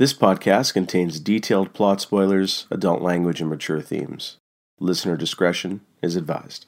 This podcast contains detailed plot spoilers, adult language, and mature themes. Listener discretion is advised.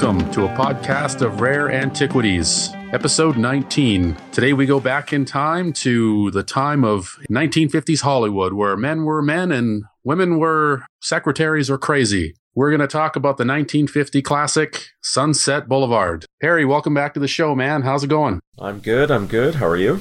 Welcome to a podcast of rare antiquities, episode 19. Today we go back in time to the time of 1950s Hollywood, where men were men and women were secretaries or crazy. We're going to talk about the 1950 classic Sunset Boulevard. Harry, welcome back to the show, man. How's it going? I'm good. I'm good. How are you?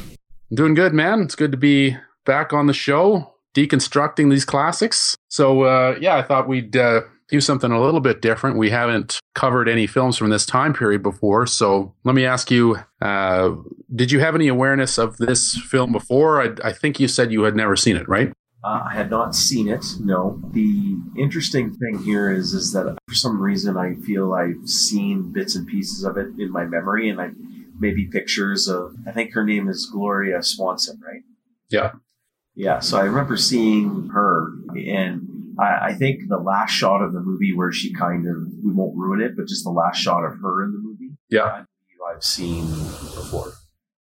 I'm doing good, man. It's good to be back on the show, deconstructing these classics. So, uh, yeah, I thought we'd uh, do something a little bit different. We haven't covered any films from this time period before. So let me ask you uh, did you have any awareness of this film before? I, I think you said you had never seen it, right? Uh, I had not seen it. No. The interesting thing here is is that for some reason I feel I've seen bits and pieces of it in my memory, and I maybe pictures of. I think her name is Gloria Swanson, right? Yeah. Yeah. So I remember seeing her, and I, I think the last shot of the movie where she kind of we won't ruin it, but just the last shot of her in the movie. Yeah. I've seen before.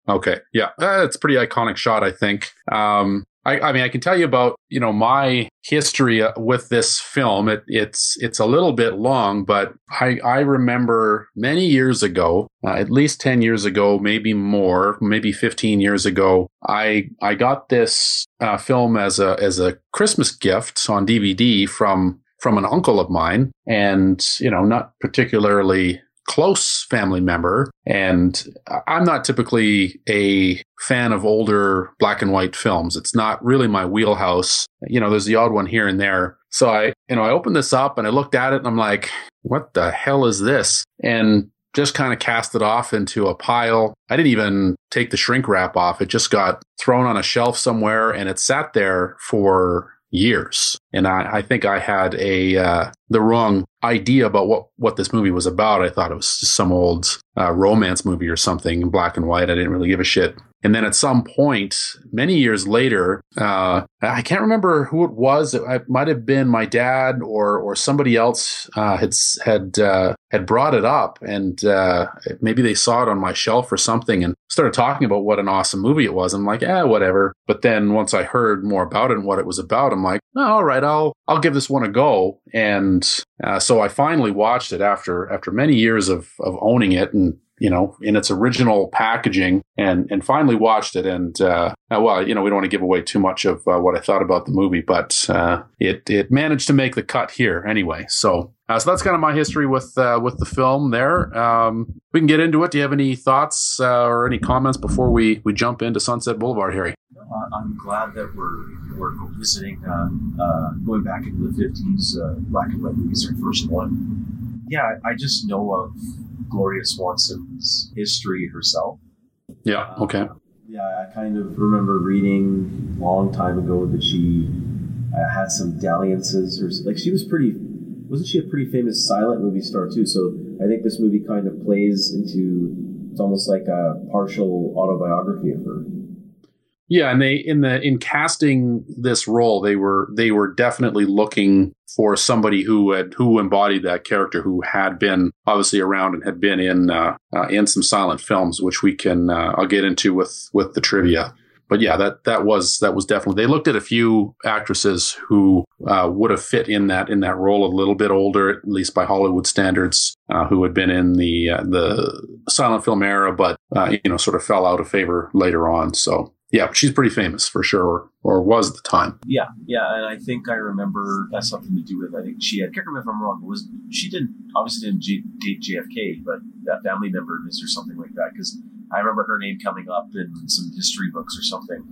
Okay. Yeah. Uh, it's a pretty iconic shot, I think. Um, I, I mean, I can tell you about you know my history uh, with this film. It, it's it's a little bit long, but I I remember many years ago, uh, at least ten years ago, maybe more, maybe fifteen years ago. I I got this uh, film as a as a Christmas gift on DVD from from an uncle of mine, and you know, not particularly close family member. And I'm not typically a fan of older black and white films. It's not really my wheelhouse. You know, there's the odd one here and there. So I, you know, I opened this up and I looked at it and I'm like, what the hell is this? And just kind of cast it off into a pile. I didn't even take the shrink wrap off. It just got thrown on a shelf somewhere and it sat there for years. And I, I think I had a uh, the wrong idea about what what this movie was about. I thought it was just some old uh, romance movie or something in black and white. I didn't really give a shit. And then at some point, many years later, uh, I can't remember who it was. It might have been my dad or or somebody else uh, had had uh, had brought it up, and uh, maybe they saw it on my shelf or something, and started talking about what an awesome movie it was. I'm like, eh, whatever. But then once I heard more about it and what it was about, I'm like, oh, all right, I'll I'll give this one a go. And uh, so I finally watched it after after many years of of owning it and you know, in its original packaging and, and finally watched it. And, uh, well, you know, we don't want to give away too much of uh, what I thought about the movie, but, uh, it, it managed to make the cut here anyway. So, uh, so that's kind of my history with, uh, with the film there. Um, we can get into it. Do you have any thoughts, uh, or any comments before we, we jump into Sunset Boulevard, Harry? I'm glad that we're we're visiting, uh, uh, going back into the '50s. Uh, black and white movies, our first one. Yeah, I just know of Gloria Swanson's history herself. Yeah. Okay. Yeah, I kind of remember reading a long time ago that she uh, had some dalliances, or like she was pretty. Wasn't she a pretty famous silent movie star too? So I think this movie kind of plays into. It's almost like a partial autobiography of her. Yeah, and they in the in casting this role, they were they were definitely looking for somebody who had who embodied that character, who had been obviously around and had been in uh, uh, in some silent films, which we can uh, I'll get into with with the trivia. But yeah, that that was that was definitely. They looked at a few actresses who uh, would have fit in that in that role a little bit older, at least by Hollywood standards, uh, who had been in the uh, the silent film era, but uh, you know sort of fell out of favor later on. So yeah, she's pretty famous for sure, or was at the time. Yeah, yeah, and I think I remember that's something to do with. I think she had. I can't remember if I'm wrong. Was she didn't obviously didn't J, date JFK, but that family member is or something like that? Because I remember her name coming up in some history books or something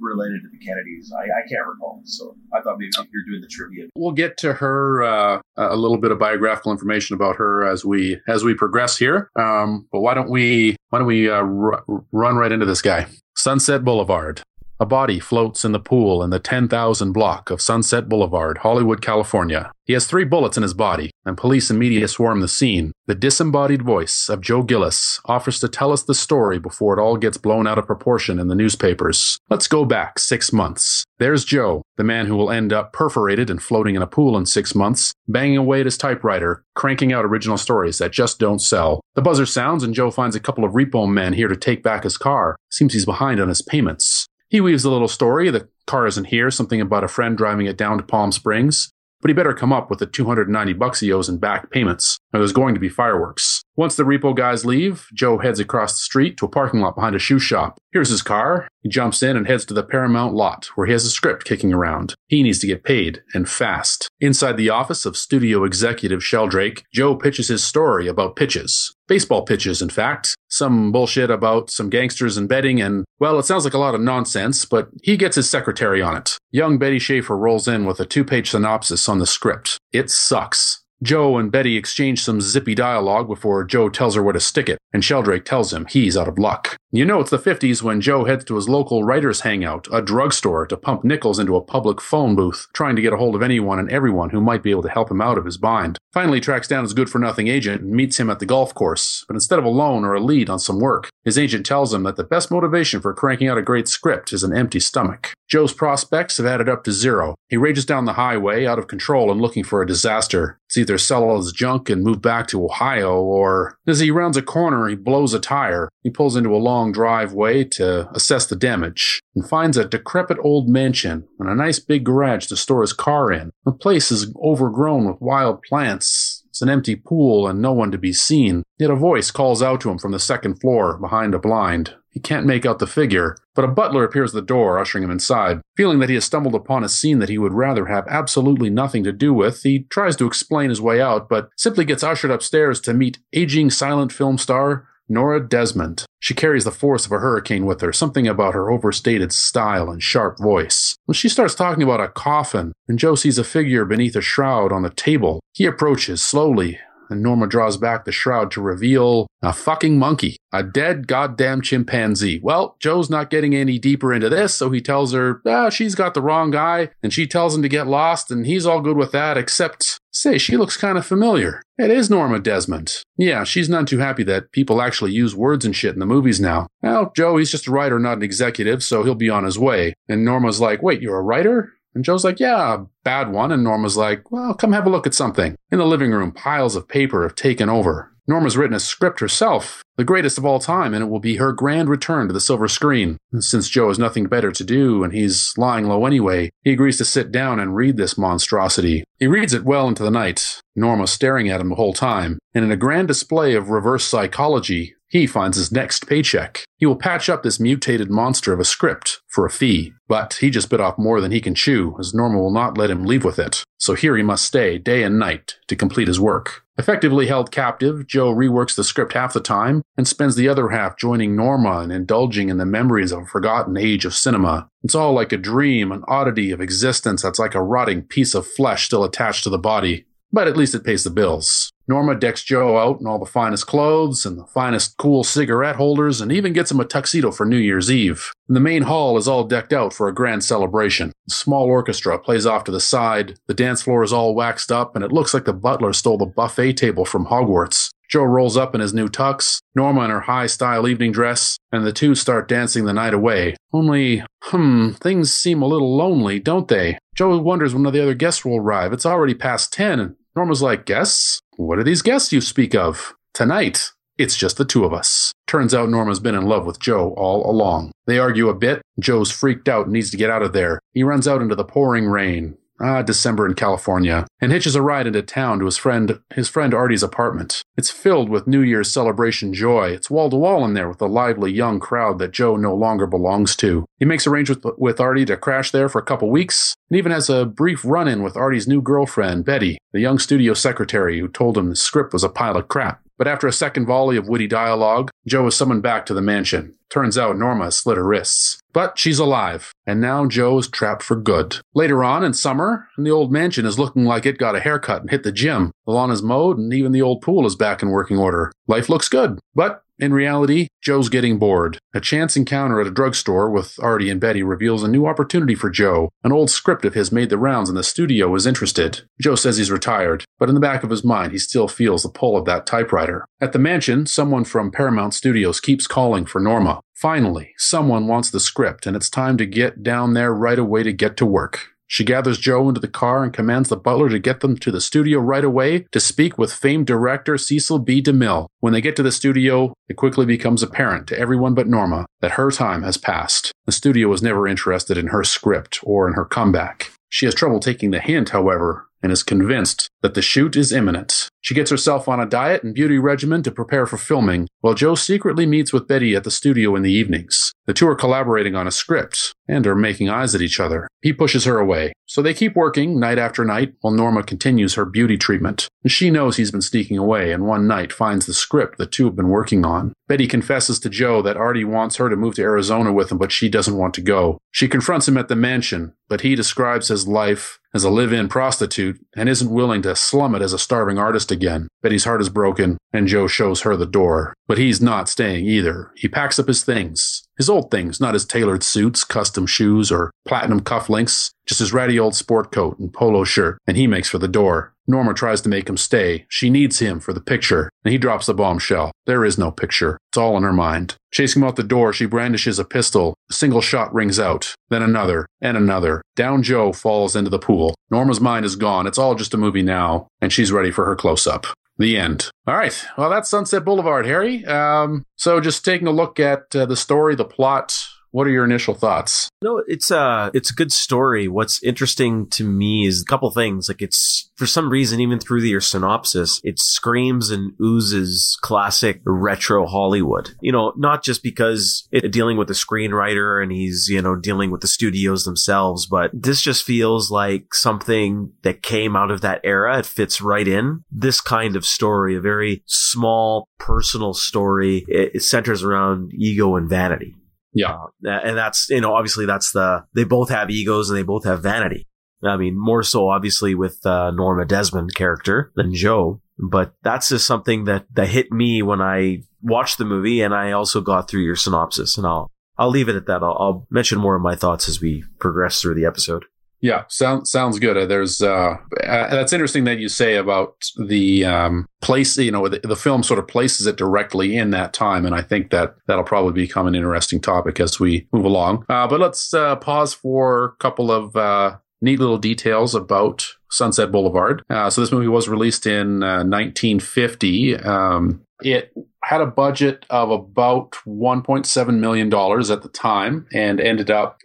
related to the Kennedys. I, I can't recall, so I thought maybe you're doing the trivia. We'll get to her uh, a little bit of biographical information about her as we as we progress here. Um, but why don't we why don't we uh, r- run right into this guy? Sunset Boulevard. A body floats in the pool in the 10,000 block of Sunset Boulevard, Hollywood, California. He has three bullets in his body, and police and media swarm the scene. The disembodied voice of Joe Gillis offers to tell us the story before it all gets blown out of proportion in the newspapers. Let's go back six months. There's Joe, the man who will end up perforated and floating in a pool in six months, banging away at his typewriter, cranking out original stories that just don't sell. The buzzer sounds, and Joe finds a couple of repo men here to take back his car. Seems he's behind on his payments. He weaves a little story. The car isn't here, something about a friend driving it down to Palm Springs. But he better come up with the 290 bucks he owes in back payments, or there's going to be fireworks. Once the repo guys leave, Joe heads across the street to a parking lot behind a shoe shop. Here's his car. He jumps in and heads to the Paramount lot, where he has a script kicking around. He needs to get paid, and fast. Inside the office of studio executive Sheldrake, Joe pitches his story about pitches. Baseball pitches, in fact. Some bullshit about some gangsters and betting, and, well, it sounds like a lot of nonsense, but he gets his secretary on it. Young Betty Schaefer rolls in with a two page synopsis on the script. It sucks. Joe and Betty exchange some zippy dialogue before Joe tells her where to stick it, and Sheldrake tells him he's out of luck. You know it's the 50s when Joe heads to his local writer's hangout, a drugstore, to pump nickels into a public phone booth, trying to get a hold of anyone and everyone who might be able to help him out of his bind. Finally tracks down his good-for-nothing agent and meets him at the golf course, but instead of a loan or a lead on some work, his agent tells him that the best motivation for cranking out a great script is an empty stomach. Joe's prospects have added up to zero. He rages down the highway, out of control and looking for a disaster. It's either sell all his junk and move back to Ohio, or as he rounds a corner, he blows a tire. He pulls into a long driveway to assess the damage and finds a decrepit old mansion and a nice big garage to store his car in. The place is overgrown with wild plants. It's an empty pool and no one to be seen. Yet a voice calls out to him from the second floor behind a blind. He can't make out the figure, but a butler appears at the door, ushering him inside. Feeling that he has stumbled upon a scene that he would rather have absolutely nothing to do with, he tries to explain his way out, but simply gets ushered upstairs to meet aging silent film star Norma Desmond. She carries the force of a hurricane with her, something about her overstated style and sharp voice. When she starts talking about a coffin, and Joe sees a figure beneath a shroud on the table, he approaches slowly, and Norma draws back the shroud to reveal a fucking monkey, a dead goddamn chimpanzee. Well, Joe's not getting any deeper into this, so he tells her, ah, she's got the wrong guy, and she tells him to get lost, and he's all good with that, except Say, she looks kind of familiar. It is Norma Desmond. Yeah, she's none too happy that people actually use words and shit in the movies now. Well, Joe, he's just a writer, not an executive, so he'll be on his way. And Norma's like, wait, you're a writer? And Joe's like, yeah, a bad one. And Norma's like, well, come have a look at something. In the living room, piles of paper have taken over. Norma's written a script herself, the greatest of all time, and it will be her grand return to the silver screen. Since Joe has nothing better to do and he's lying low anyway, he agrees to sit down and read this monstrosity. He reads it well into the night, Norma staring at him the whole time, and in a grand display of reverse psychology, he finds his next paycheck. He will patch up this mutated monster of a script for a fee, but he just bit off more than he can chew, as Norma will not let him leave with it. So here he must stay day and night to complete his work. Effectively held captive, Joe reworks the script half the time and spends the other half joining Norma and indulging in the memories of a forgotten age of cinema. It's all like a dream, an oddity of existence that's like a rotting piece of flesh still attached to the body. But at least it pays the bills. Norma decks Joe out in all the finest clothes and the finest cool cigarette holders and even gets him a tuxedo for New Year's Eve. And the main hall is all decked out for a grand celebration. A small orchestra plays off to the side, the dance floor is all waxed up, and it looks like the butler stole the buffet table from Hogwarts. Joe rolls up in his new tux, Norma in her high style evening dress, and the two start dancing the night away. Only, hmm, things seem a little lonely, don't they? Joe wonders when the other guests will arrive. It's already past ten, and Norma's like, Guests? What are these guests you speak of? Tonight, it's just the two of us. Turns out Norma's been in love with Joe all along. They argue a bit. Joe's freaked out and needs to get out of there. He runs out into the pouring rain. Ah, December in California, and hitches a ride into town to his friend, his friend Artie's apartment. It's filled with New Year's celebration joy. It's wall to wall in there with a lively young crowd that Joe no longer belongs to. He makes arrangements with Artie to crash there for a couple weeks, and even has a brief run-in with Artie's new girlfriend, Betty, the young studio secretary who told him the script was a pile of crap. But after a second volley of witty dialogue, Joe is summoned back to the mansion. Turns out Norma slit her wrists. But she's alive, and now Joe is trapped for good. Later on in summer, the old mansion is looking like it got a haircut and hit the gym. The lawn is mowed, and even the old pool is back in working order. Life looks good. But In reality, Joe's getting bored. A chance encounter at a drugstore with Artie and Betty reveals a new opportunity for Joe. An old script of his made the rounds and the studio is interested. Joe says he's retired, but in the back of his mind, he still feels the pull of that typewriter. At the mansion, someone from Paramount Studios keeps calling for Norma. Finally, someone wants the script, and it's time to get down there right away to get to work. She gathers Joe into the car and commands the butler to get them to the studio right away to speak with famed director Cecil B. DeMille. When they get to the studio, it quickly becomes apparent to everyone but Norma that her time has passed. The studio was never interested in her script or in her comeback. She has trouble taking the hint, however, and is convinced that the shoot is imminent. She gets herself on a diet and beauty regimen to prepare for filming, while Joe secretly meets with Betty at the studio in the evenings. The two are collaborating on a script and are making eyes at each other. He pushes her away. So they keep working night after night while Norma continues her beauty treatment. She knows he's been sneaking away and one night finds the script the two have been working on. Betty confesses to Joe that Artie wants her to move to Arizona with him, but she doesn't want to go. She confronts him at the mansion, but he describes his life as a live-in prostitute and isn't willing to slum it as a starving artist again. Betty's heart is broken and Joe shows her the door. But he's not staying either. He packs up his things. His old things, not his tailored suits, custom shoes, or platinum cufflinks, just his ratty old sport coat and polo shirt, and he makes for the door. Norma tries to make him stay. She needs him for the picture, and he drops the bombshell. There is no picture. It's all in her mind. Chasing him out the door, she brandishes a pistol. A single shot rings out, then another, and another. Down Joe falls into the pool. Norma's mind is gone. It's all just a movie now, and she's ready for her close up. The end. All right. Well, that's Sunset Boulevard, Harry. Um, so just taking a look at uh, the story, the plot, what are your initial thoughts? No, it's a it's a good story. What's interesting to me is a couple things. Like it's for some reason, even through your synopsis, it screams and oozes classic retro Hollywood. You know, not just because it's dealing with the screenwriter and he's you know dealing with the studios themselves, but this just feels like something that came out of that era. It fits right in. This kind of story, a very small personal story, it, it centers around ego and vanity. Yeah. Uh, and that's, you know, obviously that's the, they both have egos and they both have vanity. I mean, more so obviously with uh, Norma Desmond character than Joe, but that's just something that, that hit me when I watched the movie and I also got through your synopsis and I'll, I'll leave it at that. I'll, I'll mention more of my thoughts as we progress through the episode. Yeah, sounds sounds good. Uh, there's uh, uh, that's interesting that you say about the um, place. You know, the, the, film sort of places it directly in that time, and I think that that'll probably become an interesting topic as we move along. Uh, but let's uh, pause for a couple of uh, neat little details about Sunset Boulevard. so this movie was released in 1950. Um, it had a budget of about 1.7 million dollars at the time, and ended up.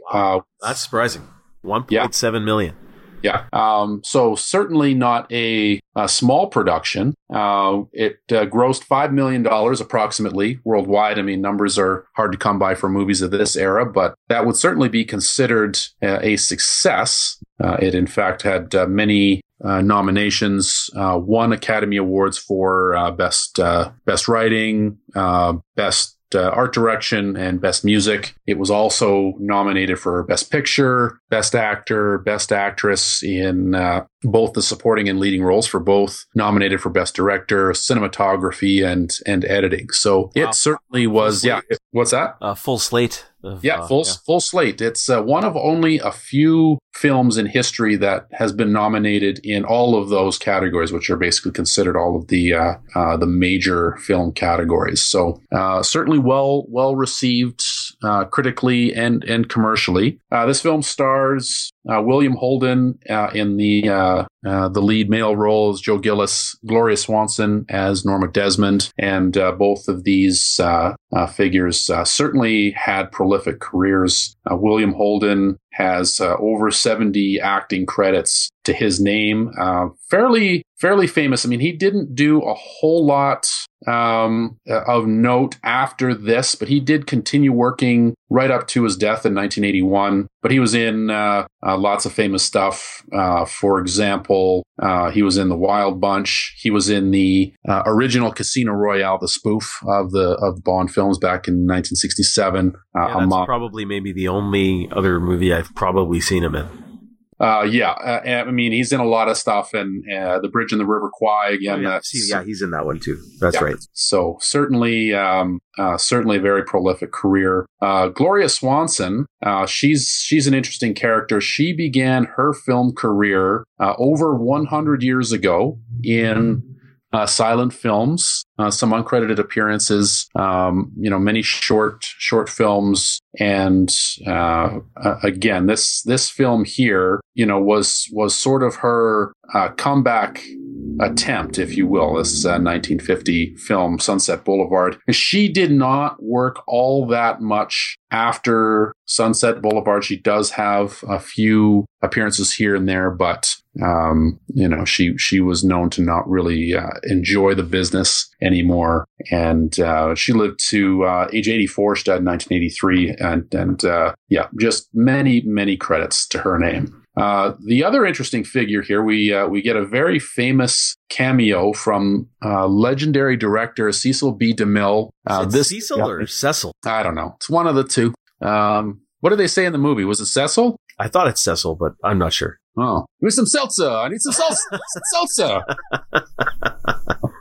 That's surprising one point seven million. Yeah. Um, so certainly not a, a small production. Uh, it uh, grossed $5 million approximately worldwide. I mean, numbers are hard to come by for movies of this era, but that would certainly be considered uh, a success. Uh, it, in fact, had uh, many uh, nominations, uh, won Academy Awards for uh, best uh, best writing, best uh, art direction and best music. It was also nominated for best picture, best actor, best actress in uh, both the supporting and leading roles for both nominated for best director, cinematography and and editing. So wow. it certainly was yeah, what's that? A full slate of, yeah, full uh, yeah. full slate. It's uh, one of only a few films in history that has been nominated in all of those categories, which are basically considered all of the uh, uh the major film categories. So uh, certainly well well received uh, critically and and commercially. Uh, this film stars uh, William Holden uh, in the the lead male role as Joe Gillis, Gloria Swanson as Norma Desmond, and both of these figures certainly had prolific careers. William Holden has uh, over 70 acting credits to his name. Uh, fairly, fairly famous. I mean, he didn't do a whole lot um, of note after this, but he did continue working right up to his death in 1981. But he was in uh, uh, lots of famous stuff. Uh, for example, uh, he was in The Wild Bunch. He was in the uh, original Casino Royale, the spoof of the of Bond films back in 1967. Uh, yeah, that's probably maybe the only other movie I've probably seen him in. Uh, yeah, uh, I mean he's in a lot of stuff, and uh, the Bridge and the River Kwai again. Oh, yeah. that's- yeah, he's in that one too. That's Yeah. right. So certainly, um, uh, certainly a very prolific career. Uh, Gloria Swanson, uh, she's she's an interesting character. She began her film career uh, over 100 years ago in uh, silent films, uh, some uncredited appearances, um, you know, many short short films, and uh, again, this this film here, you know, was was sort of her uh, comeback attempt, if you will. This is a 1950 film, Sunset Boulevard. She did not work all that much after Sunset Boulevard. She does have a few appearances here and there, but um, you know, she she was known to not really uh, enjoy the business anymore, and uh, she lived to uh, age 84. She died in 1983, and and uh, yeah, just many many credits to her name. Uh, the other interesting figure here, we uh, we get a very famous cameo from uh, legendary director Cecil B. DeMille. Uh, Is it Cecil yeah, or Cecil? I don't know. It's one of the two. Um, what did they say in the movie? Was it Cecil? I thought it's Cecil, but I'm not sure. Oh, give me some seltzer. I need some seltzer. some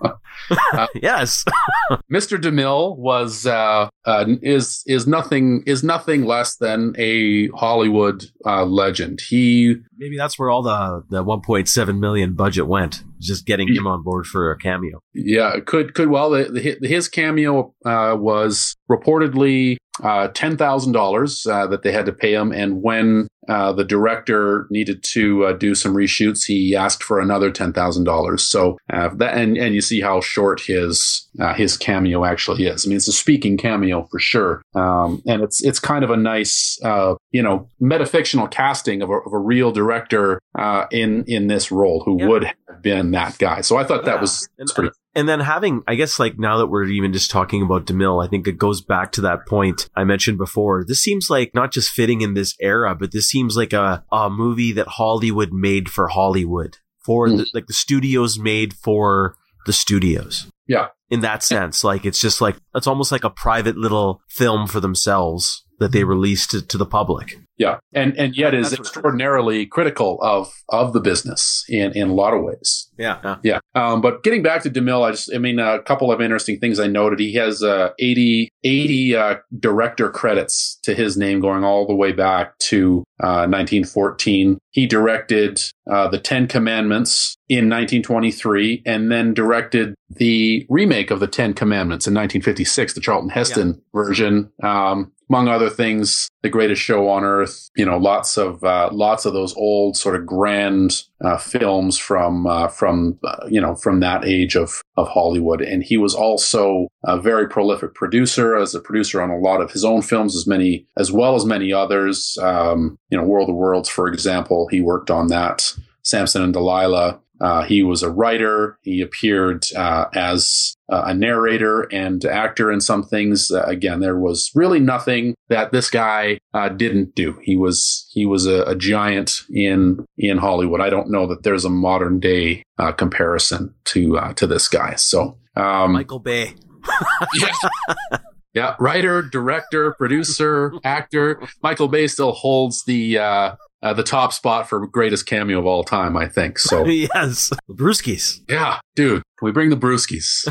seltzer. yes. Mr. DeMille was uh, uh, is is nothing is nothing less than a Hollywood uh, legend. He Maybe that's where all the, the 1.7 million budget went. Just getting him on board for a cameo. yeah could could well the, the, his cameo uh, was reportedly uh, ten thousand dollars uh, that they had to pay him, and when uh, the director needed to uh, do some reshoots, he asked for another ten thousand dollars. So uh, that and and you see how short his uh, his cameo actually is. I mean, it's a speaking cameo for sure, um, and it's it's kind of a nice uh, you know metafictional casting of a, of a real director uh, in in this role who Yeah. would have been that guy. So I thought that was pretty. And then having, I guess, like now that we're even just talking about DeMille, I think it goes back to that point I mentioned before. This seems like not just fitting in this era, but this seems like a, a movie that Hollywood made for Hollywood, for Hmm. the, like the studios made for the studios. Yeah. In that sense, like it's just like, it's almost like a private little film for themselves that they released to, to the public. Yeah, and and yet is That's what- extraordinarily critical of of the business in in a lot of ways. Yeah. Yeah. Um, but getting back to DeMille, I just, I mean, a couple of interesting things I noted. He has uh, 80, 80 uh, director credits to his name going all the way back to uh, 1914. He directed uh, The Ten Commandments in 1923 and then directed the remake of The Ten Commandments in 1956, the Charlton Heston version. Um, among other things, The Greatest Show on Earth, you know, lots of, uh, lots of those old sort of grand uh, films from uh, from uh, you know from that age of of Hollywood, and he was also a very prolific producer as a producer on a lot of his own films, as many as well as many others. Um, you know, World of Worlds, for example, he worked on that. Samson and Delilah. Uh, he was a writer. He appeared uh, as uh, a narrator and actor in some things. Uh, again, there was really nothing that this guy uh, didn't do. He was he was a, a giant in in Hollywood. I don't know that there's a modern day uh, comparison to uh, to this guy. So um, Michael Bay. yeah. yeah, writer, director, producer, actor. Michael Bay still holds the uh, uh, the top spot for greatest cameo of all time, I think. So yes. Brewskis. yeah, dude, can we bring the Brewskis?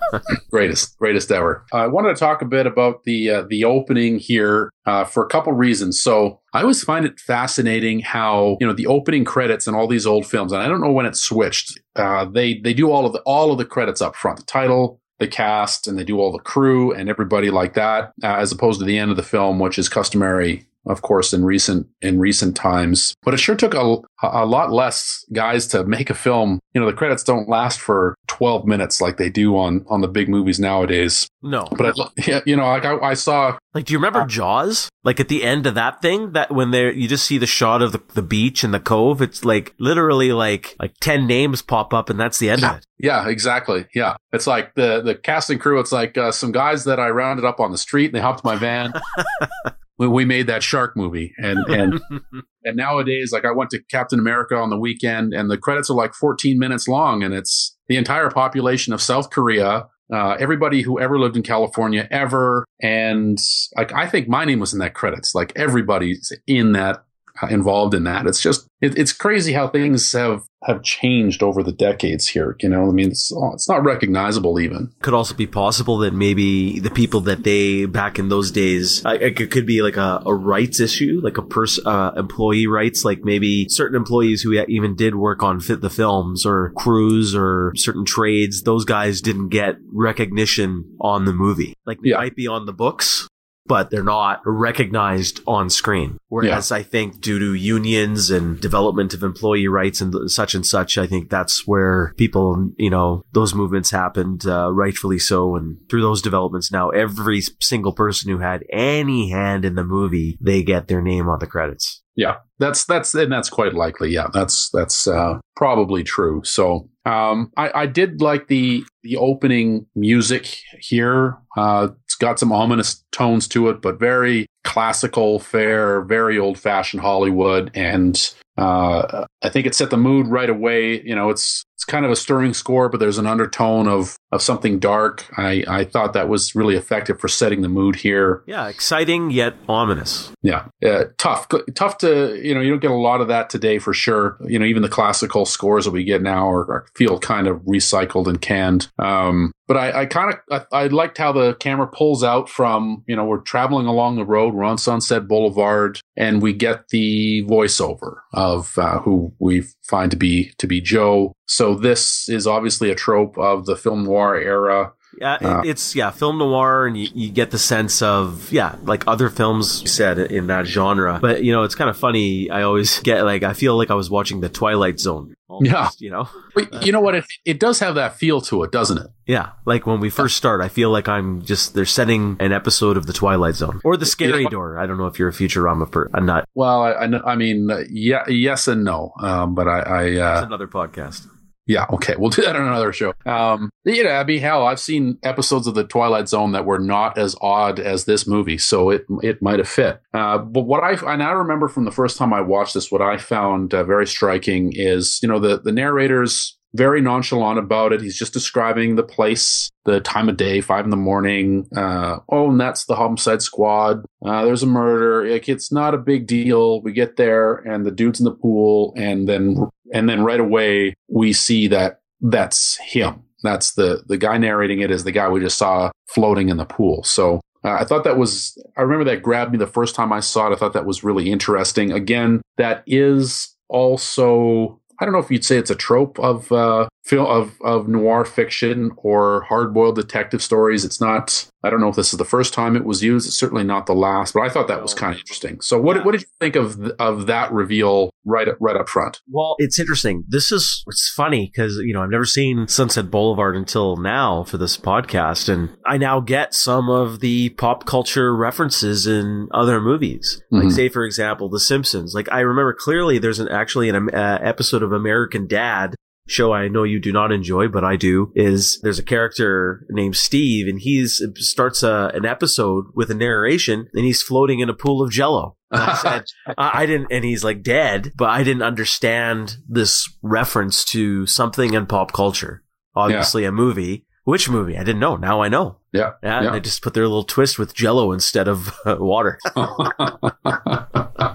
greatest, greatest ever. I wanted to talk a bit about the uh, the opening here uh, for a couple reasons. So I always find it fascinating how you know the opening credits in all these old films, and I don't know when it switched. Uh, they they do all of the all of the credits up front, the title, the cast, and they do all the crew and everybody like that, uh, as opposed to the end of the film, which is customary of course, in recent in recent times. But it sure took a, a lot less guys to make a film. You know, the credits don't last for 12 minutes like they do on on the big movies nowadays. No. But I, yeah, you know, like I, I saw. Like, do you remember Jaws? Like at the end of that thing, that when there you just see the shot of the, the beach and the cove, it's like literally like like ten names pop up and that's the end of it. Yeah, exactly. Yeah, it's like the the cast and crew. It's like uh, some guys that I rounded up on the street and they hopped my van. we, we made that shark movie, and and and nowadays, like I went to Captain America on the weekend, and the credits are like 14 minutes long, and it's the entire population of South Korea. Uh, everybody who ever lived in California ever, and like I think my name was in that credits. Like everybody's in that involved in that. It's just it, it's crazy how things have have changed over the decades here. You know, I mean, it's it's not recognizable even. Could also be possible that maybe the people that they back in those days, uh, it could be like a, a rights issue, like a person, uh, employee rights, like maybe certain employees who even did work on fit the films or crews or certain trades, those guys didn't get recognition on the movie. Like they Yeah. might be on the books. But they're not recognized on screen. Whereas I think due to unions and development of employee rights and such and such, I think that's where people, you know, those movements happened, uh, rightfully so. And through those developments now, every single person who had any hand in the movie, they get their name on the credits. Yeah, that's that's and that's quite likely. Yeah, that's that's uh, probably true. So um, I, I did like the the opening music here. Uh, it's got some ominous tones to it, but very classical fair, very old fashioned Hollywood, and uh, I think it set the mood right away. You know, it's it's kind of a stirring score, but there's an undertone of of something dark. I I thought that was really effective for setting the mood here. Yeah, exciting yet ominous. Yeah, uh, tough, tough to you know. You don't get a lot of that today for sure. You know, even the classical scores that we get now are, are feel kind of recycled and canned. Um, but I, I kind of I, I liked how the camera pulls out from you know we're traveling along the road. We're on Sunset Boulevard, and we get the voiceover of uh, who we find to be to be Joe. So this is obviously a trope of the film noir era. Yeah, Uh, it's yeah, film noir, and you, you get the sense of yeah, like other films said in that genre. But you know, it's kind of funny. I always get like I feel like I was watching the Twilight Zone. almost, Yeah. you know, But you know what? It, it does have that feel to it, doesn't it? yeah, like when we first start, I feel like I'm just they're setting an episode of the Twilight Zone or the Scary Yeah. Door. I don't know if you're a Futurama per a nut. Well, I, I, I mean, uh, yeah, yes and no. Um, but I, I That's uh, another podcast. Yeah, okay, we'll do that on another show. Um, you know, I mean, hell, I've seen episodes of the Twilight Zone that were not as odd as this movie, so it it might have fit. Uh, but what I and I remember from the first time I watched this, what I found uh, very striking is, you know, the the narrator's very nonchalant about it. He's just describing the place, the time of day, five in the morning. Uh, oh, and that's the homicide squad. Uh, there's a murder. Like it's not a big deal. We get there, and the dude's in the pool, and then and then right away we see that that's him. That's the the guy narrating it is the guy we just saw floating in the pool. So uh, I thought that was I remember that grabbed me the first time I saw it. I thought that was really interesting. Again, that is also I don't know if you'd say it's a trope of uh, film of of noir fiction or hard boiled detective stories. It's not. I don't know if this is the first time it was used. It's certainly not the last, but I thought that was kind of interesting. So, what Yeah. what did you think of of that reveal right up, right up front? Well, it's interesting. This is it's funny because you know I've never seen Sunset Boulevard until now for this podcast, and I now get some of the pop culture references in other movies. Like, Mhm. say for example, The Simpsons. Like I remember clearly, there's an actually an uh, episode of American Dad. Show I know you do not enjoy, but I do. Is there's a character named Steve, and he's starts a, an episode with a narration, and he's floating in a pool of Jello. I said, I I didn't, and he's like dead, but I didn't understand this reference to something in pop culture. Obviously, a movie. Which movie? I didn't know. Now I know. Yeah, Yeah, and Yeah. they just put their little twist with Jello instead of uh, water.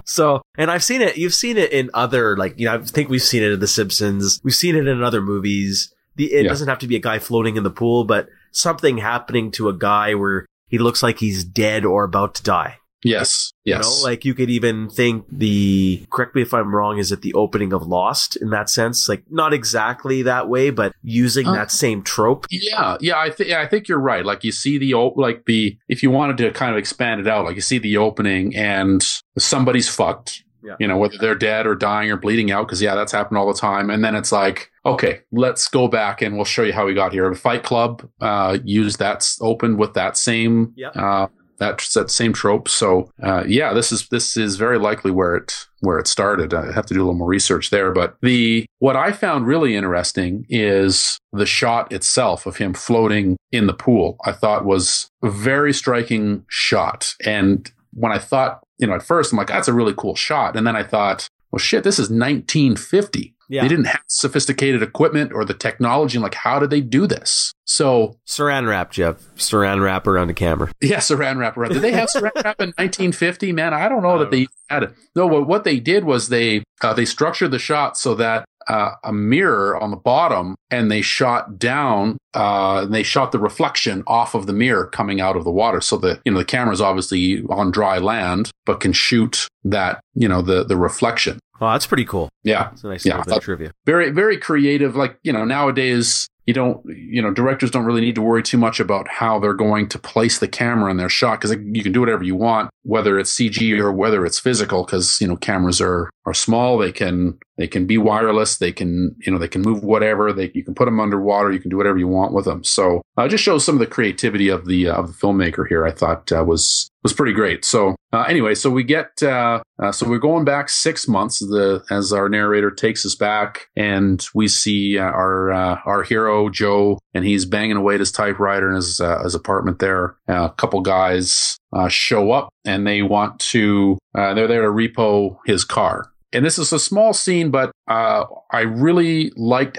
So, and I've seen it. You've seen it in other, like you know, I think we've seen it in The Simpsons. We've seen it in other movies. The it Yeah. doesn't have to be a guy floating in the pool, but something happening to a guy where he looks like he's dead or about to die. Yes, yes. You know, like you could even think the, correct me if I'm wrong, is it the opening of Lost in that sense? Like not exactly that way, but using Uh, that same trope. Yeah, yeah, I think I think you're right. Like you see the op- like the if you wanted to kind of expand it out, like you see the opening and somebody's fucked. Yeah. You know, whether they're dead or dying or bleeding out, because yeah, that's happened all the time. And then it's like, okay, let's go back and we'll show you how we got here. The Fight Club uh, used that s- opened with that same Yeah. uh, that that same trope. So uh, yeah, this is this is very likely where it where it started. I have to do a little more research there. But the what I found really interesting is the shot itself of him floating in the pool. I thought was a very striking shot. And when I thought, you know, at first I'm like, that's a really cool shot, and then I thought, well, shit, this is 1950. Yeah. They didn't have sophisticated equipment or the technology. And like, how did they do this? So Saran wrap, Geoff. Saran wrap around the camera. yeah, saran wrap around. Did they have saran wrap in 1950? Man, I don't know that they had it. No, what, what they did was they uh, they structured the shot so that uh, a mirror on the bottom, and they shot down. Uh, and they shot the reflection off of the mirror coming out of the water, so the you know the camera's obviously on dry land, but can shoot that you know the the reflection. Oh, that's pretty cool. Yeah, It's a nice Yeah, little bit of trivia. very very creative like you know nowadays you don't you know directors don't really need to worry too much about how they're going to place the camera in their shot because you can do whatever you want whether it's cg or whether it's physical because you know cameras are are small they can they can be wireless. They can you know they can move whatever. They you can put them underwater. You can do whatever you want with them. So uh, just shows some of the creativity of the uh, of the filmmaker here i thought uh, was was pretty great. So uh, anyway so we get uh, uh, so we're going back six months the as our narrator takes us back and we see our our hero joe and he's banging away at his typewriter in his his apartment there. A couple guys show up and they want to they're there to repo his car and this is a small scene but uh, i really liked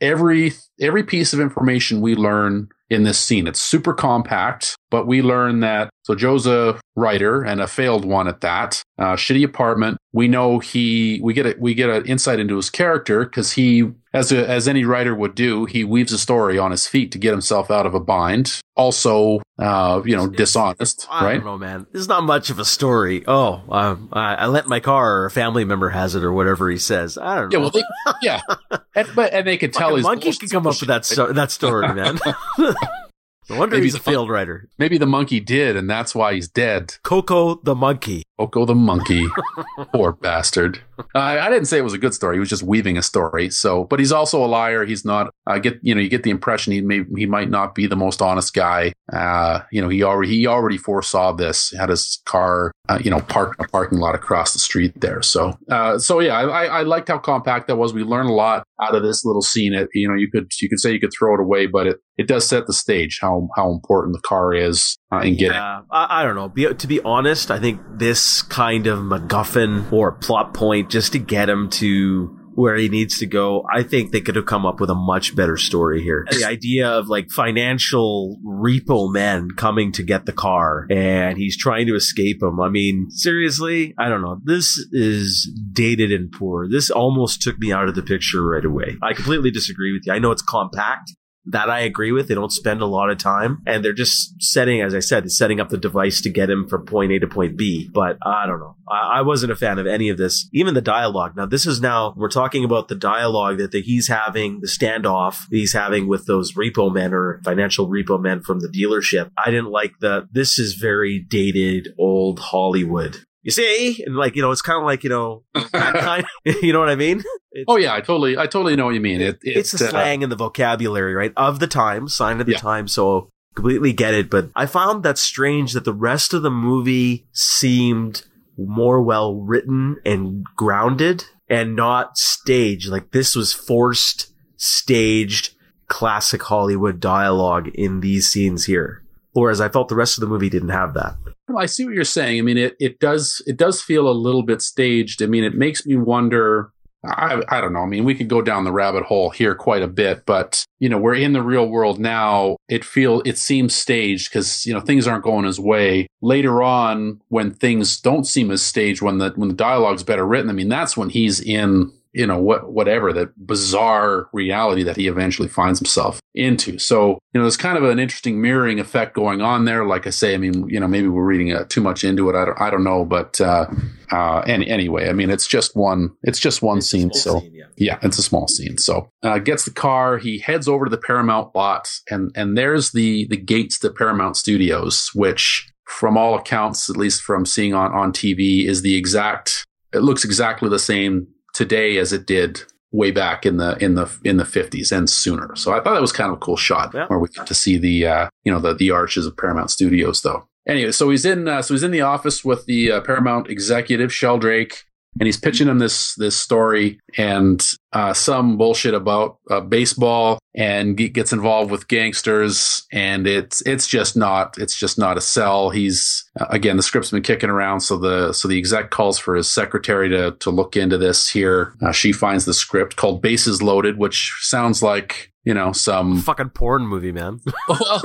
every every piece of information we learn in this scene. It's super compact but we learn that so joe's a writer and a failed one at that uh, shitty apartment we know he we get a, we get an insight into his character because he as a, as any writer would do he weaves a story on his feet to get himself out of a bind also uh, you know dishonest I right don't know, man. This is not much of a story. Oh, um, I, I lent my car, or a family member has it, or whatever he says. I don't know. yeah well they, yeah and, but and they could tell he's monkey can come up with that sto- that story, man. no wonder Maybe he's a the fun- failed writer. maybe the monkey did and that's why he's dead Coco the monkey. Oko the monkey. Poor bastard. I I didn't say it was a good story. He was just weaving a story. So, but he's also a liar. He's not. I get you know you get the impression he may he might not be the most honest guy. Uh, you know he already he already foresaw this. Had his car uh, you know parked in a parking lot across the street there. So uh, so yeah, I, I liked how compact that was. We learned a lot out of this little scene. It you know you could you could say you could throw it away, but it it does set the stage how how important the car is uh, in getting. Yeah, I, I don't know. Be, to be honest, I think this kind of MacGuffin or plot point just to get him to where he needs to go, I think they could have come up with a much better story here. The idea of like financial repo men coming to get the car and he's trying to escape him. I mean, seriously, I don't know. This is dated and poor. This almost took me out of the picture right away. I completely disagree with you. I know it's compact. That I agree with. They don't spend a lot of time and they're just setting, as I said, setting up the device to get him from point A to point B. But I don't know. I, I wasn't a fan of any of this. Even the dialogue. Now, this is now, we're talking about the dialogue that the, he's having, the standoff he's having with those repo men or financial repo men from the dealership. I didn't like the, this is very dated old Hollywood. You see? And like, you know, it's kind of like, you know, that kind, you know what I mean? It's, Oh yeah, I totally I totally know what you mean. It, it it's the uh, slang and the vocabulary, right? Of the time, sign of the Yeah. time. So completely get it. But I found that strange that the rest of the movie seemed more well written and grounded and not staged. Like this was forced, staged, classic Hollywood dialogue in these scenes here. Whereas I felt the rest of the movie didn't have that. Well, I see what you're saying. I mean, it, it does it does feel a little bit staged. I mean, it makes me wonder. I I don't know. I mean, we could go down the rabbit hole here quite a bit, but you know, we're in the real world now. It feel it seems staged because you know things aren't going his way. Later on, when things don't seem as staged, when the when the dialogue's better written, I mean, that's when he's in you know what whatever that bizarre reality that he eventually finds himself into so you know there's kind of an interesting mirroring effect going on there like i say i mean you know maybe we're reading uh, too much into it i don't i don't know but uh uh any, anyway i mean it's just one it's just one scene so Scene, yeah. yeah, it's a small scene. So uh, gets the car. He heads over to the Paramount lot, and and there's the the gates to Paramount Studios, which, from all accounts, at least from seeing on on TV, is the exact. It looks exactly the same today as it did way back in the in the in the 50s and sooner. So I thought that was kind of a cool shot Yeah. where we get to see the uh, you know the the arches of Paramount Studios though. Anyway, so he's in uh, so he's in the office with the uh, Paramount executive Sheldrake and he's pitching him this this story and uh, some bullshit about uh, baseball and ge- gets involved with gangsters and it's it's just not it's just not a sell. He's uh, again the script's been kicking around. So the so the exec calls for his secretary to to look into this here. Uh, she finds the script called bases loaded which sounds like you know some fucking porn movie man. Well,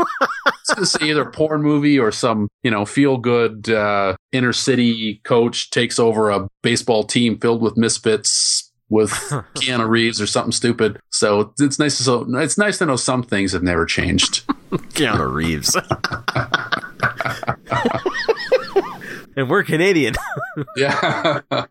it's gonna say either porn movie or some you know feel good uh, inner city coach takes over a baseball team filled with misfits with Keanu Reeves or something stupid. So it's nice to so it's nice to know some things have never changed. Keanu Reeves. and we're Canadian. yeah. no,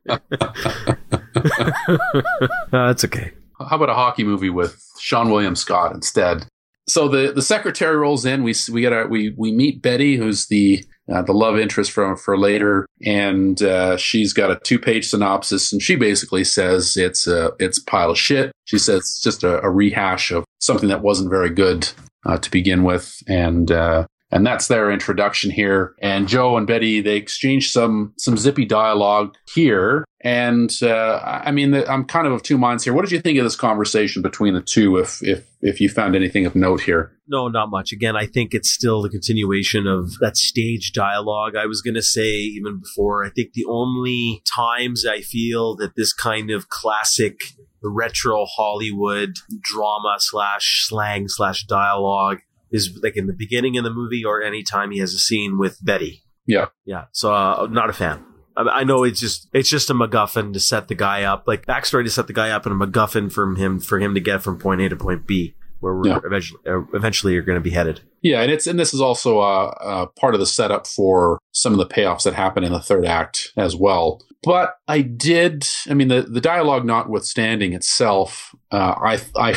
that's okay. How about a hockey movie with Seann William Scott instead? So the, the secretary rolls in. We we get our, we we meet Betty, who's the uh, the love interest from for later, and uh, she's got a two page synopsis, and she basically says it's a it's a pile of shit. She says it's just a, a rehash of something that wasn't very good uh, to begin with, and uh, and that's their introduction here. And Joe and Betty they exchange some some zippy dialogue here, and uh, I mean I'm kind of of two minds here. What did you think of this conversation between the two? If if if you found anything of note here. No, not much. Again, I think it's still the continuation of that stage dialogue. I was going to say even before, I think the only times I feel that this kind of classic retro Hollywood drama slash slang slash dialogue is like in the beginning of the movie or anytime he has a scene with Betty. Yeah. Yeah. So, uh, not a fan. I know it's just it's just a MacGuffin to set the guy up, like backstory to set the guy up, and a MacGuffin from him for him to get from point A to point B, where we're Yeah. eventually uh, eventually are going to be headed. Yeah, and it's and this is also uh, uh, part of the setup for some of the payoffs that happen in the third act as well. But I did, I mean, the the dialogue notwithstanding itself, uh, I I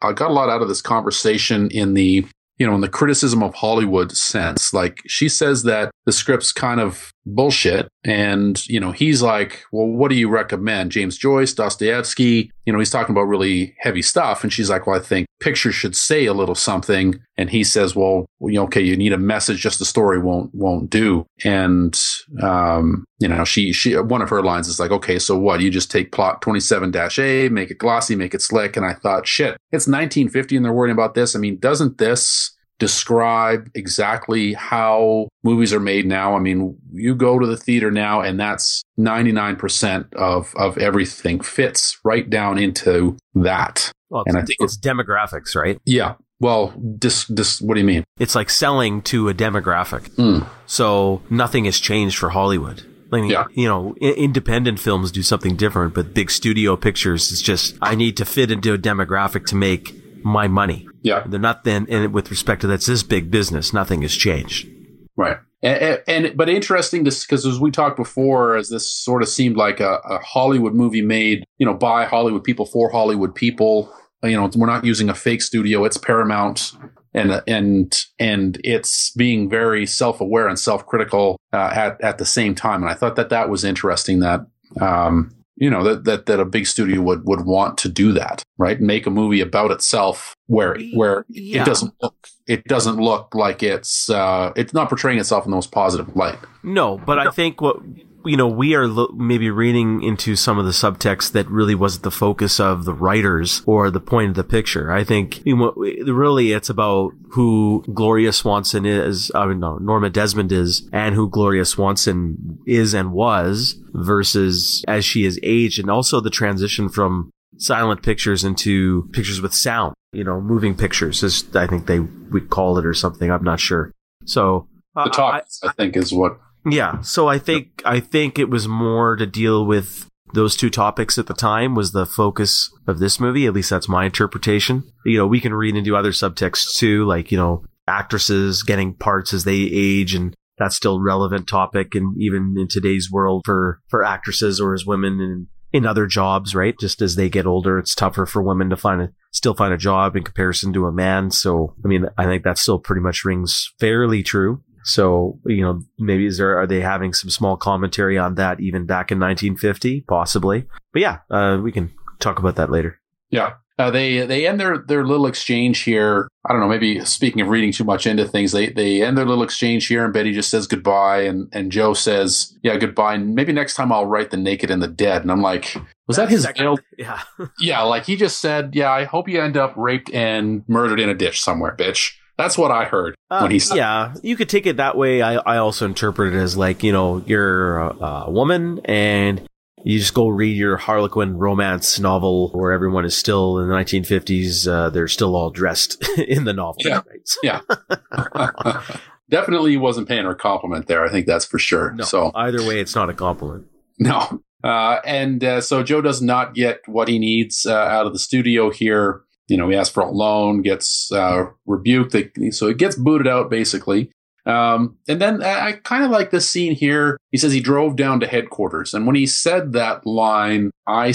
I got a lot out of this conversation in the you know in the criticism of Hollywood sense. Like she says that the script's kind of bullshit, and you know he's like, well, what do you recommend? James Joyce, Dostoevsky. You know, he's talking about really heavy stuff, and she's like, well, I think pictures should say a little something. And he says, well, you know, okay, you need a message, just a story won't won't do. And um, you know, she she one of her lines is like, okay, so what? You just take plot twenty seven A, make it glossy, make it slick. And I thought, shit, it's nineteen fifty, and they're worrying about this. I mean, doesn't this describe exactly how movies are made now. I mean, you go to the theater now and that's 99% of, of everything fits right down into that. Well, And I think it's demographics, right? Yeah. Well, this, this, what do you mean? It's like selling to a demographic. Mm. So nothing has changed for Hollywood. I mean, Yeah. you know, independent films do something different, but big studio pictures is just I need to fit into a demographic to make my money. Yeah. They're not then, and with respect to that's this big business, nothing has changed. Right. And, and but interesting to because as we talked before, as this sort of seemed like a, a Hollywood movie made, you know, by Hollywood people for Hollywood people. You know, we're not using a fake studio; it's Paramount, and and and it's being very self aware and self critical uh, at at the same time. And I thought that that was interesting. That um, you know that, that that a big studio would would want to do that, right? Make a movie about itself where where Yeah. it doesn't look it doesn't look like it's uh, it's not portraying itself in the most positive light. No, but I think what you know we are lo- maybe reading into some of the subtext that really wasn't the focus of the writers or the point of the picture. I think you know, really it's about who Gloria Swanson is, I mean, no, Norma Desmond is, and who Gloria Swanson is and was versus as she has aged, and also the transition from silent pictures into pictures with sound. You know, moving pictures, as I think they would call it or something. I'm not sure. So. The uh, talk, I- I, think, is what yeah, so I think I think it was more to deal with those two topics at the time was the focus of this movie. At least that's my interpretation. You know, we can read into other subtexts too, like you know, actresses getting parts as they age, and that's still relevant topic, and even in today's world for for actresses or as women in in other jobs, right? Just as they get older, it's tougher for women to find a still find a job in comparison to a man. So, I mean, I think that still pretty much rings fairly true. So, you know, maybe is there, are they having some small commentary on that even back in 1950? Possibly. But yeah, uh, we can talk about that later. Yeah. uh, they they end their their little exchange here. I don't know. Maybe speaking of reading too much into things, they they end their little exchange here, and Betty just says goodbye, and and Joe says, "Yeah, goodbye. And maybe next time I'll write the naked and the dead." And I'm like, was that his veiled? Yeah. Yeah, like he just said, "Yeah, I hope you end up raped and murdered in a ditch somewhere, bitch." That's what I heard Uh, when he said. yeah, you could take it that way. I, I also interpret it as like, you know, you're a, a woman and you just go read your Harlequin romance novel where everyone is still in the 1950s. Uh, they're still all dressed in the novel. Yeah. Right? So- Definitely wasn't paying her a compliment there. I think that's for sure. no, So either way, it's not a compliment. No. Uh, and uh, so Joe does not get what he needs uh, out of the studio here. You know, he asks for a loan, gets uh, rebuked, they, so it gets booted out basically. Um, and then I, I kind of like this scene here. He says he drove down to headquarters, and when he said that line, I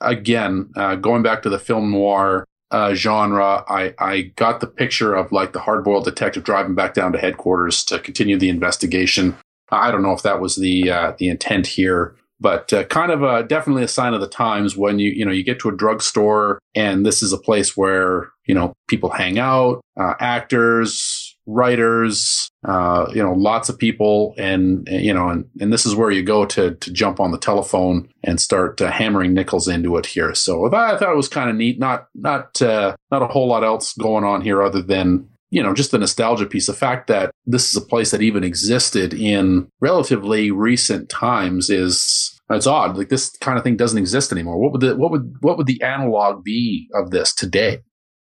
again uh, going back to the film noir uh, genre, I, I got the picture of like the hardboiled detective driving back down to headquarters to continue the investigation. I don't know if that was the uh, the intent here, but uh, kind of a definitely a sign of the times when you you know you get to a drugstore and this is a place where you know people hang out, uh, actors, writers, uh, you know, lots of people, and uh, you know, and and this is where you go to to jump on the telephone and start uh, hammering nickels into it here. So I thought it was kind of neat. Not not uh, not a whole lot else going on here other than you know, just the nostalgia piece. The fact that this is a place that even existed in relatively recent times is it's odd. Like this kind of thing doesn't exist anymore. What would the what would what would the analog be of this today?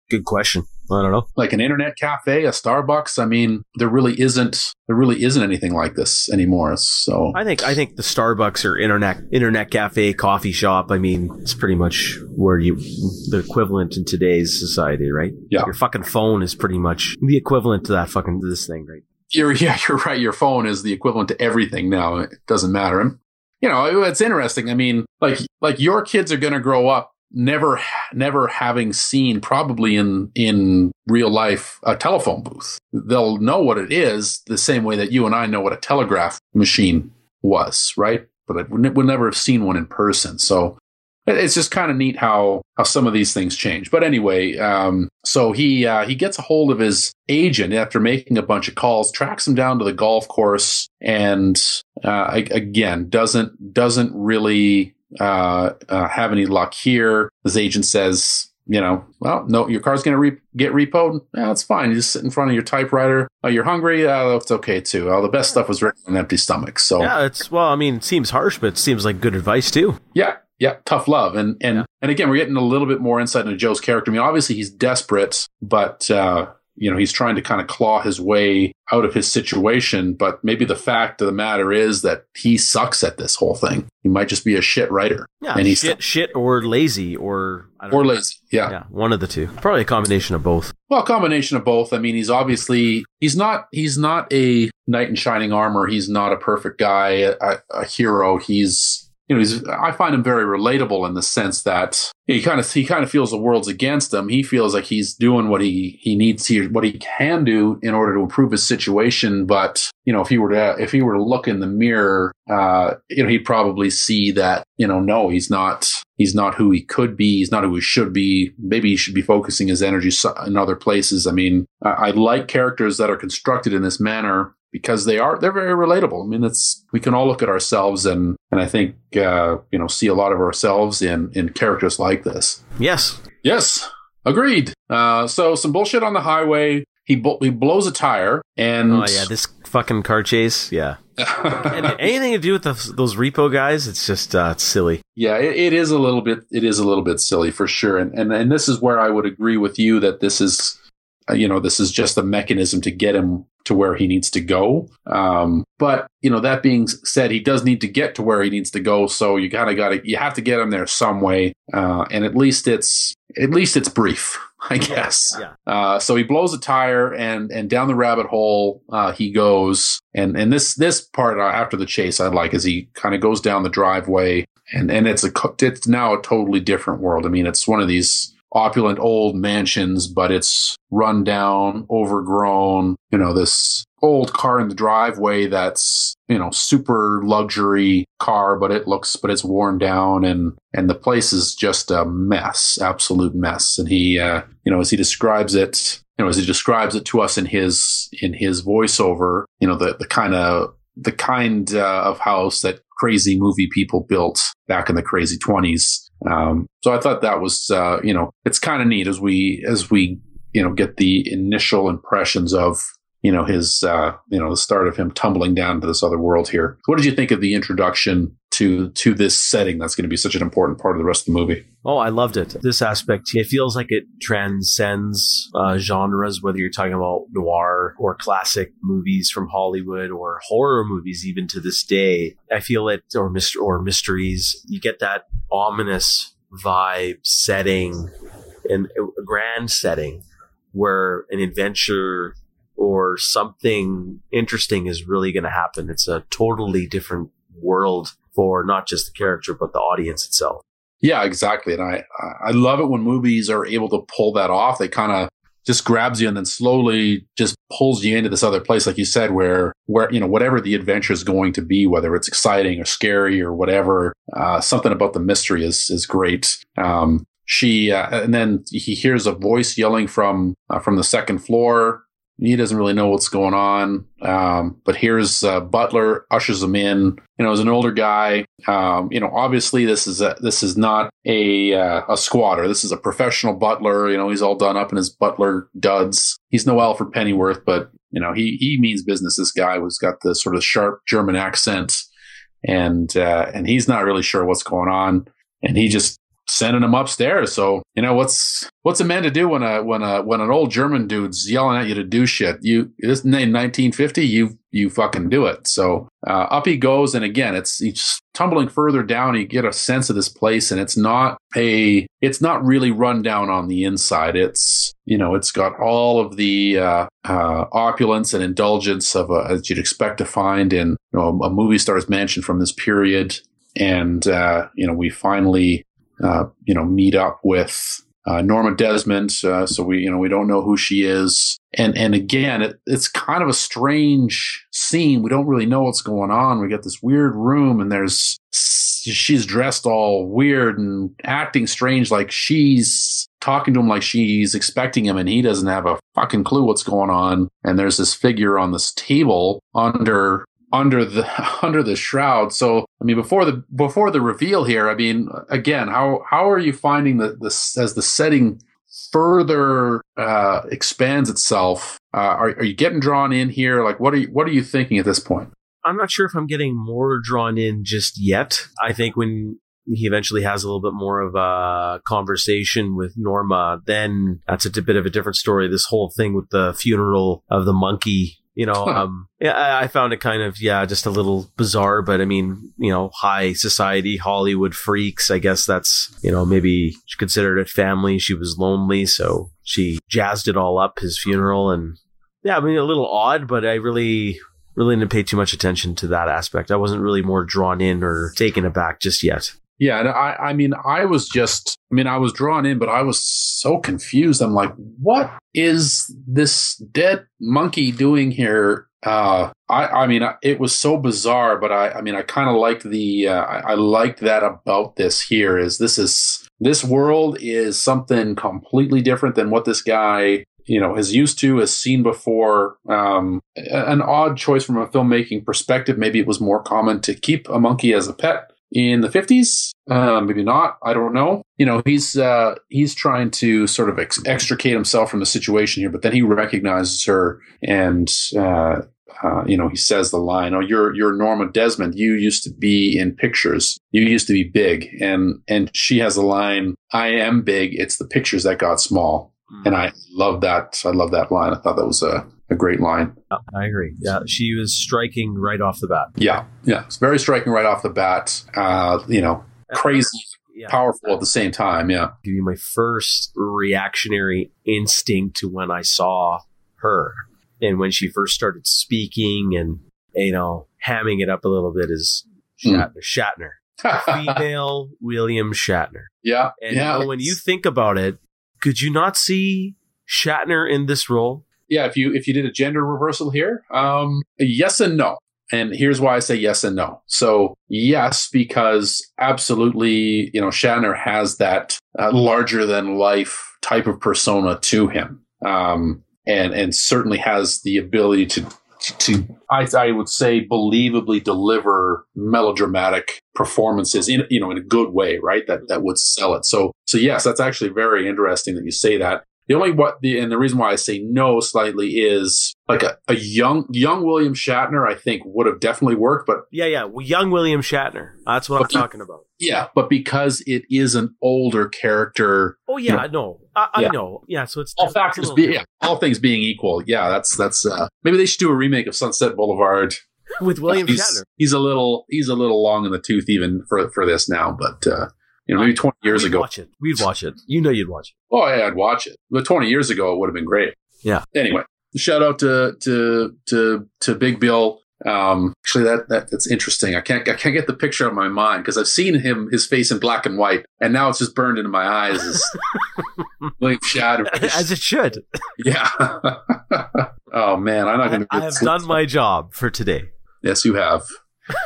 Good question. I don't know. Like an internet cafe, a Starbucks. I mean, there really isn't there really isn't anything like this anymore. So I think I think the Starbucks or internet internet cafe coffee shop. I mean, it's pretty much where you the equivalent in today's society, right? Yeah. Your fucking phone is pretty much the equivalent to that fucking this thing, right? you're yeah, you're right. Your phone is the equivalent to everything now. It doesn't matter. And, you know, it's interesting. I mean, like like your kids are going to grow up never never having seen probably in in real life a telephone booth. They'll know what it is the same way that you and I know what a telegraph machine was, right? But we'll never have seen one in person. So it's just kind of neat how how some of these things change. But anyway, um, so he uh, he gets a hold of his agent after making a bunch of calls, tracks him down to the golf course, and uh, again doesn't doesn't really uh, uh, have any luck here. His agent says. You know, well, no, your car's going to re- get repoed. Yeah, it's fine. You just sit in front of your typewriter. Oh, you're hungry? Uh, it's okay too. All the best stuff was written on empty stomachs. So, Yeah, it's well, I mean, it seems harsh, but it seems like good advice too. yeah, yeah, tough love, and and Yeah. and again, we're getting a little bit more insight into Joe's character. I mean, obviously he's desperate, but uh, you know he's trying to kind of claw his way out of his situation. But maybe the fact of the matter is that he sucks at this whole thing. He might just be a shit writer, Yeah, and he's shit, shit, or lazy, or I don't or know. lazy. Yeah. Yeah, one of the two. Probably a combination of both. Well, a combination of both. I mean, he's obviously he's not he's not a knight in shining armor. He's not a perfect guy, a, a hero. He's you know, he's I find him very relatable in the sense that he kind of he kind of feels the world's against him. He feels like he's doing what he he needs to what he can do in order to improve his situation. But you know, if he were to if he were to look in the mirror, uh, you know, he'd probably see that you know, no, he's not he's not who he could be. He's not who he should be. Maybe he should be focusing his energy in other places. I mean, I, I like characters that are constructed in this manner because they are they're very relatable. I mean, it's we can all look at ourselves and and I think uh, you know see a lot of ourselves in in characters like this. Yes. Yes, agreed. Uh, so some bullshit on the highway. He bu- he blows a tire and Oh yeah, this fucking car chase. Yeah. Anything to do with the, those repo guys? It's just uh, it's silly. Yeah, it, it is a little bit. It is a little bit silly for sure, and and and this is where I would agree with you that this is, you know, this is just a mechanism to get him to where he needs to go. Um, but you know, that being said, he does need to get to where he needs to go. So you kind of got to you have to get him there some way, uh, and at least it's at least it's brief, I guess. Yeah. Uh, so he blows a tire and and down the rabbit hole uh, he goes. And and this this part uh, after the chase I like is he kind of goes down the driveway and and it's a it's now a totally different world. I mean, it's one of these opulent old mansions, but it's run down, overgrown, you know, this old car in the driveway that's, you know, super luxury car, but it looks, but it's worn down and, and the place is just a mess, absolute mess. And he, uh, you know, as he describes it, you know, as he describes it to us in his, in his voiceover, you know, the, the kind of, the kind uh, of house that crazy movie people built back in the crazy 20s. Um, so I thought that was, uh, you know, it's kind of neat as we, as we, you know, get the initial impressions of, you know, his, uh, you know, the start of him tumbling down to this other world here. What did you think of the introduction to to this setting that's going to be such an important part of the rest of the movie. Oh, I loved it. This aspect, it feels like it transcends uh, genres, whether you're talking about noir or classic movies from Hollywood or horror movies, even to this day. I feel it, or myst- or mysteries. You get that ominous vibe setting and a grand setting where an adventure or something interesting is really going to happen. It's a totally different world for not just the character but the audience itself. Yeah, exactly. And I I love it when movies are able to pull that off. They kind of just grabs you and then slowly just pulls you into this other place, like you said, where where you know whatever the adventure is going to be, whether it's exciting or scary or whatever, uh, something about the mystery is is great. Um, she uh, and then he hears a voice yelling from uh, from the second floor he doesn't really know what's going on. Um, but here's uh, Butler ushers him in. You know, as an older guy, um, you know, obviously this is a, this is not a uh, a squatter. This is a professional butler. You know, he's all done up in his butler duds. He's no Alfred Pennyworth, but you know, he he means business. This guy who's got the sort of sharp German accent, and uh, and he's not really sure what's going on. And he just sending him upstairs. So you know what's what's a man to do when a when a when an old German dude's yelling at you to do shit? You this in 1950, you you fucking do it. So uh, up he goes, and again, it's he's tumbling further down. You get a sense of this place, and it's not a it's not really run down on the inside. It's you know it's got all of the uh, uh, opulence and indulgence of a, as you'd expect to find in you know, a movie star's mansion from this period. And uh, you know we finally you know, meet up with uh, Norma Desmond. Uh, so we, you know, we don't know who she is. And and again, it, it's kind of a strange scene. We don't really know what's going on. We get this weird room, and there's she's dressed all weird and acting strange, like she's talking to him like she's expecting him, and he doesn't have a fucking clue what's going on. And there's this figure on this table under under the under the shroud. So I mean, before the before the reveal here, I mean, again, how how are you finding that this as the setting further uh, expands itself? Uh, are, are you getting drawn in here? Like, what are you what are you thinking at this point? I'm not sure if I'm getting more drawn in just yet. I think when he eventually has a little bit more of a conversation with Norma, then that's a bit of a different story. This whole thing with the funeral of the monkey you know, um, yeah, I found it kind of, yeah, just a little bizarre, but I mean, you know, high society Hollywood freaks. I guess that's, you know, maybe she considered it family. She was lonely, so she jazzed it all up his funeral. And yeah, I mean, a little odd, but I really, really didn't pay too much attention to that aspect. I wasn't really more drawn in or taken aback just yet. Yeah, and I, I mean, I was just, I mean, I was drawn in, but I was so confused. I'm like, what is this dead monkey doing here? Uh, I, I mean, it was so bizarre, but I, I mean, I kind of liked the, uh, I, I liked that about this here is this is, this world is something completely different than what this guy you know is used to has seen before um, an odd choice from a filmmaking perspective maybe it was more common to keep a monkey as a pet in the 50s uh, maybe not i don't know you know he's uh, he's trying to sort of ex- extricate himself from the situation here but then he recognizes her and uh, uh, you know, he says the line, "Oh, you're you're Norma Desmond. You used to be in pictures. You used to be big." And and she has the line, "I am big. It's the pictures that got small." Mm. And I love that. I love that line. I thought that was a a great line. I agree. Yeah, she was striking right off the bat. Yeah, yeah, it's very striking right off the bat. Uh, you know, crazy, yeah. powerful at the same time. Yeah, give you my first reactionary instinct to when I saw her and when she first started speaking and you know hamming it up a little bit is Shatner. Mm. Shatner. female William Shatner. Yeah. And yeah. You know, when you think about it, Could you not see Shatner in this role? Yeah, if you if you did a gender reversal here, um, yes and no. And here's why I say yes and no. So yes, because absolutely, you know, Shatner has that uh, larger than life type of persona to him, um, and and certainly has the ability to to I, I would say believably deliver melodramatic performances in you know in a good way, right? That that would sell it. So so yes, that's actually very interesting that you say that. The only what the and the reason why I say no slightly is like a, a young young William Shatner I think would have definitely worked, but yeah, yeah, young William Shatner. That's what I'm talking about. Yeah, but because it is an older character. Oh yeah, you know, no, I, I yeah. know. Yeah, so it's all factors being yeah, all things being equal. Yeah, that's that's uh, maybe they should do a remake of Sunset Boulevard with William he's, Shatner. He's a little he's a little long in the tooth even for for this now, but. uh you know, maybe 20 years We'd ago. Watch it. We'd watch it. You know, you'd watch it. Oh, yeah, I'd watch it. But 20 years ago, it would have been great. Yeah. Anyway, shout out to to to to Big Bill. Um, actually, that, that that's interesting. I can't I can't get the picture out of my mind because I've seen him his face in black and white, and now it's just burned into my eyes as Shatner. As it should. Yeah. oh man, I'm not going to. I have done my job for today. Yes, you have.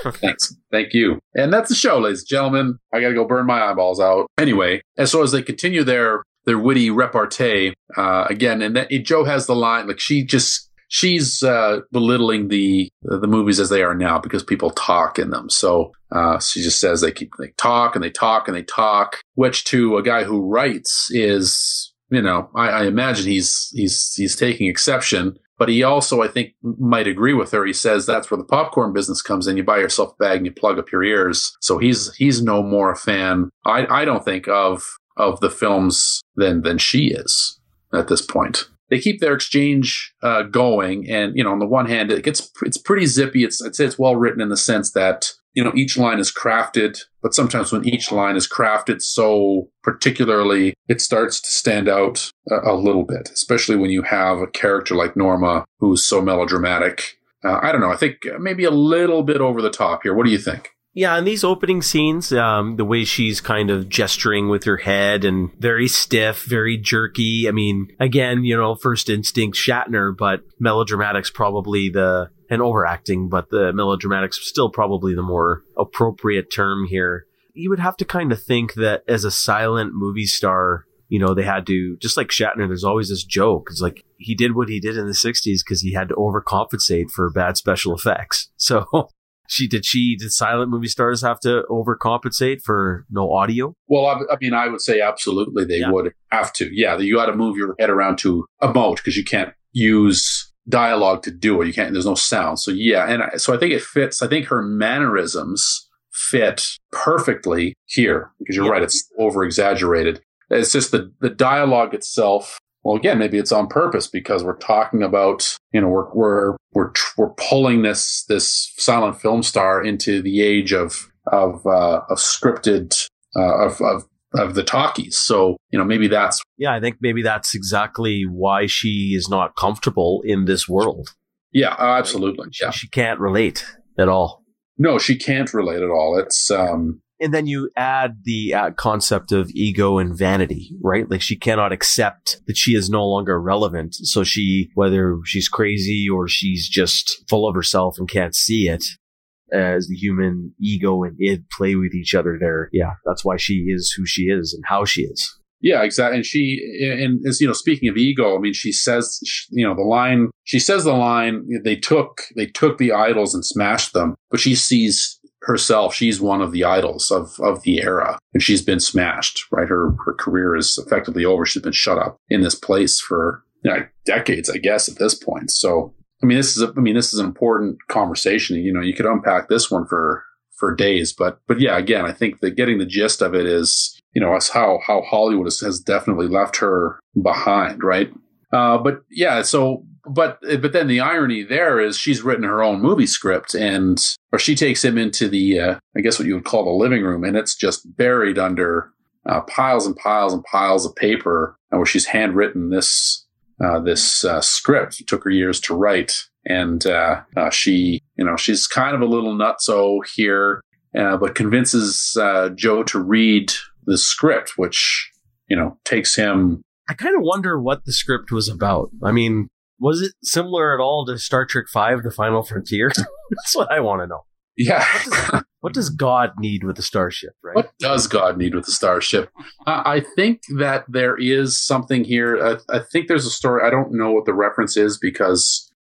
Thanks. Thank you. And that's the show, ladies and gentlemen. I got to go burn my eyeballs out. Anyway, and so as they continue their their witty repartee uh, again, and that, Joe has the line like she just she's uh, belittling the the movies as they are now because people talk in them. So uh, she just says they keep they talk and they talk and they talk, which to a guy who writes is you know I, I imagine he's he's he's taking exception but he also, I think, might agree with her. He says that's where the popcorn business comes in. You buy yourself a bag and you plug up your ears. So he's he's no more a fan. I I don't think of of the films than than she is at this point. They keep their exchange uh, going, and you know, on the one hand, it gets it's pretty zippy. It's I'd say it's well written in the sense that you know, each line is crafted, but sometimes when each line is crafted so particularly, it starts to stand out a, a little bit, especially when you have a character like Norma who's so melodramatic. Uh, I don't know. I think maybe a little bit over the top here. What do you think? Yeah, in these opening scenes, um, the way she's kind of gesturing with her head and very stiff, very jerky. I mean, again, you know, first instinct Shatner, but melodramatic's probably the and overacting, but the melodramatic's still probably the more appropriate term here. You would have to kind of think that as a silent movie star, you know, they had to, just like Shatner, there's always this joke. It's like he did what he did in the 60s because he had to overcompensate for bad special effects. So she did she did silent movie stars have to overcompensate for no audio? Well i, I mean i would say absolutely they yeah. would have to. Yeah you got to move your head around to emote because you can't use dialogue to do it. You can't there's no sound. So yeah and I, so i think it fits i think her mannerisms fit perfectly here because you're yeah. right it's over exaggerated it's just the the dialogue itself well, again, maybe it's on purpose because we're talking about, you know, we're, we're, we're, we're pulling this, this silent film star into the age of, of, uh, of scripted, uh, of, of, of the talkies. So, you know, maybe that's. Yeah, I think maybe that's exactly why she is not comfortable in this world. Yeah, absolutely. She, yeah. she can't relate at all. No, she can't relate at all. It's, um, and then you add the uh, concept of ego and vanity, right? Like she cannot accept that she is no longer relevant. So she, whether she's crazy or she's just full of herself and can't see it, as the human ego and id play with each other there. Yeah, that's why she is who she is and how she is. Yeah, exactly. And she, and as you know, speaking of ego, I mean, she says, you know, the line, she says the line, they took, they took the idols and smashed them, but she sees herself, she's one of the idols of, of the era and she's been smashed, right? Her, her career is effectively over. She's been shut up in this place for you know, decades, I guess, at this point. So, I mean, this is, a, I mean, this is an important conversation. You know, you could unpack this one for, for days, but, but yeah, again, I think that getting the gist of it is, you know, as how, how Hollywood has, has definitely left her behind, right? Uh, but yeah, so but but then the irony there is she's written her own movie script and or she takes him into the uh, I guess what you would call the living room and it's just buried under uh, piles and piles and piles of paper uh, where she's handwritten this uh, this uh, script. It took her years to write and uh, she you know she's kind of a little nutso here but convinces Joe to read the script which you know takes him I kind of wonder what the script was about. I mean, was it similar at all to Star Trek Five: The Final Frontier? That's what I want to know. Yeah. What does, what does, God need with the starship, right? What does God need with the starship? Uh, I think that there is something here. I, I, think there's a story. I don't know what the reference is because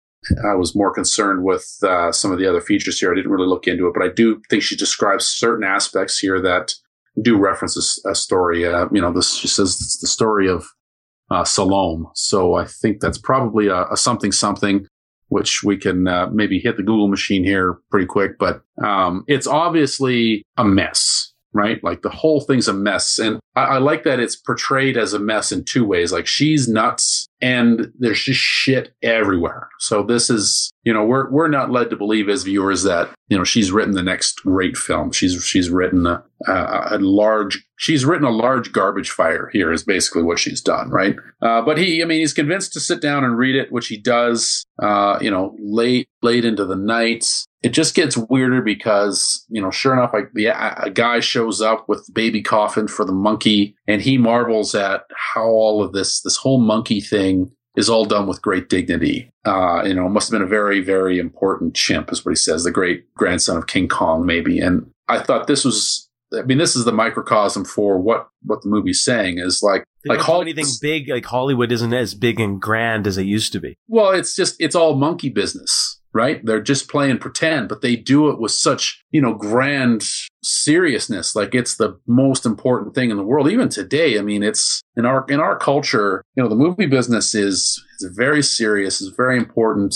I was more concerned with uh, some of the other features here. I didn't really look into it, but I do think she describes certain aspects here that do reference a, a story. Uh, you know, this she says it's the story of uh, Salome. So I think that's probably a, a something something which we can uh, maybe hit the Google machine here pretty quick. But um, it's obviously a mess, right? Like the whole thing's a mess. And I, I like that it's portrayed as a mess in two ways. Like she's nuts and there's just shit everywhere. So this is, you know, we're we're not led to believe as viewers that you know she's written the next great film. She's she's written a, a, a large she's written a large garbage fire. Here is basically what she's done, right? Uh, but he, I mean, he's convinced to sit down and read it, which he does. Uh, you know, late late into the night. It just gets weirder because, you know, sure enough, like a guy shows up with the baby coffin for the monkey and he marvels at how all of this, this whole monkey thing is all done with great dignity. Uh, you know, must have been a very, very important chimp, is what he says, the great grandson of King Kong, maybe. And I thought this was, I mean, this is the microcosm for what what the movie's saying is like, They like Hol- anything big. Like Hollywood isn't as big and grand as it used to be. Well, it's just it's all monkey business, right? They're just playing pretend, but they do it with such, you know, grand seriousness. Like it's the most important thing in the world. Even today, I mean, it's in our in our culture, you know, the movie business is is very serious, is very important.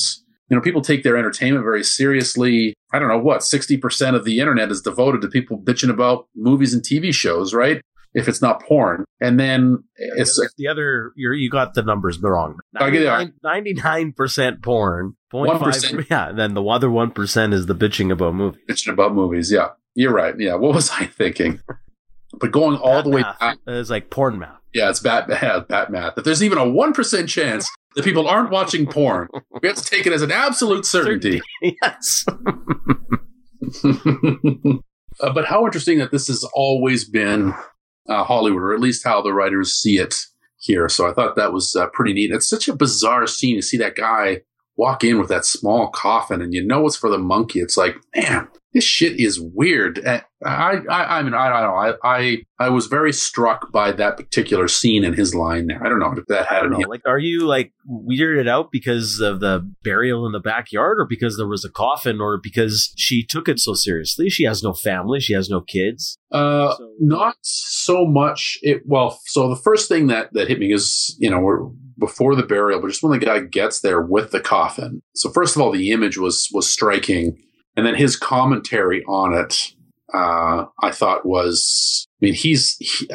You know, people take their entertainment very seriously. I don't know what, 60% of the internet is devoted to people bitching about movies and TV shows, right? If it's not porn. And then it's the other, the other you're, you got the numbers wrong. I get it. Ninety-nine percent porn. 1%. 0.5 Yeah. Then the other one percent is the bitching about movies. bitching about movies. Yeah, you're right. Yeah, what was I thinking? But going all the way Math. back, It's like porn math. yeah, it's bat, bat, bat math. That there's even a one percent chance that people aren't watching porn. We have to take it as an absolute certainty. yes. Uh, but how interesting that this has always been uh, Hollywood, or at least how the writers see it here. So I thought that was uh, pretty neat. It's such a bizarre scene to see that guy walk in with that small coffin, and you know it's for the monkey. It's like, man, this shit is weird. Uh, I, I, I mean, I don't know. I, I, I was very struck by that particular scene and his line there. I don't know if that had any. Like, are you like weirded out because of the burial in the backyard, or because there was a coffin, or because she took it so seriously? She has no family. She has no kids. Uh, So- not so much. It well, so the first thing that that hit me is you know we're before the burial, but just when the guy gets there with the coffin. So first of all, the image was was striking, and then his commentary on it, uh, I thought was. I mean, he's he,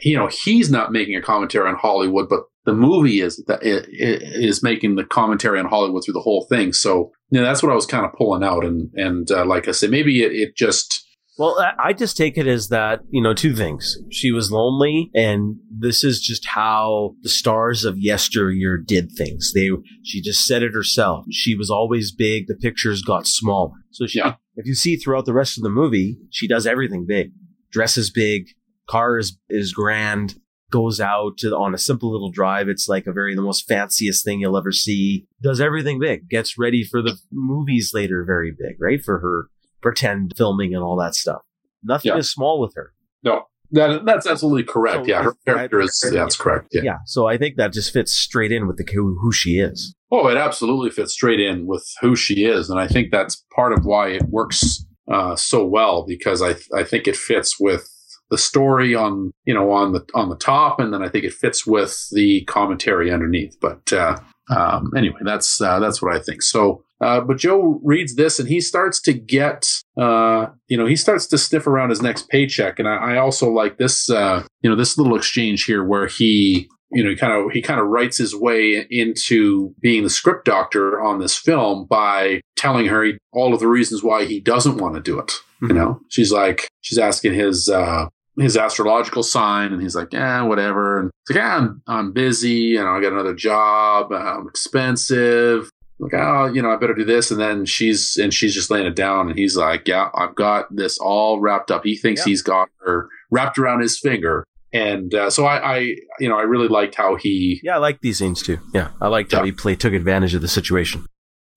you know he's not making a commentary on Hollywood, but the movie is that is making the commentary on Hollywood through the whole thing. So you know, that's what I was kind of pulling out, and and uh, like I said, maybe it, it just. Well, I- just take it as that, you know, two things. She was lonely, and this is just how the stars of yesteryear did things. They, she just said it herself. She was always big. The pictures got smaller. So she, Yeah. if you see throughout the rest of the movie, she does everything big. Dresses big, car is, is grand, goes out to, on a simple little drive. It's like a very, the most fanciest thing you'll ever see. Does everything big. Gets ready for the movies later very big, right? For her pretend filming and all that stuff. Nothing Yeah. is small with her. No, that that's absolutely correct. So yeah, her I- character is yeah, that's correct. Yeah. Yeah. So I think that just fits straight in with the who, who she is. Oh, it absolutely fits straight in with who she is, and I think that's part of why it works uh, so well because I I think it fits with the story on you know on the on the top, and then I think it fits with the commentary underneath. But uh, um, anyway, that's uh, that's what I think. So. Uh, but Joe reads this and he starts to get, uh, you know, he starts to sniff around his next paycheck. And I, I also like this, uh, you know, this little exchange here where he, you know, he kind of he kind of writes his way into being the script doctor on this film by telling her he, all of the reasons why he doesn't want to do it. You know, she's like she's asking his uh, his astrological sign, and he's like, yeah, whatever. And it's like, yeah, I'm I'm busy, you know, I got another job, uh, I'm expensive. Like, oh, you know, I better do this. And then she's and she's just laying it down, and he's like, yeah, I've got this all wrapped up. He thinks Yeah. he's got her wrapped around his finger and uh, so I, I, you know, I really liked how he. Yeah, I like these scenes too. Yeah, I liked how he played, took advantage of the situation.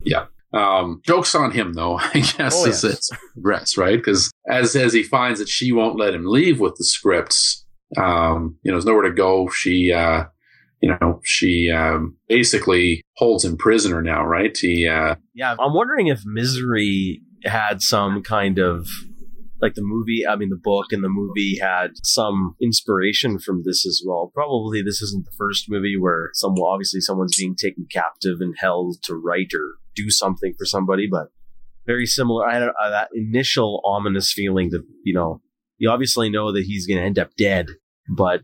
Yeah. Um, jokes on him though, I guess Oh, yes. it right? Because as as he finds that she won't let him leave with the scripts, um, you know, there's nowhere to go. She, uh, you know, she um, basically holds him prisoner now, right? He, uh, Yeah, I'm wondering if Misery had some kind of like the movie. I mean, the book and the movie had some inspiration from this as well. Probably this isn't the first movie where some obviously someone's being taken captive and held to write or do something for somebody, but very similar. I had uh, that initial ominous feeling that you know you obviously know that he's going to end up dead, but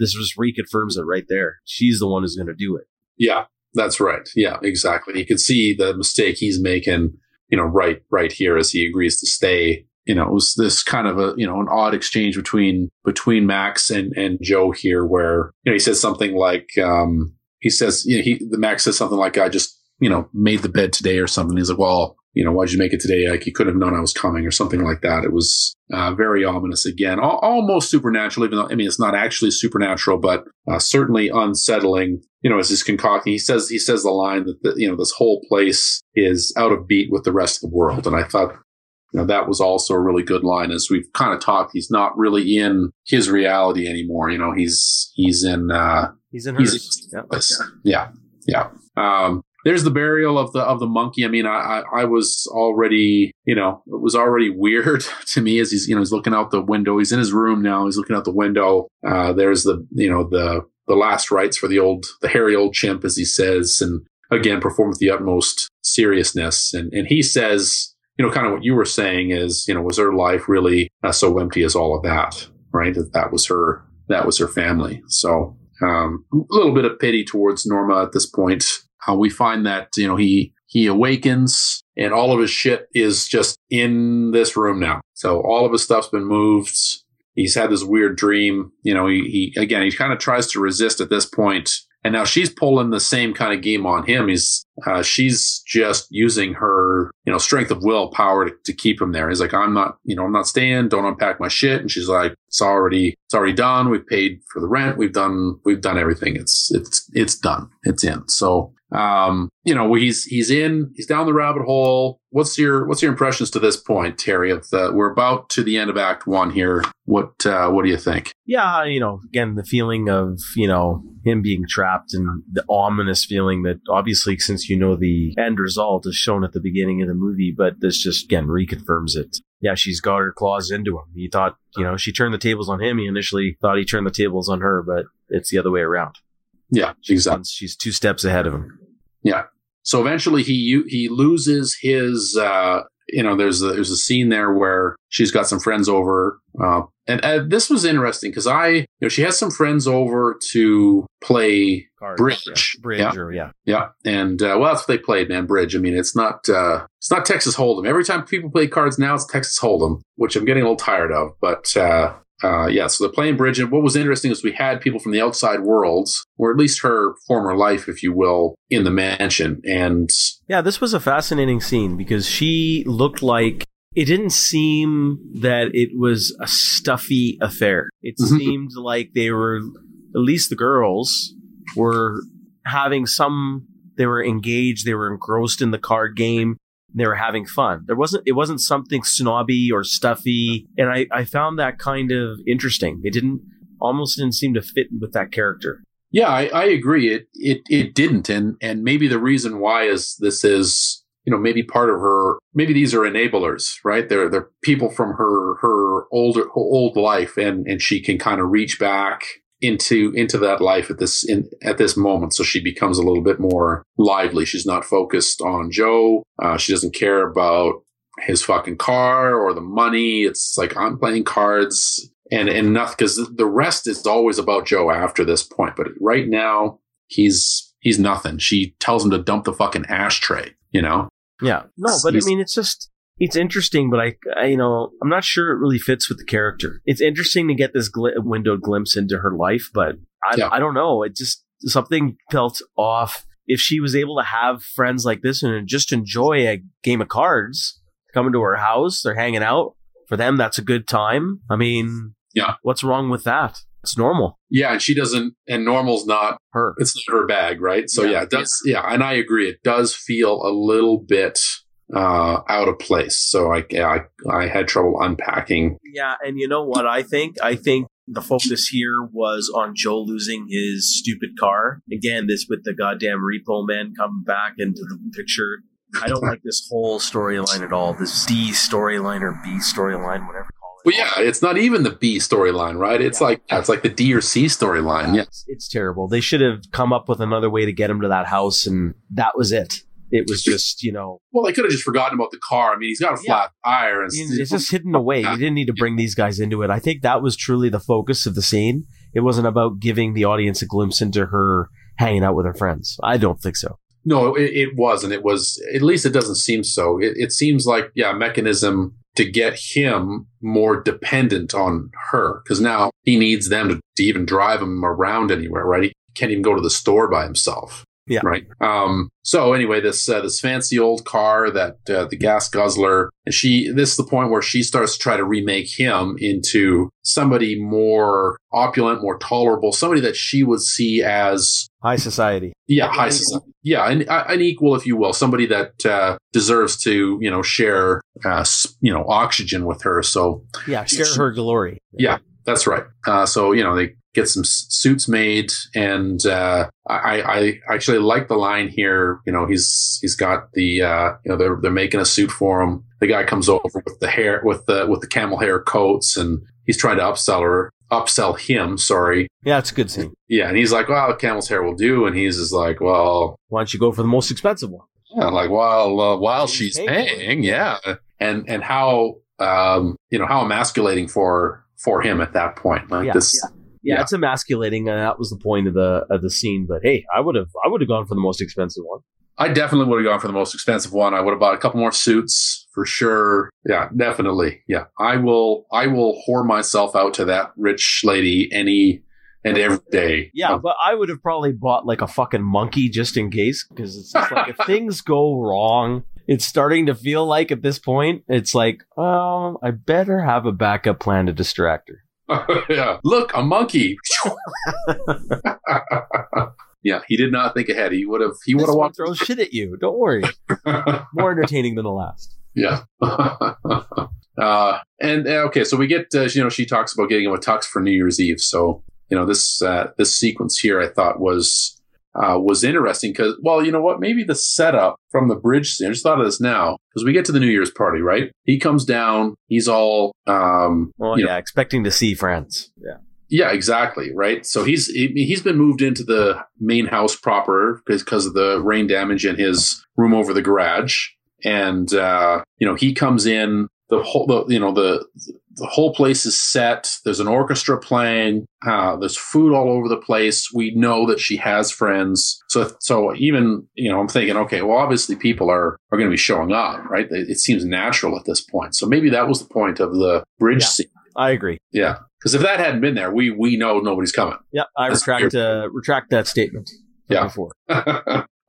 this just reconfirms it right there. She's the one who's going to do it. yeah, that's right. Yeah, exactly. You can see the mistake he's making, you know, right, right here as he agrees to stay. You know, it was this kind of a, you know, an odd exchange between, between Max and, and Joe here where, you know, he says something like, um, he says, you know, he, the Max says something like, I just, you know, made the bed today or something. He's like, well, you know, why'd you make it today? Like you couldn't have known I was coming or something like that. It was, uh, very ominous again, Al- almost supernatural, even though, I mean, it's not actually supernatural, but, uh, certainly unsettling you know, as he's concocting, he says he says the line that the, you know this whole place is out of beat with the rest of the world, and I thought you know that was also a really good line. As we've kind of talked, he's not really in his reality anymore. You know, he's he's in uh, He's in. Yeah. Yeah, yeah. Um, there's the burial of the of the monkey. I mean, I, I was already you know it was already weird to me as he's you know he's looking out the window. He's in his room now. He's looking out the window. Uh, there's the you know the the last rites for the old the hairy old chimp, as he says, and again perform with the utmost seriousness. And and he says, you know, kind of what you were saying is, you know, was her life really uh, so empty as all of that, right? That that was her that was her family. So um, a little bit of pity towards Norma at this point. Uh, we find that you know he he awakens and all of his shit is just in this room now. So all of his stuff's been moved. He's had this weird dream. You know, he, he again he kind of tries to resist at this point, and now she's pulling the same kind of game on him. He's uh, she's just using her you know strength of will power to, to keep him there. He's like, I'm not you know I'm not staying. Don't unpack my shit. And she's like, it's already it's already done. We've paid for the rent. We've done we've done everything. It's it's it's done. It's in. So um, you know, he's he's in, he's down the rabbit hole. What's your what's your impressions to this point, Harry? Of the we're about to the end of Act One here. What uh, what do you think? yeah, you know, again, the feeling of, you know, him being trapped and the ominous feeling that obviously, since you know the end result is shown at the beginning of the movie, but this just, again, reconfirms it. Yeah, she's got her claws into him. He thought, you know, she turned the tables on him. He initially thought he turned the tables on her, but it's the other way around. Yeah, exactly. She's two steps ahead of him. Yeah. So eventually he he loses his. Uh, you know, there's a, there's a scene there where she's got some friends over, uh, and uh, this was interesting because I, you know, she has some friends over to play Cards, Bridge. yeah. Bridge, Yeah. or yeah. Yeah, and uh, well, that's what they played, man. Bridge. I mean, it's not uh, it's not Texas Hold'em. Every time people play cards now, it's Texas Hold'em, which I'm getting a little tired of. But uh, uh, yeah, so they're playing bridge, and what was interesting is we had people from the outside worlds, or at least her former life, if you will, in the mansion, and Yeah, this was a fascinating scene because she looked like it didn't seem that it was a stuffy affair. It Mhm. seemed like they were, at least the girls, were having some, they were engaged, they were engrossed in the card game, they were having fun. There wasn't, it wasn't something snobby or stuffy. And I, I found that kind of interesting. It didn't, almost didn't seem to fit with that character. Yeah, I, I agree. It it it didn't, and and maybe the reason why is this is you know maybe part of her. Maybe these are enablers, right? They're they're people from her her older old life, and and she can kind of reach back into into that life at this in at this moment. So she becomes a little bit more lively. She's not focused on Joe. Uh, she doesn't care about his fucking car or the money. It's like I'm playing cards and and nothing because the rest is always about Joe after this point. But right now, he's he's nothing. She tells him to dump the fucking ashtray. You know? Yeah. No, but I mean, it's just, it's interesting, but I, I, you know, I'm not sure it really fits with the character. It's interesting to get this gl- windowed glimpse into her life, but I, Yeah. I don't know. It just, something felt off. If she was able to have friends like this and just enjoy a game of cards, coming to her house, they're hanging out. For them, that's a good time. I mean, Yeah. What's wrong with that? It's normal. Yeah, and she doesn't, and normal's not Her. it's not her bag, right? So Yeah. yeah, it does. Yeah. and I agree. It does feel a little bit uh, out of place. So I, I, I had trouble unpacking. Yeah, and you know what I think? I think the focus here was on Joe losing his stupid car. Again, this with the goddamn repo man coming back into the picture. I don't like this whole storyline at all. This D storyline or B storyline, whatever you call it. Well, yeah, it's not even the B storyline, right? It's Yeah. like yeah, it's like the D or C storyline. Yeah, It's, it's terrible. They should have come up with another way to get him to that house, and that was it. It was just, you know, well, they could have just forgotten about the car. I mean, he's got a flat tire, and it's just hidden away. You didn't need to bring these guys into it. I think that was truly the focus of the scene. It wasn't about giving the audience a glimpse into her hanging out with her friends. I don't think so. No, it, it wasn't. It was at least it doesn't seem so. It, it seems like yeah, mechanism to get him more dependent on her because now he needs them to, to even drive him around anywhere. Right? He can't even go to the store by himself. Yeah. Right. Um. So anyway, this uh, this fancy old car that uh, the gas guzzler, and she this is the point where she starts to try to remake him into somebody more opulent, more tolerable, somebody that she would see as High society. yeah, Like high an society. Yeah, an, an equal, if you will, somebody that uh, deserves to, you know, share, uh, you know, oxygen with her. So Yeah, share her glory. Yeah. that's right. Uh, so you know, they get some suits made, and uh, I, I actually like the line here. You know, he's he's got the, uh, you know, they're they're making a suit for him. The guy comes over with the hair, with the with the camel hair coats, and he's trying to upsell her, upsell him. Sorry. Yeah, it's a good scene. Yeah, and he's like, "Well, camel's hair will do," and he's just like, "Well, Why don't you go for the most expensive one? Yeah, like while uh, while She's she's paying paying, yeah, and and how um you know how emasculating for for him at that point, like Yeah, this. Yeah, Yeah. it's emasculating, and that was the point of the of the scene. But hey, I would have I would have gone for the most expensive one. I definitely would have gone for the most expensive one. I would have bought a couple more suits for sure. Yeah, definitely. Yeah, I will. I will whore myself out to that rich lady any and every day. Yeah, Um, but I would have probably bought like a fucking monkey just in case, because it's just like if things go wrong, it's starting to feel like at this point, it's like, um, I better have a backup plan to distract her. yeah. Look, a monkey. yeah, he did not think ahead. He would have. He would have walked. throws shit at you. Don't worry, more entertaining than the last. Yeah. uh, and uh, okay, so we get uh, you know she talks about getting him a tux for New Year's Eve. So you know this uh, this sequence here I thought was uh, was interesting because well you know what maybe the setup from the bridge scene I just thought of this now because we get to the New Year's party right he comes down he's all um Well, you yeah, expecting to see friends. Yeah, yeah, exactly. Right. So he's he, he's been moved into the main house proper because of the rain damage in his room over the garage, and uh, you know he comes in. The whole, the, you know, the the whole place is set. There's an orchestra playing. Uh, there's food all over the place. We know that she has friends. So, so even you know, I'm thinking, okay, well, obviously people are are going to be showing up, right? It, it seems natural at this point. So maybe that was the point of the bridge Yeah. scene. I agree. Yeah, because if that hadn't been there, we we know nobody's coming. Yeah, I That's retract uh, retract that statement. Yeah. before.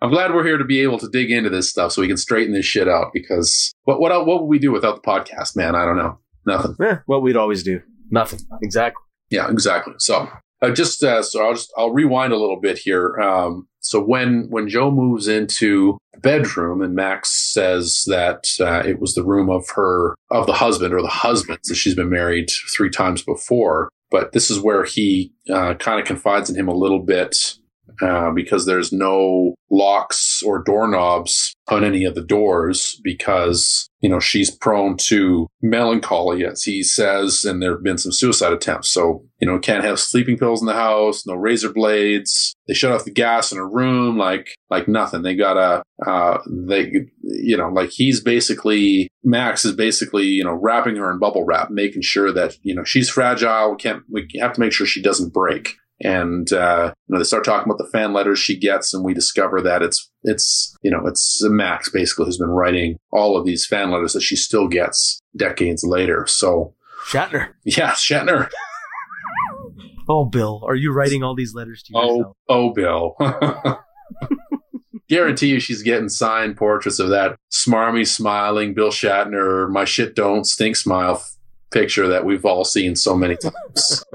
I'm glad we're here to be able to dig into this stuff so we can straighten this shit out. Because what what what would we do without the podcast, man? I don't know. Nothing. Eh, what we'd always do. Nothing. Exactly. Yeah, exactly. So uh, just uh, so I'll just I'll rewind a little bit here. Um, so when when Joe moves into the bedroom and Max says that uh, it was the room of her of the husband or the husbands that she's been married three times before, but this is where he uh, kind of confides in him a little bit uh, because there's no locks or doorknobs on any of the doors because you know she's prone to melancholy as he says and there have been some suicide attempts. So you know can't have sleeping pills in the house no razor blades. They shut off the gas in her room like like nothing. They gotta uh they you know like he's basically max is basically you know wrapping her in bubble wrap making sure that you know she's fragile. We can't we have to make sure she doesn't break and uh, you know they start talking about the fan letters she gets, and we discover that it's it's you know it's Max basically who's been writing all of these fan letters that she still gets decades later. So Shatner. yeah, Shatner. Oh, Bill, are you writing all these letters to Oh, yourself? oh, Bill. Guarantee you she's getting signed portraits of that smarmy, smiling Bill Shatner, my shit don't stink smile picture that we've all seen so many times.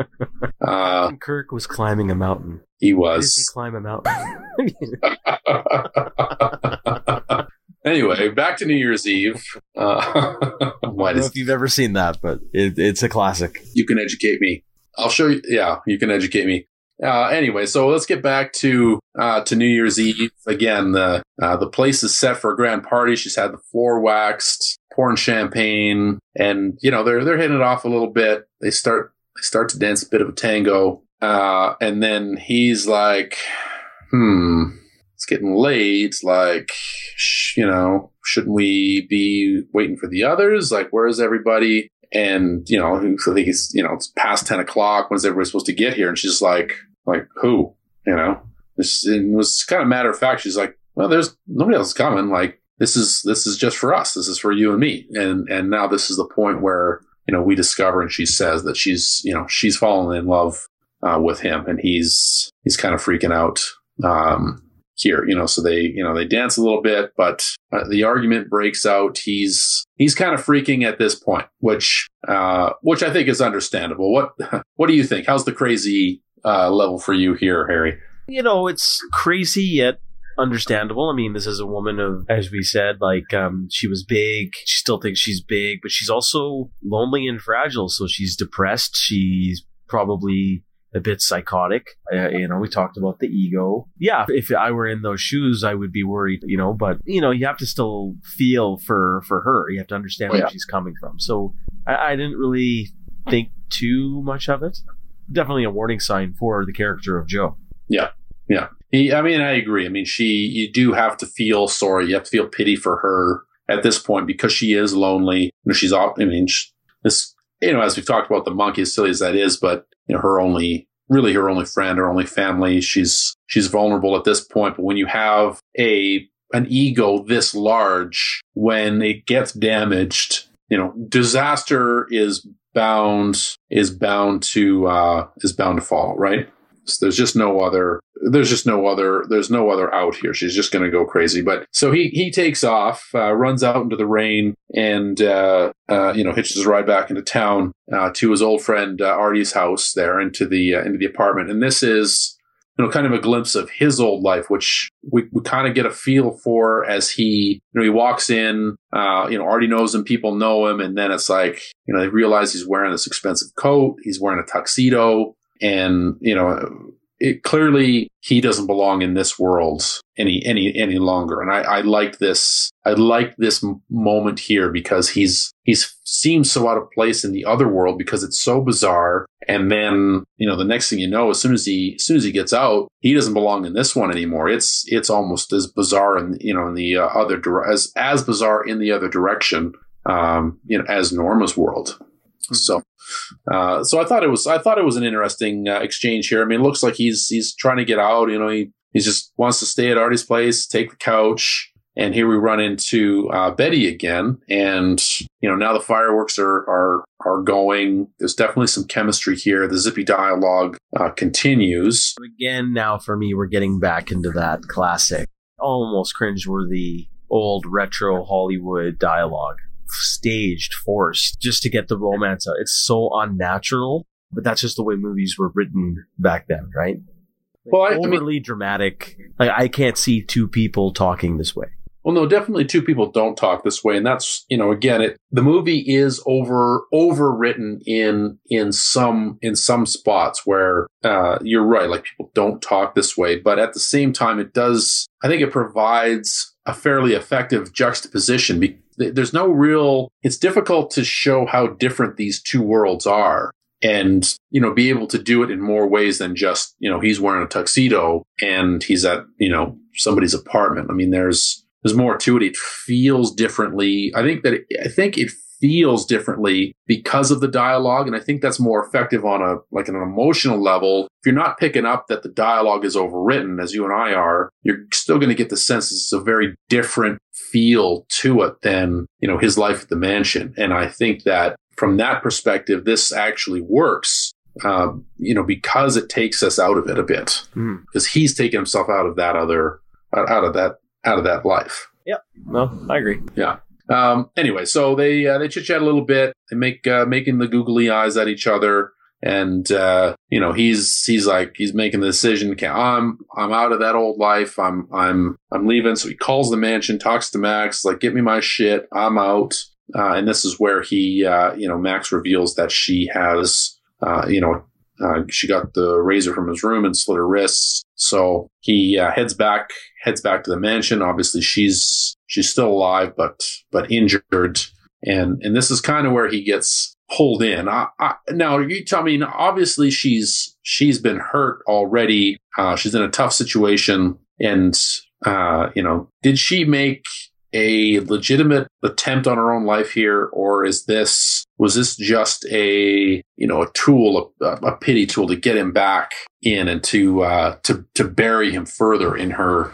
Uh, Kirk was climbing a mountain. he Why does he was. climb a mountain? anyway, back to New Year's Eve. Uh, I why don't know if you've ever seen that, but it, it's a classic. you can educate me? I'll show you. Yeah, you can educate me. Uh, anyway, so let's get back to uh, to New Year's Eve again. The uh, the place is set for a grand party. She's had the floor waxed, pouring champagne, and you know they're they're hitting it off a little bit. They start they start to dance a bit of a tango, uh, and then he's like, "Hmm, it's getting late. Like, sh- you know, shouldn't we be waiting for the others? Like, where's everybody?" And you know, I think you know it's past ten o'clock. When's everybody supposed to get here? And she's like, like who? You know, it was kind of matter of fact. She's like, well, there's nobody else coming. Like this is this is just for us. This is for you and me. And and now this is the point where you know we discover, and she says that she's you know she's fallen in love uh, with him, and he's he's kind of freaking out. Um, here, you know, so they, you know, they dance a little bit, but uh, the argument breaks out. He's he's kind of freaking at this point, which uh, which I think is understandable. What what do you think? How's the crazy uh, level for you here, Harry? You know, it's crazy yet understandable. I mean, this is a woman of, as we said, like um, she was big. She still thinks she's big, but she's also lonely and fragile. So she's depressed. She's probably a bit psychotic. Uh, you know, we talked about the ego. Yeah, if I were in those shoes, I would be worried. You know, but you know, you have to still feel for for her. You have to understand Oh, yeah. where she's coming from. So I, I didn't really think too much of it. Definitely a warning sign for the character of Joe. Yeah, he, I mean, I agree. I mean, she, you do have to feel sorry. You have to feel pity for her at this point because she is lonely. You know, she's, all- I mean, sh this, you know, as we've talked about the monkey, as silly as that is, but you know, her only, really her only friend, her only family. She's, she's vulnerable at this point. But when you have a, an ego this large, when it gets damaged, you know, disaster is bound, is bound to, uh, is bound to fall, right? So there's just no other there's just no other there's no other out here. She's just going to go crazy. But so he he takes off uh, runs out into the rain and uh, uh, you know hitches his ride back into town uh, to his old friend uh, artie's house there into the uh, into the apartment. And this is you know kind of a glimpse of his old life which we, we kind of get a feel for as he you know he walks in uh, you know artie knows him people know him and then it's like you know they realize he's wearing this expensive coat he's wearing a tuxedo and you know it clearly he doesn't belong in this world any any any longer. And i i like this i like this moment here because he's he's seems so out of place in the other world because it's so bizarre. And then you know the next thing you know as soon as he as soon as he gets out he doesn't belong in this one anymore. It's it's almost as bizarre in you know in the uh, other dire- as as bizarre in the other direction um you know as norma's world. So uh, so I thought it was I thought it was an interesting uh, exchange here. I mean, it looks like he's he's trying to get out. You know, he he just wants to stay at Artie's place, take the couch, and here we run into uh, Betty again. And you know, now the fireworks are are are going. There's definitely some chemistry here. The zippy dialogue uh, continues. Again, now for me, we're getting back into that classic, almost cringeworthy, old retro Hollywood dialogue, staged, forced, just to get the romance out. It's so unnatural, but that's just the way movies were written back then, right? Well, I- I mean- overly dramatic. Like I can't see two people talking this way. Well, no, definitely two people don't talk this way, and that's you know again, it the movie is over overwritten in in some in some spots where uh, you're right, like people don't talk this way, but at the same time, it does. I think it provides a fairly effective juxtaposition. Be- There's no real. It's difficult to show how different these two worlds are. And, you know, be able to do it in more ways than just, you know, he's wearing a tuxedo and he's at, you know, somebody's apartment. I mean, there's, there's more to it. It feels differently. I think that it, I think it feels differently because of the dialogue, and I think that's more effective on a like an emotional level. If you're not picking up that the dialogue is overwritten, as you and I are, you're still going to get the sense it's a very different feel to it than you know his life at the mansion. And I think that from that perspective, this actually works. Um, you know, because it takes us out of it a bit, because he's taken himself out of that other, out of that, out of that life. Yeah, no, I agree. Um, anyway, so they uh, they chit chat a little bit. They make uh, making the googly eyes at each other. and uh, you know he's he's like he's making the decision. Okay, I'm I'm out of that old life. I'm I'm I'm leaving. So he calls the mansion, talks to Max, like get me my shit. I'm out. Uh, and this is where he, uh, you know, Max reveals that she has, uh, you know, she got the razor from his room and slit her wrists. So he uh, heads back, heads back to the mansion. Obviously, she's she's still alive, but but injured. And and this is kind of where he gets pulled in. I, I, now you tell me. Obviously, she's she's been hurt already. Uh, she's in a tough situation, and uh, you know, did she make a legitimate attempt on her own life here, or is this was this just a you know a tool, a, a pity tool to get him back in and to uh, to to bury him further in her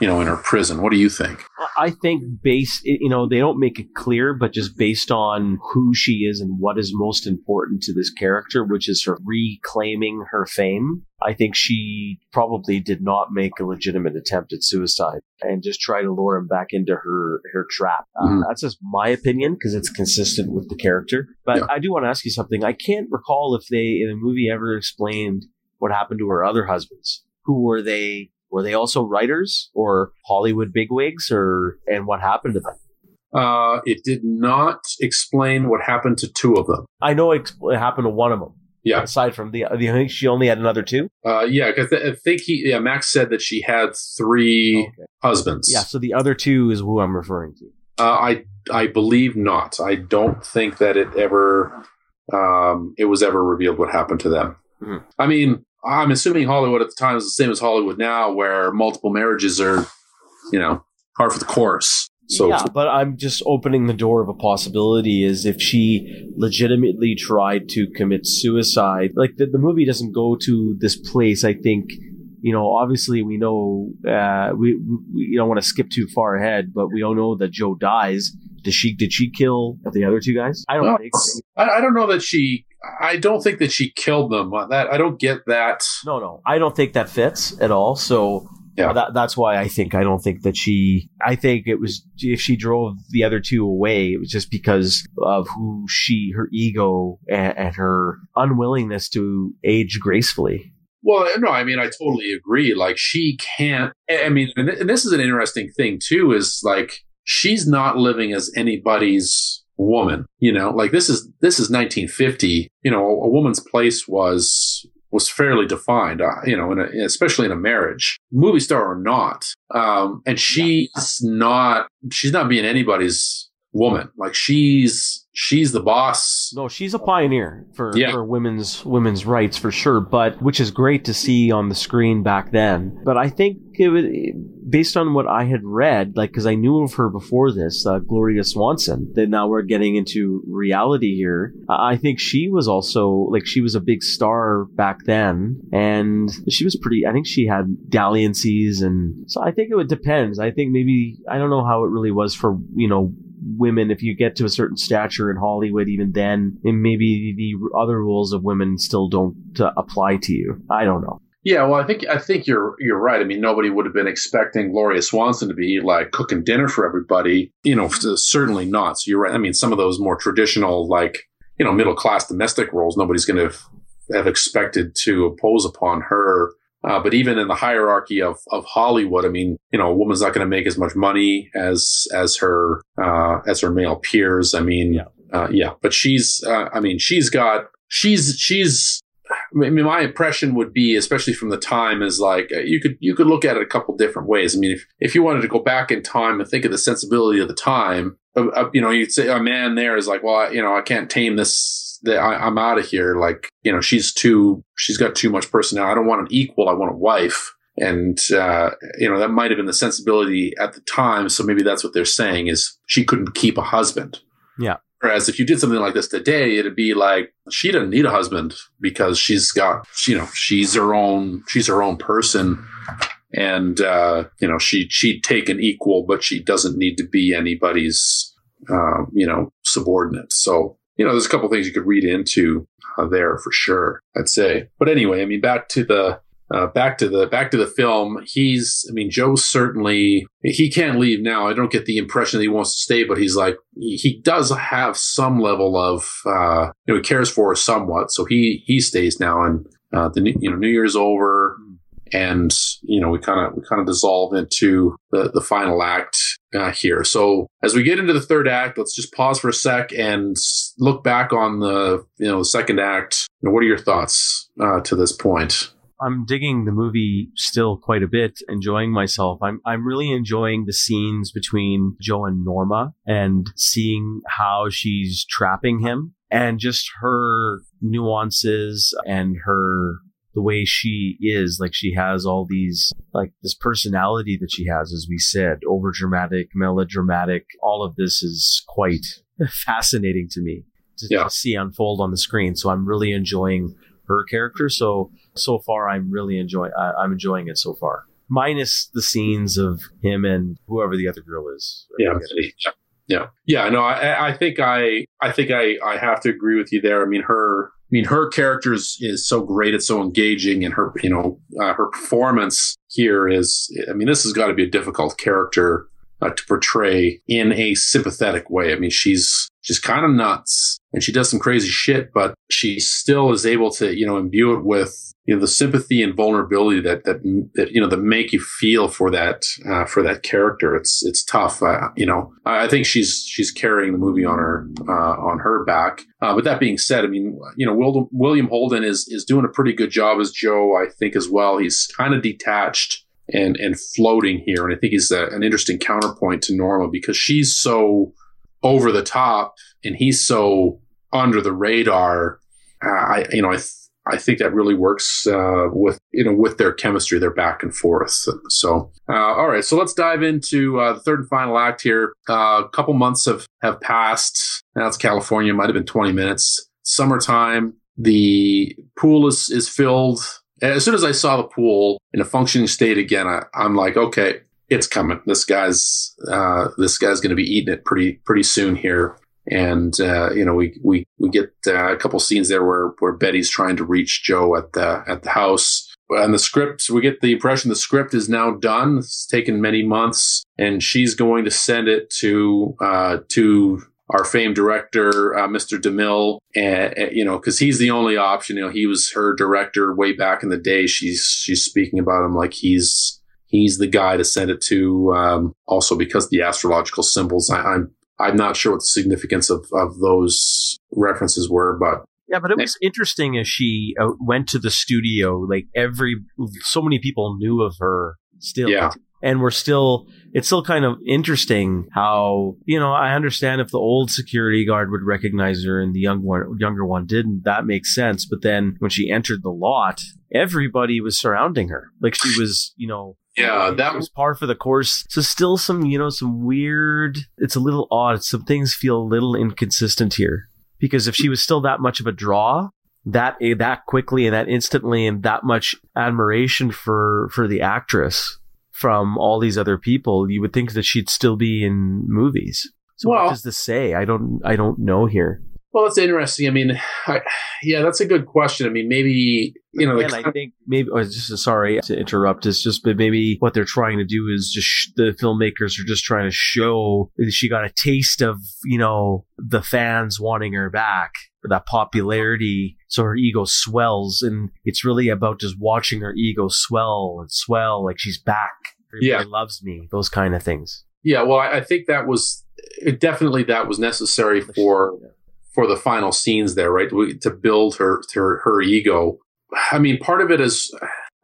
you know in her prison? What do you think? I think based, you know, they don't make it clear, but just based on who she is and what is most important to this character, which is her reclaiming her fame, I think she probably did not make a legitimate attempt at suicide and just try to lure him back into her her trap. Uh. Uh, that's just my opinion because it's consistent with the character. But yeah. I do want to ask you something. I can't recall if they in the movie ever explained what happened to her other husbands. Who were they? Were they also writers or Hollywood bigwigs, or and what happened to them? Uh, it did not explain what happened to two of them. I know it, happened to one of them. Yeah. Aside from the, I think she only had another two. Uh, yeah, because I think he, yeah, Max said that she had three okay. husbands. Yeah, so the other two is who I'm referring to. Uh, I I believe not. I don't think that it ever, um, it was ever revealed what happened to them. Mm-hmm. I mean, I'm assuming Hollywood at the time is the same as Hollywood now, where multiple marriages are, you know, par for the course. So yeah, but I'm just opening the door of a possibility is if she legitimately tried to commit suicide. Like the, the movie doesn't go to this place. I think you know, obviously we know uh, we we don't want to skip too far ahead, but we all know that Joe dies. Did she did she kill the other two guys? I don't. Well, I, I, don't know that she I don't think that she killed them. Uh, that I don't get that. No, no, I don't think that fits at all. So yeah. Uh, that, that's why I think I don't think that she. I think it was if she drove the other two away, it was just because of who she, her ego, and, and her unwillingness to age gracefully. Well, uh, no, I mean, I totally agree. Like, she can't. I mean, and this is an interesting thing too. Is like she's not living as anybody's woman. You know, like this is this is 1950. You know, a, woman's place was was fairly defined. Uh, you know, in a, especially in a marriage, movie star or not. Um, and she's yeah. not she's not being anybody's woman. Like she's she's the boss. No, she's a pioneer for, yeah. for women's women's rights for sure. But which is great to see on the screen back then. But I think it was based on what I had read, like because I knew of her before this, uh, Gloria Swanson. That now we're getting into reality here. I think she was also like she was a big star back then, and she was pretty. I think she had dalliances, and so I think it would depends. I think maybe I don't know how it really was for you know women if you get to a certain stature in Hollywood even then and maybe the other rules of women still don't uh, apply to you I don't know yeah, well, I think I think you're you're right. I mean, nobody would have been expecting Gloria Swanson to be like cooking dinner for everybody. You know, certainly not. So you're right. I mean, some of those more traditional, like you know, middle class domestic roles, nobody's going to have expected to impose upon her. Uh, but even in the hierarchy of, of Hollywood, I mean, you know, a woman's not going to make as much money as as her uh, as her male peers. I mean, yeah, uh, yeah. But she's, uh, I mean, she's got she's she's. I mean, my impression would be, especially from the time, is like uh, you could you could look at it a couple different ways. I mean, if if you wanted to go back in time and think of the sensibility of the time, uh, you know, you'd say a man there is like, well, I, you know, I can't tame this that I, am out of here. Like, you know, she's too, she's got too much personality. I don't want an equal. I want a wife. And, uh, you know, that might have been the sensibility at the time. So maybe that's what they're saying is she couldn't keep a husband. Yeah. Whereas if you did something like this today, it'd be like she doesn't need a husband because she's got, you know, she's her own, she's her own person. And, uh, you know, she, she'd take an equal, but she doesn't need to be anybody's, uh, you know, subordinate. So you know, there's a couple things you could read into uh, there for sure, I'd say. But anyway, I mean, back to the uh, back to the back to the film. He's, I mean, Joe certainly he can't leave now. I don't get the impression that he wants to stay, but he's like he does have some level of uh, you know he cares for her somewhat, so he he stays now. And uh, the you know New Year's over, and you know we kind of we kind of dissolve into the the final act uh, here. So as we get into the third act, let's just pause for a sec and look back on the you know the second act. You know, what are your thoughts uh, to this point? I'm digging the movie still quite a bit, enjoying myself. I'm I'm really enjoying the scenes between Joe and Norma and seeing how she's trapping him and just her nuances and her the way she is like she has all these like this personality that she has as we said over dramatic melodramatic all of this is quite fascinating to me to, yeah. to see unfold on the screen. So i'm really enjoying her character. So so far i'm really enjoying i'm enjoying it so far. Minus the scenes of him and whoever the other girl is. Yeah. yeah. Yeah. No i i think i i think i i have to agree with you there. I mean her I mean, her character is, is so great. It's so engaging, and her, you know, uh, her performance here is. I mean, this has got to be a difficult character uh, to portray in a sympathetic way. I mean, she's she's kind of nuts, and she does some crazy shit, but she still is able to, you know, imbue it with you know the sympathy and vulnerability that that that you know that make you feel for that uh, for that character. It's it's tough. Uh, you know, I think she's she's carrying the movie on her uh, on her back. Uh, but that being said, I mean, you know, Will, William Holden is is doing a pretty good job as Joe. I think as well. He's kind of detached and and floating here, and I think he's a, an interesting counterpoint to Norma because she's so over the top and he's so under the radar. Uh, I you know I. Th- I think that really works uh, with you know with their chemistry, their back and forth. So, uh, all right, so let's dive into uh, the third and final act here. Uh, a couple months have have passed. Now it's California. Might have been twenty minutes. Summertime. The pool is is filled. As soon as I saw the pool in a functioning state again, I, I'm like, okay, it's coming. This guy's uh, this guy's going to be eating it pretty pretty soon here and uh, you know we we we get uh, a couple scenes there where where Betty's trying to reach Joe at the at the house. And the script, we get the impression the script is now done. It's taken many months, and she's going to send it to uh, to our famed director, uh, Mr. DeMille, and, and you know, because he's the only option. You know, he was her director way back in the day. She's she's speaking about him like he's he's the guy to send it to. Um, also, because the astrological symbols, I, I'm I'm not sure what the significance of, of those references were, but yeah, but it was interesting as she uh, went to the studio. Like every, so many people knew of her still. Yeah. And we're still, it's still kind of interesting how, you know, I understand if the old security guard would recognize her and the young one, younger one didn't, that makes sense. But then when she entered the lot, everybody was surrounding her. Like she was, you know, yeah, that was par for the course. So still some, you know, some weird. It's a little odd. Some things feel a little inconsistent here because if she was still that much of a draw, that eh, that quickly and that instantly, and that much admiration for for the actress from all these other people, you would think that she'd still be in movies. So well, what does this say? I don't I don't know here. Well, that's interesting. I mean, I, yeah, that's a good question. I mean, maybe you know, and I think maybe oh, just sorry to interrupt. It's just, but maybe what they're trying to do is just sh- the filmmakers are just trying to show she got a taste of you know the fans wanting her back for that popularity, so her ego swells, and it's really about just watching her ego swell and swell, like she's back. Everybody yeah, loves me. Those kind of things. Yeah, well, I, I think that was definitely that was necessary for for the final scenes there, right? To build her her, her ego. I mean, part of it is,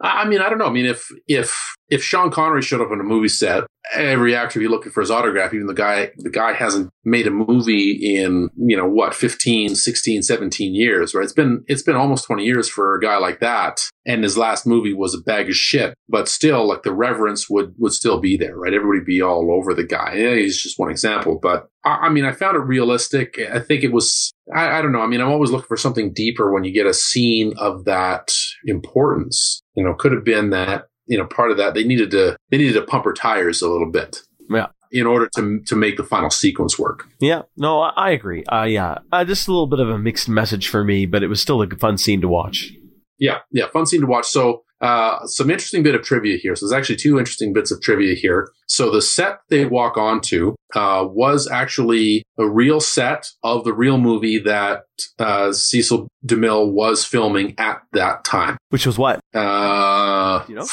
I mean, I don't know. I mean, if if if Sean Connery showed up on a movie set, every actor would be looking for his autograph, even the guy the guy hasn't made a movie in, you know, what, 15, 16, 17 years, right? It's been it's been almost 20 years for a guy like that. And his last movie was a bag of shit. But still, like the reverence would would still be there, right? Everybody be all over the guy. Yeah, he's just one example. But I, I mean, I found it realistic. I think it was I, I don't know. I mean, I'm always looking for something deeper when you get a scene of that importance. You know, could have been that you know, part of that they needed to they needed to pump her tires a little bit. Yeah. In order to to make the final sequence work. Yeah. No, I, I agree. Uh, yeah. Uh, just a little bit of a mixed message for me, but it was still a fun scene to watch. Yeah. Yeah. Fun scene to watch. So uh, some interesting bit of trivia here. So there's actually two interesting bits of trivia here. So the set they walk onto uh, was actually a real set of the real movie that uh, Cecil DeMille was filming at that time. Which was what? Uh, You know?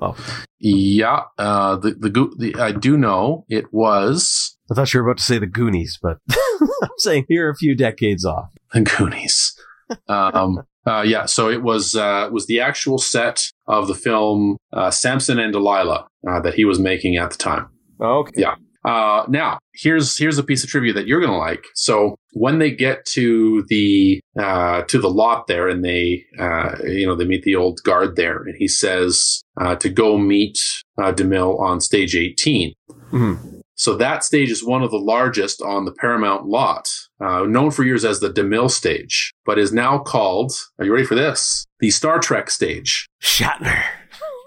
Oh, yeah, uh, the, the the I do know it was I thought you were about to say the Goonies, but I'm saying you're a few decades off. the Goonies. um, uh, yeah, so it was uh, it was the actual set of the film uh, Samson and Delilah uh, that he was making at the time. Okay. Yeah. Uh, now here's here's a piece of trivia that you're gonna like. So when they get to the uh, to the lot there, and they uh, you know they meet the old guard there, and he says uh, to go meet uh, DeMille on stage 18. Mhm. So that stage is one of the largest on the Paramount lot, uh, known for years as the DeMille stage, but is now called. Are you ready for this? The Star Trek stage Shatner.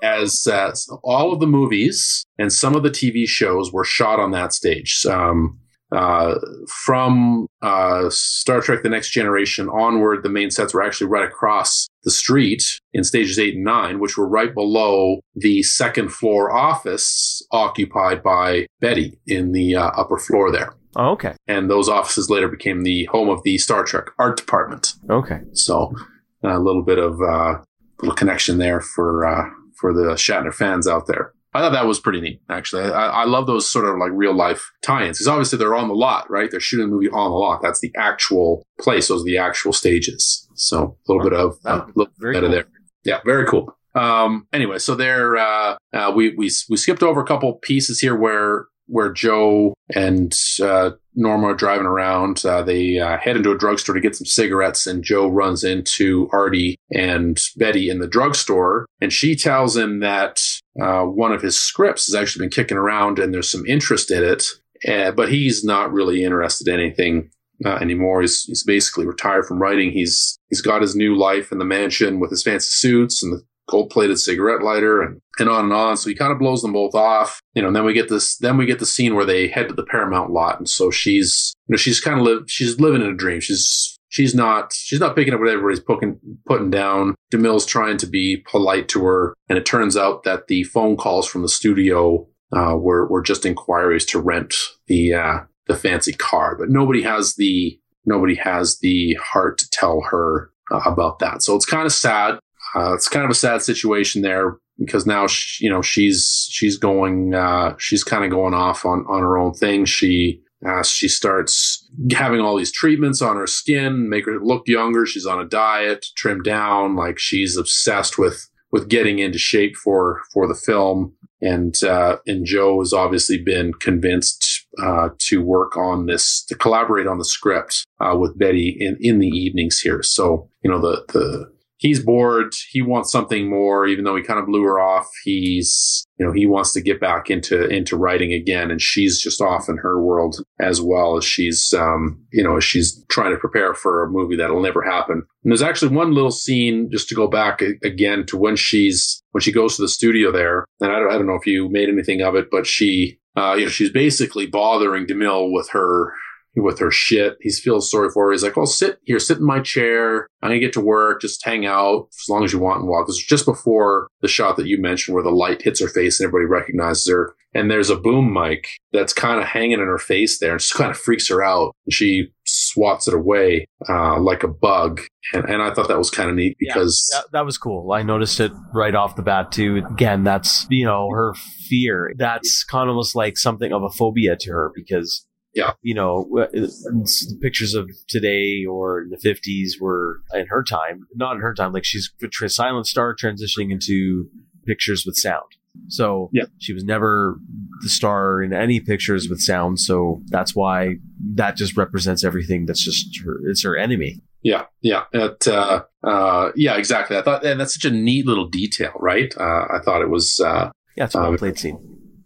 as uh, all of the movies and some of the TV shows were shot on that stage. Um, uh, from uh, Star Trek: The Next Generation onward, the main sets were actually right across the street in stages eight and nine, which were right below the second floor office occupied by Betty in the uh, upper floor there. Oh, okay. And those offices later became the home of the Star Trek art department. Okay. So a little bit of uh, little connection there for uh, for the Shatner fans out there. I thought that was pretty neat, actually. I, I love those sort of like real life tie-ins because obviously they're on the lot, right? They're shooting the movie on the lot. That's the actual place. Those are the actual stages. So a little bit of uh, little bit cool. of there. Yeah, very cool. Um, anyway, so there, uh, uh, we, we, we skipped over a couple pieces here where, where Joe and, uh, Norma are driving around. Uh, they, uh, head into a drugstore to get some cigarettes and Joe runs into Artie and Betty in the drugstore and she tells him that, uh, one of his scripts has actually been kicking around and there's some interest in it. Uh, but he's not really interested in anything uh, anymore. He's, he's basically retired from writing. He's he's got his new life in the mansion with his fancy suits and the gold plated cigarette lighter and, and on and on. So he kind of blows them both off. You know, and then we get this then we get the scene where they head to the Paramount lot. And so she's you know, she's kind of live she's living in a dream. She's she's not she's not picking up what everybody's putting putting down. DeMille's trying to be polite to her, and it turns out that the phone calls from the studio uh, were were just inquiries to rent the uh, the fancy car, but nobody has the nobody has the heart to tell her uh, about that. So it's kind of sad. Uh, it's kind of a sad situation there because now she, you know she's she's going uh, she's kind of going off on on her own thing. She uh, she starts having all these treatments on her skin, make her look younger. She's on a diet, trimmed down. Like she's obsessed with with getting into shape for for the film. And uh, and Joe has obviously been convinced uh, to work on this, to collaborate on the script uh, with Betty in in the evenings here. So you know the the he's bored. He wants something more, even though he kind of blew her off. He's, you know, he wants to get back into, into writing again. And she's just off in her world as well as she's, um, you know, she's trying to prepare for a movie that'll never happen. And there's actually one little scene just to go back again to when she's, when she goes to the studio there. And I don't, I don't know if you made anything of it, but she, uh, you know, she's basically bothering DeMille with her, with her shit. He feels sorry for her. He's like, "Well, sit here, sit in my chair. I'm gonna get to work. Just hang out as long as you want and walk." This is just before the shot that you mentioned, where the light hits her face and everybody recognizes her. And there's a boom mic that's kind of hanging in her face there, and just kind of freaks her out. And she swats it away uh, like a bug. And, and I thought that was kind of neat Yeah. because That, that was cool. I noticed it right off the bat too. Again, that's you know her fear. That's kind of almost like something of a phobia to her because Yeah. you know the pictures of today or in the fifties were in her time, not in her time. Like she's a silent star transitioning into pictures with sound. So Yeah. she was never the star in any pictures with sound. So that's why that just represents everything. That's just her. It's her enemy. Yeah, yeah, it, uh, uh, yeah, exactly. I thought, and that's such a neat little detail, right? Uh, I thought it was, uh, Yeah, it's a well Um, played scene.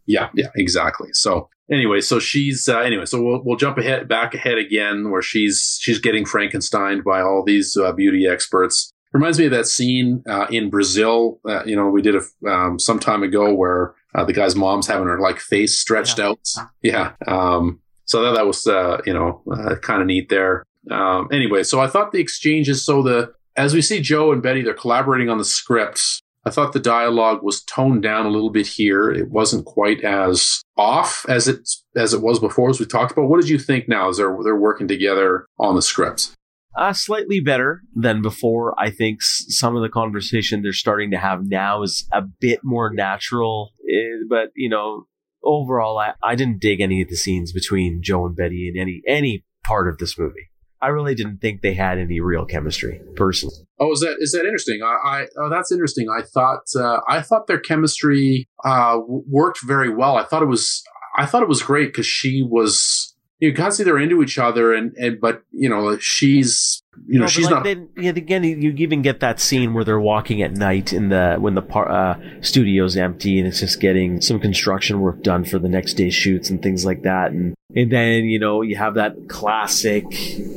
Yeah, yeah, exactly. So anyway, so she's uh, anyway, so we'll we'll jump ahead back ahead again where she's she's getting Frankenstein by all these uh, beauty experts. Reminds me of that scene uh, in Brazil. Uh, you know, we did a um, some time ago where uh, the guy's mom's having her like face stretched out. Yeah. Um, so that that was uh, you know uh, kind of neat there. Um, anyway, so I thought the exchanges. So the as we see Joe and Betty, they're collaborating on the script. I thought the dialogue was toned down a little bit here. It wasn't quite as off as it as it was before, as we talked about. What did you think now as they're they're working together on the scripts? Uh, slightly better than before. I think some of the conversation they're starting to have now is a bit more natural. Eh, but, you know, overall, I, I didn't dig any of the scenes between Joe and Betty in any, any part of this movie. I really didn't think they had any real chemistry, personally. Oh, is that is that interesting? I, I oh, that's interesting. I thought uh, I thought their chemistry uh, worked very well. I thought it was I thought it was great because she was you can see they're into each other, and and but you know she's you know No, she's like not Then, yeah, again, you even get that scene where they're walking at night in the when the par, uh, studio's empty and it's just getting some construction work done for the next day's shoots and things like that. And and then you know you have that classic,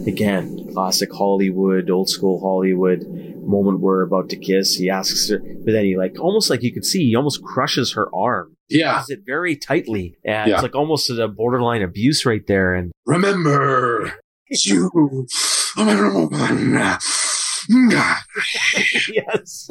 again, classic Hollywood, old school Hollywood moment where about to kiss. He asks her, but then he like almost like you could see he almost crushes her arm. yeah. Does it very tightly, and Yeah. it's like almost a borderline abuse right there. And Remember you, yes,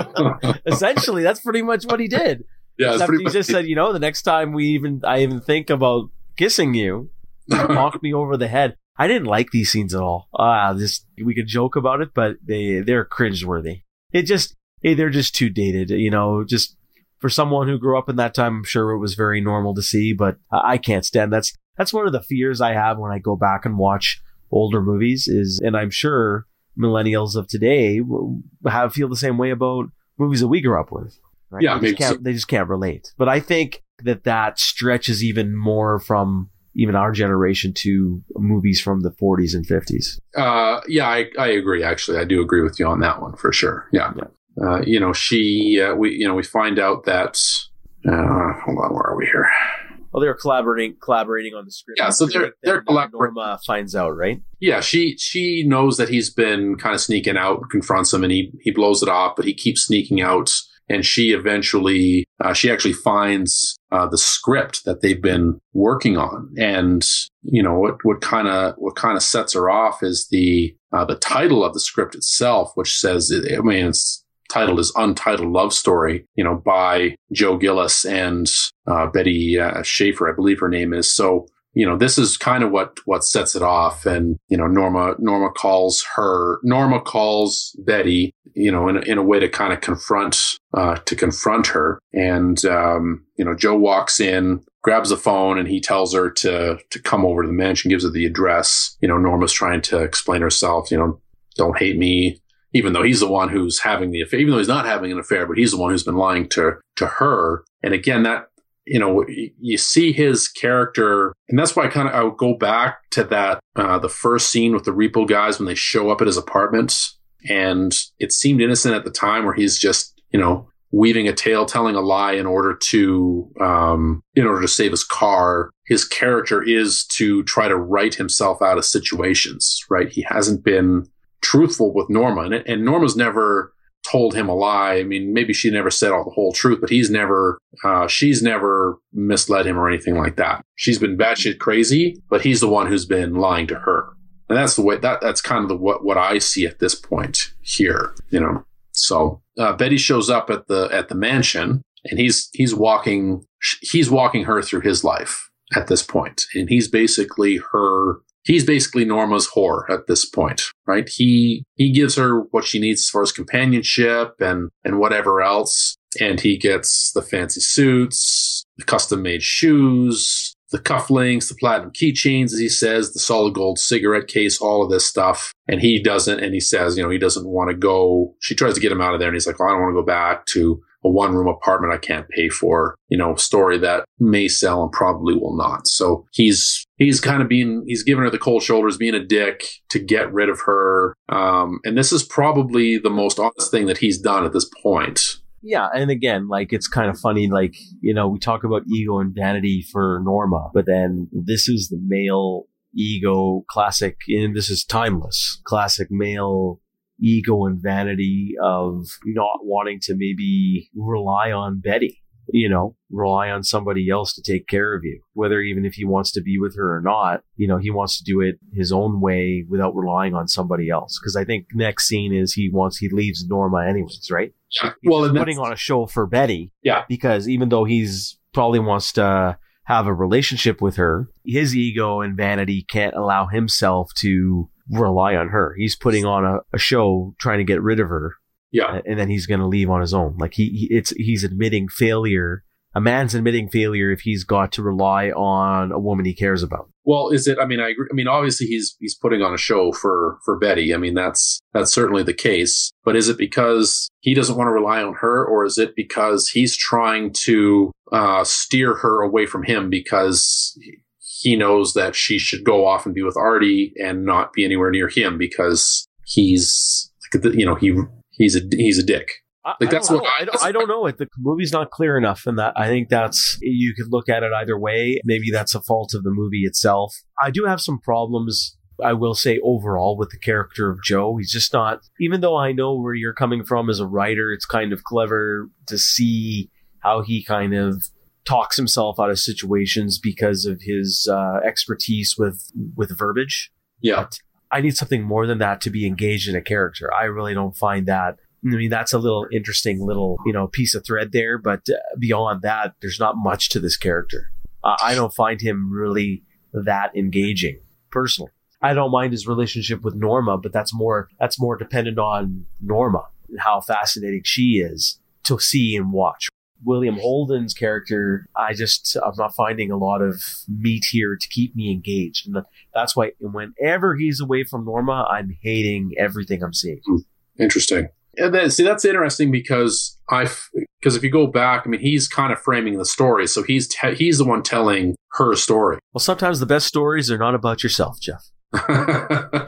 essentially that's pretty much what he did. Yeah, Except he just said, you know, the next time we even I even think about kissing you, knock me over the head. I didn't like these scenes at all. Ah, just we could joke about it, but they they're cringeworthy. It just eh, they're just too dated. You know, just for someone who grew up in that time, I'm sure it was very normal to see, but I I can't stand that's that's one of the fears I have when I go back and watch older movies. Is and I'm sure millennials of today have feel the same way about movies that we grew up with. Right? Yeah, they just, can't, so. they just can't relate. But I think that that stretches even more from even our generation to movies from the 40s and 50s. Uh, yeah, I, I agree. Actually, I do agree with you on that one for sure. Yeah. Yeah. Uh, you know, she, uh, we, you know, we find out that, uh, hold on, where are we here? Well, they're collaborating collaborating on the script. Yeah, so they're- they're collaborating. Norma finds out, right? Yeah, she, she knows that he's been kind of sneaking out, confronts him and he, he blows it off, but he keeps sneaking out. And she eventually, uh, she actually finds, uh, the script that they've been working on. And, you know, what, what kind of, what kind of sets her off is the, uh, the title of the script itself, which says, I mean, it's titled is Untitled Love Story, you know, by Joe Gillis and uh, Betty uh, Schaefer, I believe her name is. So, you know, this is kind of what what sets it off. And you know, Norma Norma calls her Norma calls Betty, you know, in in a way to kind of confront uh, to confront her. And um, you know, Joe walks in. Grabs the phone and he tells her to to come over to the mansion. Gives her the address. You know, Norma's trying to explain herself. You know, don't hate me even though he's the one who's having the affair, even though he's not having an affair, but he's the one who's been lying to to her. And again, that you know, you see his character, and that's why I kind of I would go back to that uh, the first scene with the repo guys when they show up at his apartment, and it seemed innocent at the time, where he's just you know weaving a tale, telling a lie in order to um, in order to save his car. His character is to try to write himself out of situations. Right? He hasn't been truthful with Norma, and, and Norma's never told him a lie. I mean, maybe she never said all the whole truth, but he's never, uh, she's never misled him or anything like that. She's been batshit crazy, but he's the one who's been lying to her. And that's the way that that's kind of the what what I see at this point here, you know. So uh, Betty shows up at the at the mansion, and he's he's walking he's walking her through his life at this point, and he's basically her he's basically Norma's whore at this point, right? He he gives her what she needs as far as companionship and and whatever else, and he gets the fancy suits, the custom made shoes, the cufflinks, the platinum keychains, as he says, the solid gold cigarette case, all of this stuff. And he doesn't, and he says, you know, he doesn't want to go. She tries to get him out of there, and he's like, well, I don't want to go back to a one room apartment I can't pay for, you know, story that may sell and probably will not. So he's, he's kind of being, he's giving her the cold shoulders, being a dick to get rid of her. Um, and this is probably the most honest thing that he's done at this point. Yeah, and again, like it's kind of funny, like, you know, we talk about ego and vanity for Norma, but then this is the male ego classic, and this is timeless, classic male ego and vanity of not wanting to maybe rely on Betty, you know, rely on somebody else to take care of you, whether even if he wants to be with her or not, you know, he wants to do it his own way without relying on somebody else. Cause I think next scene is he wants, he leaves Norma anyways, right? Yeah. He's Well, putting on a show for Betty. Yeah. Because even though he's probably wants to have a relationship with her, his ego and vanity can't allow himself to rely on her. He's putting on a, a show trying to get rid of her, yeah, and then he's going to leave on his own. Like he, he, it's he's admitting failure. A man's admitting failure if he's got to rely on a woman he cares about. Well, is it? I mean, I agree. I mean, obviously he's he's putting on a show for for Betty. I mean, that's that's certainly the case. But is it because he doesn't want to rely on her, or is it because he's trying to uh, steer her away from him because he knows that she should go off and be with Artie and not be anywhere near him because he's you know he he's a he's a dick. I, Like, I that's don't what know. I- I don't, I don't know it. The movie's not clear enough, and that I think that's you could look at it either way. Maybe that's a fault of the movie itself. I do have some problems. I will say overall with the character of Joe, he's just not. Even though I know where you're coming from as a writer, it's kind of clever to see how he kind of talks himself out of situations because of his uh, expertise with with verbiage. Yeah, But I need something more than that to be engaged in a character. I really don't find that. I mean, that's a little interesting little, you know, piece of thread there, but uh, beyond that, there's not much to this character. I don't find him really that engaging, personally. I don't mind his relationship with Norma, but that's more that's more dependent on Norma and how fascinating she is to see and watch. William Holden's character, I just I'm not finding a lot of meat here to keep me engaged, and that's why whenever he's away from Norma, I'm hating everything I'm seeing. Interesting. And then see that's interesting because I because if you go back, I mean he's kind of framing the story, so he's te- he's the one telling her story. Well, sometimes the best stories are not about yourself, Geoff.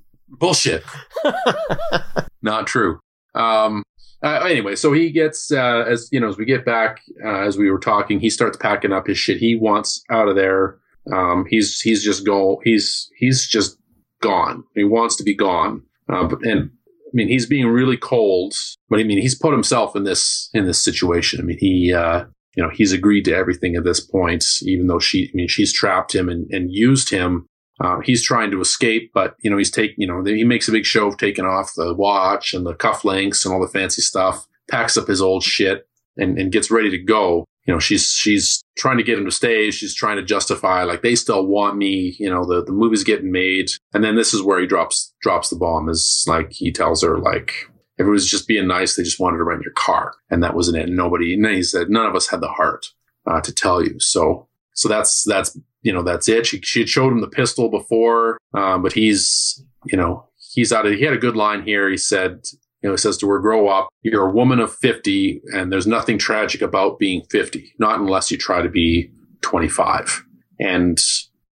Bullshit. Not true. Um. Uh, anyway, so he gets uh, as you know as we get back uh, as we were talking, he starts packing up his shit. He wants out of there. Um. He's he's just go. He's he's just gone. He wants to be gone. Uh, but and I mean, he's being really cold, but I mean, he's put himself in this in this situation. I mean, he uh, you know he's agreed to everything at this point, even though she, I mean, she's trapped him and, and used him. Uh, he's trying to escape, but you know he's taking, you know, he makes a big show of taking off the watch and the cufflinks and all the fancy stuff. Packs up his old shit and, and gets ready to go. You know, she's she's trying to get him to stay. She's trying to justify like they still want me. You know, the the movie's getting made, and then this is where he drops drops the bomb. Is like he tells her like if it was just being nice, they just wanted to rent your car, and that wasn't it. Nobody. And he said none of us had the heart uh, to tell you. So so that's that's you know that's it. She she had showed him the pistol before, uh, but he's you know he's out of. He had a good line here. He said you know, he says to her, grow up. You're a woman of 50 and there's nothing tragic about being 50, not unless you try to be 25. And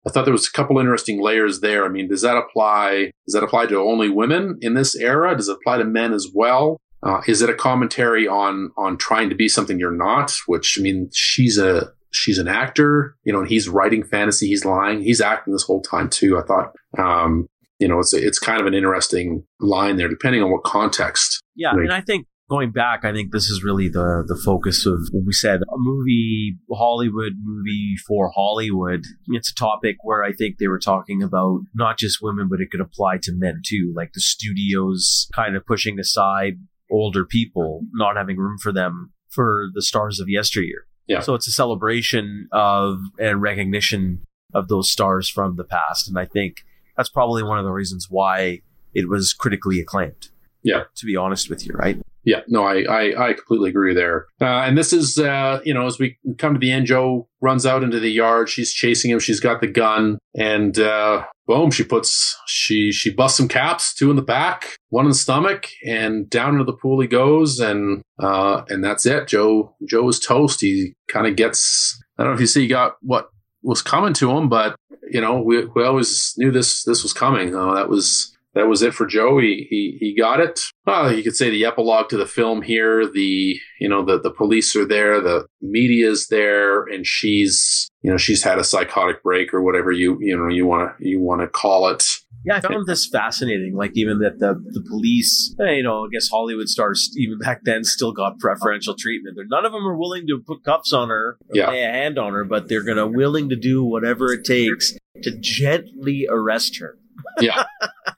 I thought there was a couple interesting layers there. I mean, does that apply? Does that apply to only women in this era? Does it apply to men as well? Uh, is it a commentary on, on trying to be something you're not? Which, I mean, she's a, she's an actor, you know, and he's writing fantasy. He's lying. He's acting this whole time too. I thought, um, you know, it's it's kind of an interesting line there, depending on what context. Yeah, and I think going back, I think this is really the the focus of what we said a movie, Hollywood movie for Hollywood. It's a topic where I think they were talking about not just women, but it could apply to men too, like the studios kind of pushing aside older people, not having room for them for the stars of yesteryear. Yeah. So it's a celebration of and recognition of those stars from the past, and I think that's probably one of the reasons why it was critically acclaimed. Yeah. To be honest with you, right? Yeah, no, I, I, I completely agree there. Uh, and this is, uh, you know, as we come to the end, Joe runs out into the yard. She's chasing him. She's got the gun, and uh, boom, she puts she she busts some caps, two in the back, one in the stomach, and down into the pool he goes, and uh, and that's it. Joe Joe is toast. He kind of gets. I don't know if you see he got what was coming to him, but you know, we we always knew this this was coming. Uh, that was that was it for Joe. He he, he got it. Well, you could say the epilogue to the film here. The you know the the police are there, the media's there, and she's you know she's had a psychotic break or whatever you you know you want to you want to call it. Yeah, I found this fascinating. Like even that the the police, eh, you know, I guess Hollywood stars even back then still got preferential treatment. They're, none of them are willing to put cuffs on her, or Yeah. lay a hand on her, but they're gonna willing to do whatever it takes to gently arrest her. Yeah,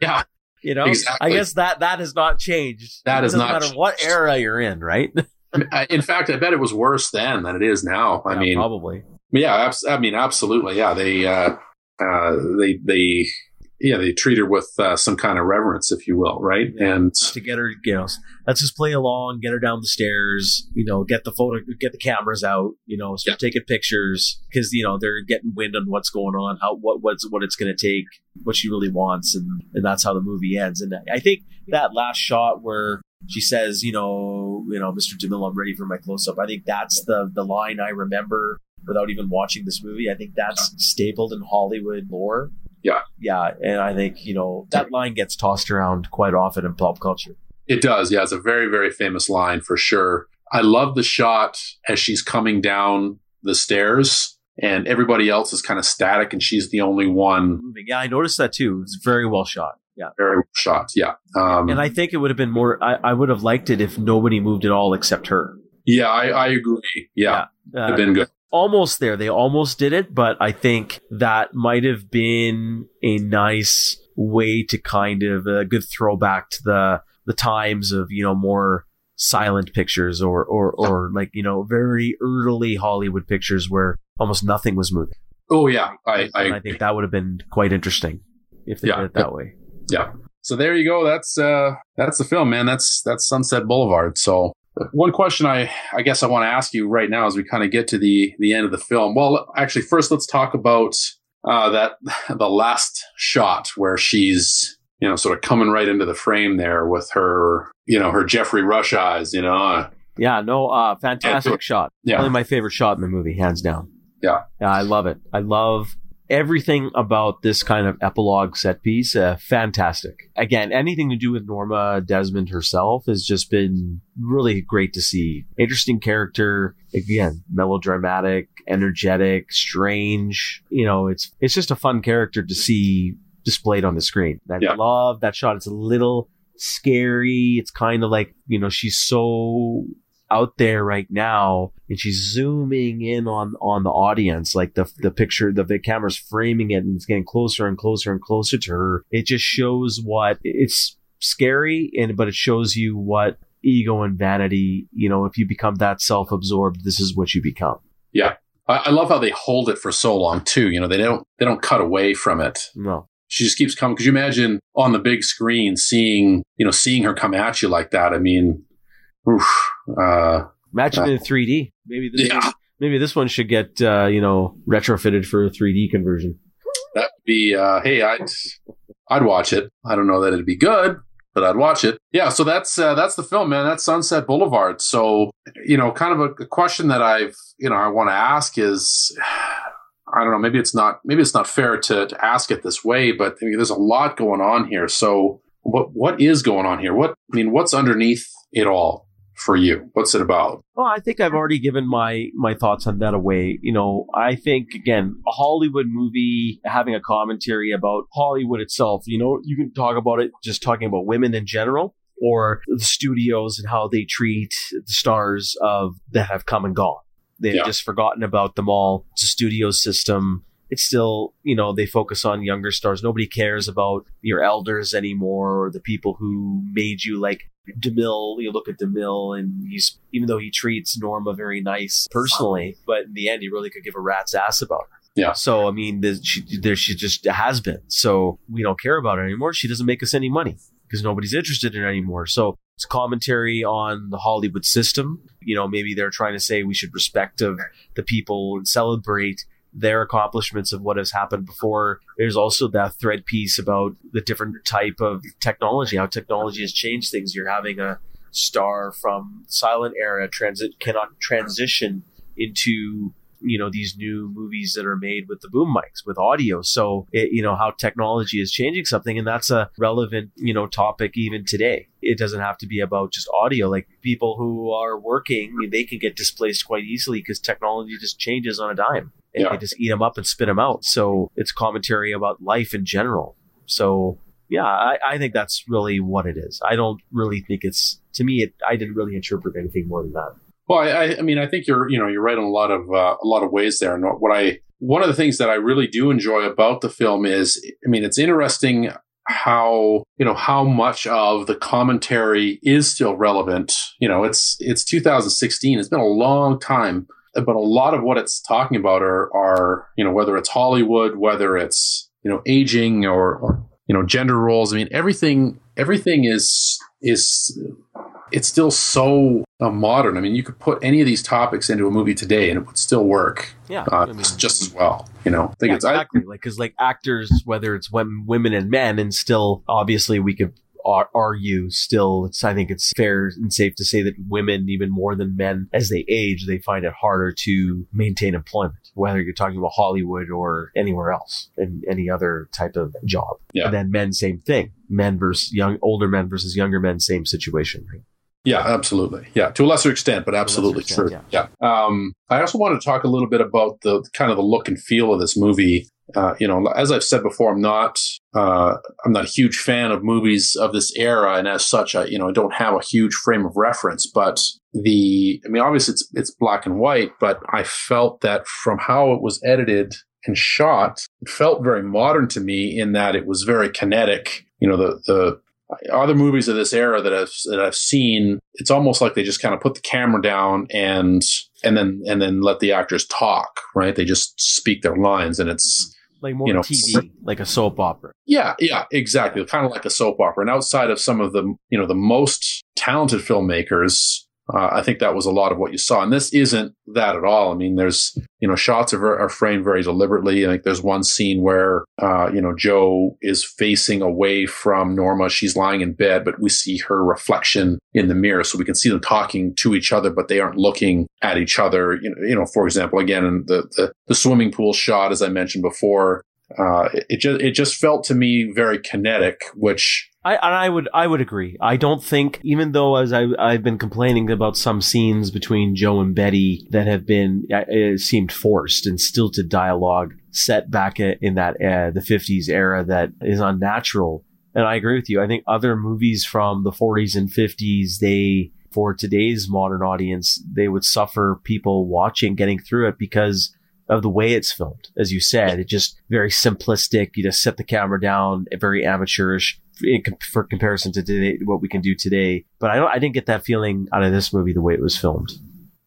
yeah. You know, Exactly. I guess that that has not changed. That it doesn't not matter what era you're in, right? In fact, I bet it was worse then than it is now. I Yeah, mean, probably. yeah, I mean, absolutely. Yeah, they, uh, uh, they, they, yeah, they treat her with uh, some kind of reverence, if you will, right? Yeah. And to get her, you know, let's just play along, get her down the stairs, you know, get the photo, get the cameras out, you know, start taking pictures because you know they're getting wind on what's going on, how what what's what it's going to take, what she really wants, and and that's how the movie ends. And I think that last shot where she says, you know, you know, Mr. DeMille, I'm ready for my close up. I think that's the the line I remember without even watching this movie. I think that's stapled in Hollywood lore. Yeah. Yeah, and I think, you know, that line gets tossed around quite often in pop culture. It does. Yeah, it's a very, very famous line for sure. I love the shot as she's coming down the stairs and everybody else is kind of static and she's the only one moving. Yeah, I noticed that too. It's very well shot. Yeah. very well shot. Yeah. Um, And I think it would have been more, I, I would have liked it if nobody moved at all except her. yeah, I, I agree. Yeah. Uh, It'd been good. Almost there. They almost did it, but I think that might have been a nice way to kind of a good throwback to the the times of you know more silent pictures or or or like you know very early Hollywood pictures where almost nothing was moving. Oh, yeah. I, I, I think that would have been quite interesting if they Yeah. did it that way. Yeah. So there you go. That's uh that's the film, man. That's that's Sunset Boulevard. So one question I I guess I want to ask you right now as we kind of get to the the end of the film. Well, actually, first let's talk about uh that the last shot where she's you know sort of coming right into the frame there with her you know her Geoffrey Rush eyes. You know, Yeah, no, uh, fantastic shot. yeah, Probably my favorite shot in the movie, hands down. Yeah. Yeah, I love it. I love everything about this kind of epilogue set piece. Uh, fantastic. Again, anything to do with Norma Desmond herself has just been really great to see. Interesting character. Again, melodramatic, energetic, strange. You know, it's, it's just a fun character to see displayed on the screen. I Yeah. love that shot. It's a little scary. It's kind of like, you know, she's so out there right now and she's zooming in on on the audience like the the picture the, the camera's framing it and it's getting closer and closer and closer to her it just shows what it's scary and but it shows you what ego and vanity you know if you become that self-absorbed this is what you become I, I love how they hold it for so long too. You know, they don't they don't cut away from it. no she just keeps coming. Could you imagine on the big screen seeing, you know, seeing her come at you like that? I mean, oof, uh, imagine Yeah. it in 3d maybe this, yeah, maybe this one should get uh you know retrofitted for a 3d conversion that'd be, uh, hey, I'd, I'd watch it. I don't know that it'd be good, but I'd watch it. Yeah. So that's, uh, that's the film, man. That's Sunset Boulevard. So, you know, kind of a, a question that I've, you know, I want to ask is, I don't know, maybe it's not, maybe it's not fair to, to ask it this way, but I mean, there's a lot going on here. So what, what is going on here? What, I mean, what's underneath it all for you? What's it about? Well, I think I've already given my my thoughts on that away. You know, I think again, a Hollywood movie having a commentary about Hollywood itself. You know, you can talk about it just talking about women in general, or the studios and how they treat the stars of that have come and gone. They've Yeah. just forgotten about them all. It's a studio system. It's still, you know, they focus on younger stars. Nobody cares about your elders anymore or the people who made you like DeMille, you look at DeMille and he's, even though he treats Norma very nice personally, but in the end, he really could give a rat's ass about her. Yeah. So, I mean, she, there, she just has been. So we don't care about her anymore. She doesn't make us any money because nobody's interested in her anymore. So it's commentary on the Hollywood system. You know, maybe they're trying to say we should respect of the people and celebrate their accomplishments of what has happened before. There's also that thread piece about the different type of technology, how technology has changed things. You're having a star from silent era transit cannot transition into you know these new movies that are made with the boom mics with audio so it, you know how technology is changing something and that's a relevant you know topic even today it doesn't have to be about just audio like people who are working they can get displaced quite easily because technology just changes on a dime and Yeah. they just eat them up and spit them out so it's commentary about life in general so yeah I, I think that's really what it is i don't really think it's to me it, i didn't really interpret anything more than that Well, I, I- mean, I think you're, you know, you're right in a lot of uh, a lot of ways there. And what I, one of the things that I really do enjoy about the film is, I mean, it's interesting how you know how much of the commentary is still relevant. You know, it's it's 2016. It's been a long time, but a lot of what it's talking about are are you know whether it's Hollywood, whether it's you know aging or, or you know gender roles. I mean, everything everything is is it's still so uh, modern. I mean, you could put any of these topics into a movie today, and it would still work. Yeah, uh, I mean- just as well. You know, I think Yeah, it's I- exactly like because like actors, whether it's women, women and men, and still obviously we could ar- argue still. It's I think it's fair and safe to say that women, even more than men, as they age, they find it harder to maintain employment. Whether you're talking about Hollywood or anywhere else, in any other type of job. Yeah. And then men, same thing. Men versus young, older men versus younger men, same situation. Right? Yeah, absolutely. Yeah, to a lesser extent, but absolutely extent, true. Yeah. Um, I also want to talk a little bit about the kind of the look and feel of this movie. Uh, you know, as I've said before, I'm not uh, I'm not a huge fan of movies of this era, and as such, I you know I don't have a huge frame of reference. But the I mean, obviously it's it's black and white, but I felt that from how it was edited and shot, it felt very modern to me in that it was very kinetic. You know, the the other movies of this era that I've that I've seen, it's almost like they just kind of put the camera down and and then and then let the actors talk, right? They just speak their lines, and it's Like more You know, TV, like a soap opera. yeah, yeah, exactly, kind of like a soap opera. And outside of some of the you know the most talented filmmakers, uh, I think that was a lot of what you saw. And this isn't that at all. I mean, there's you know shots are, are framed very deliberately. I think there's one scene where uh, you know Joe is facing away from Norma. She's lying in bed, but we see her reflection in the mirror, so we can see them talking to each other, but they aren't looking at each other. You know, you know for example, again in the the, the swimming pool shot, as I mentioned before. Uh, it, it just it just felt to me very kinetic, which I I would I would agree. I don't think even though as I I've been complaining about some scenes between Joe and Betty that have been uh, it seemed forced and stilted dialogue set back in that uh, the 50s era that is unnatural. And I agree with you. I think other movies from the 40s and 50s they for today's modern audience they would suffer people watching getting through it because of the way it's filmed. As you said, it just very simplistic. You just set the camera down, very amateurish in for comparison to today, what we can do today. But I don't, I didn't get that feeling out of this movie the way it was filmed.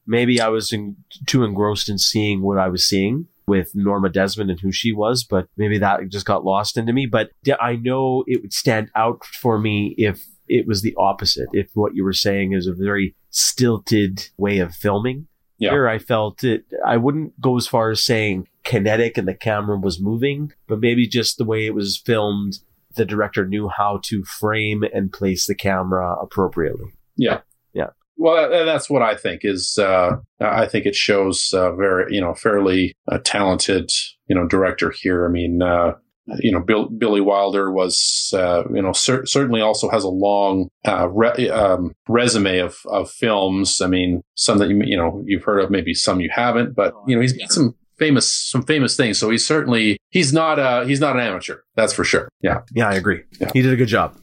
Maybe I was in, too engrossed in seeing what I was seeing with Norma Desmond and who she was, but maybe that just got lost into me. But I know it would stand out for me if it was the opposite. If what you were saying is a very stilted way of filming. Yeah. Here I felt it, I wouldn't go as far as saying kinetic and the camera was moving, but maybe just the way it was filmed, the director knew how to frame and place the camera appropriately. Yeah. Yeah. Well, that's what I think is. Uh, I think it shows uh, very, you know, fairly uh, talented, you know, director here. I mean, uh, you know, Bill, Billy Wilder was, uh, you know, cer- certainly also has a long uh, re- um, resume of of films. I mean, some that you you know you've heard of, maybe some you haven't, but you know, he's got some famous some famous things. So he's certainly he's not uh he's not an amateur. That's for sure. Yeah. Yeah, I agree. Yeah. He did a good job.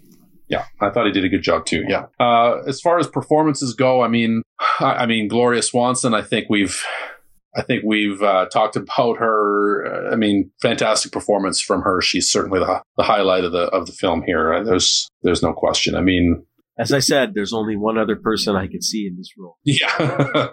Yeah, I thought he did a good job too. Yeah. Uh, as far as performances go, I mean, I, I mean, Gloria Swanson. I think we've, I think we've uh, talked about her. Uh, I mean, fantastic performance from her. She's certainly the the highlight of the of the film here. There's there's no question. I mean, As I said, there's only one other person I could see in this role. yeah.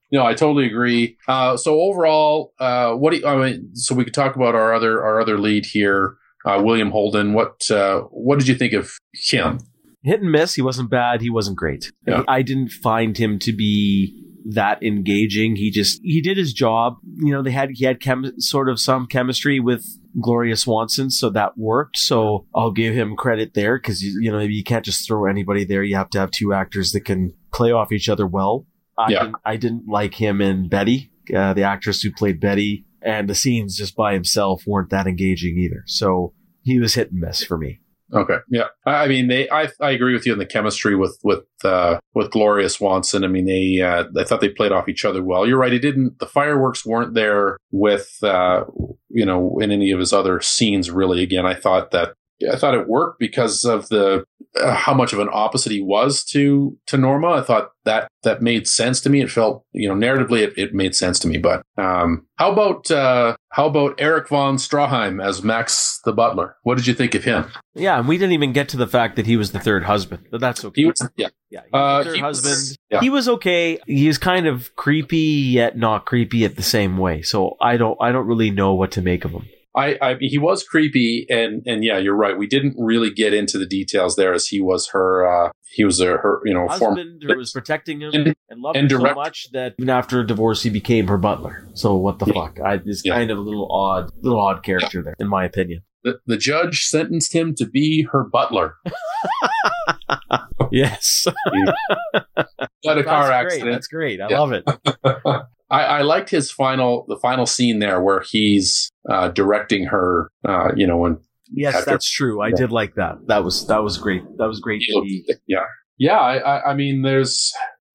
no, I totally agree. Uh, so overall, uh, what do you, I mean? So we could talk about our other our other lead here, uh, William Holden. What uh, what did you think of him? Hit and miss. He wasn't bad. He wasn't great. Yeah. I didn't find him to be that engaging. He just he did his job. You know, they had he had chem- sort of some chemistry with Gloria Swanson, so that worked. So I'll give him credit there because you, you know you can't just throw anybody there. You have to have two actors that can play off each other well. I Yeah. didn't, I didn't like him and Betty, uh, the actress who played Betty, and the scenes just by himself weren't that engaging either. So he was hit and miss for me. Okay, yeah. I mean, they. I I agree with you on the chemistry with with uh, with Gloria Swanson. I mean, they. Uh, I thought they played off each other well. You're right. It didn't. The fireworks weren't there with uh, you know in any of his other scenes. Really, again, I thought that I thought it worked because of the uh, how much of an opposite he was to to Norma. I thought that that made sense to me. It felt you know narratively it, it made sense to me. But um, how about uh, how about Erich von Stroheim as Max the butler? What did you think of him? Yeah, and we didn't even get to the fact that he was the third husband, but that's okay. He was yeah. Yeah, he was Uh, third he was- husband. yeah. He was okay. He is kind of creepy yet not creepy at the same way. So I don't I don't really know what to make of him. I, I he was creepy and and yeah, you're right. We didn't really get into the details there as he was her uh he was a, her you know former Husband who was protecting him And- and, loved and him so much that even after a divorce he became her butler. So what the Yeah. fuck? I it's Yeah. kind of a little odd little odd character there, in my opinion. the, the judge sentenced him to be her butler. Yes. Got a car That's great. accident. That's great. I Yeah. love it. I, I liked his final the final scene there where he's uh, directing her. Uh, you know when Yes, After- that's true. I Yeah. did like that. That was that was great. That was great yeah yeah. I I, I mean there's.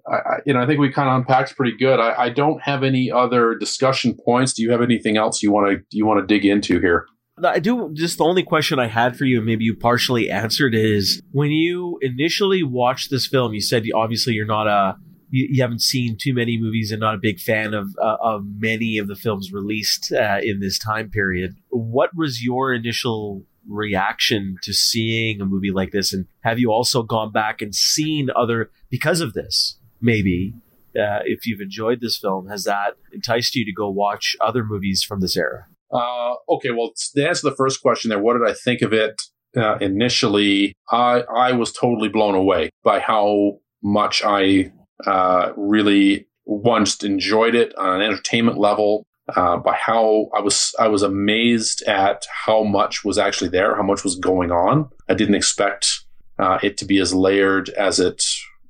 I, I- you know, I think we kind of unpacked pretty good. I, I don't have any other discussion points. Do you have anything else you want to you want to dig into here? I do. Just the only question I had for you, and maybe you partially answered, is when you initially watched this film, you said obviously you're not a you, you haven't seen too many movies and not a big fan of uh, of many of the films released uh, in this time period. What was your initial reaction to seeing a movie like this, and have you also gone back and seen other because of this? Maybe uh, if you've enjoyed this film, has that enticed you to go watch other movies from this era? Uh, okay, well, to answer the first question there, what did I think of it uh, initially? I I was totally blown away by how much I uh, really once enjoyed it on an entertainment level. Uh, by how I was I was amazed at how much was actually there, how much was going on. I didn't expect uh, it to be as layered as it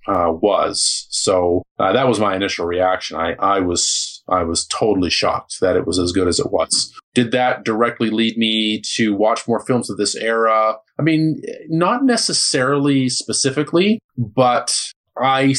uh, was. So uh, that was my initial reaction. I, I was I was totally shocked that it was as good as it was. Did that directly lead me to watch more films of this era? I mean, not necessarily specifically, but I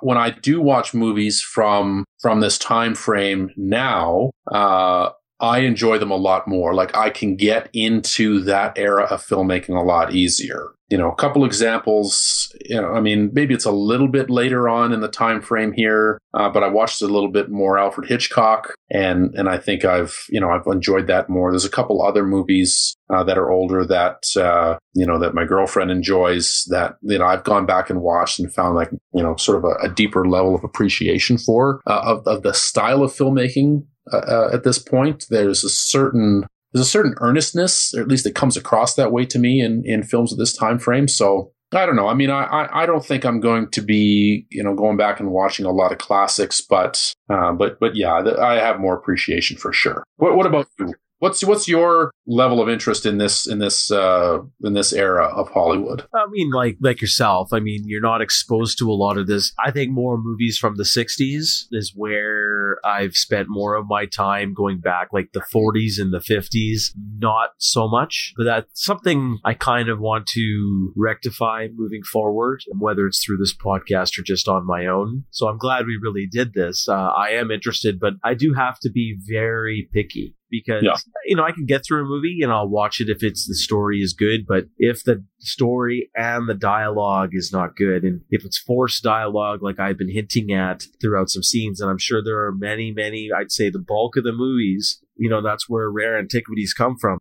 when I do watch movies from from this time frame now, uh, I enjoy them a lot more. Like I can get into that era of filmmaking a lot easier. You know, a couple examples. You know, I mean, maybe it's a little bit later on in the time frame here, uh, but I watched a little bit more Alfred Hitchcock, and and I think I've you know I've enjoyed that more. There's a couple other movies uh, that are older that uh, you know that my girlfriend enjoys that you know I've gone back and watched and found like you know sort of a, a deeper level of appreciation for uh, of, of the style of filmmaking uh, uh, at this point. There's a certain there's a certain earnestness, or at least it comes across that way to me in in films of this time frame. So I don't know. I mean, I, I, don't think I'm going to be, you know, going back and watching a lot of classics, but, uh, but, but yeah, I have more appreciation for sure. What, what about you? What's, what's your level of interest in this, in this, uh, in this era of Hollywood? I mean, like like yourself. I mean, you're not exposed to a lot of this. I think more movies from the '60s is where I've spent more of my time going back, like the '40s and the '50s. Not so much, but that's something I kind of want to rectify moving forward, whether it's through this podcast or just on my own. So I'm glad we really did this. Uh, I am interested, but I do have to be very picky because Yeah. you know I can get through a movie and I'll watch it if it's the story is good, but if the story and the dialogue is not good, and if it's forced dialogue, like I've been hinting at throughout some scenes, and I'm sure there are many, many, I'd say the bulk of the movies, you know, that's where rare antiquities come from.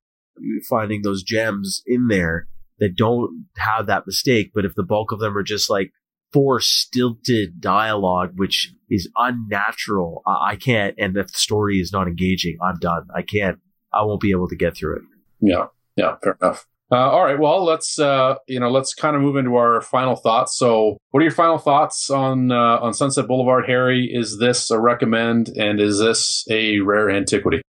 Finding those gems in there that don't have that mistake, but if the bulk of them are just like forced, stilted dialogue, which is unnatural, I, I can't, and if the story is not engaging, I'm done. I can't, I won't be able to get through it. Yeah. Yeah. Fair enough. Uh, all right. Well, let's uh, you know let's kind of move into our final thoughts. So, what are your final thoughts on uh, on Sunset Boulevard, Harry? Is this a recommend, and is this a rare antiquity?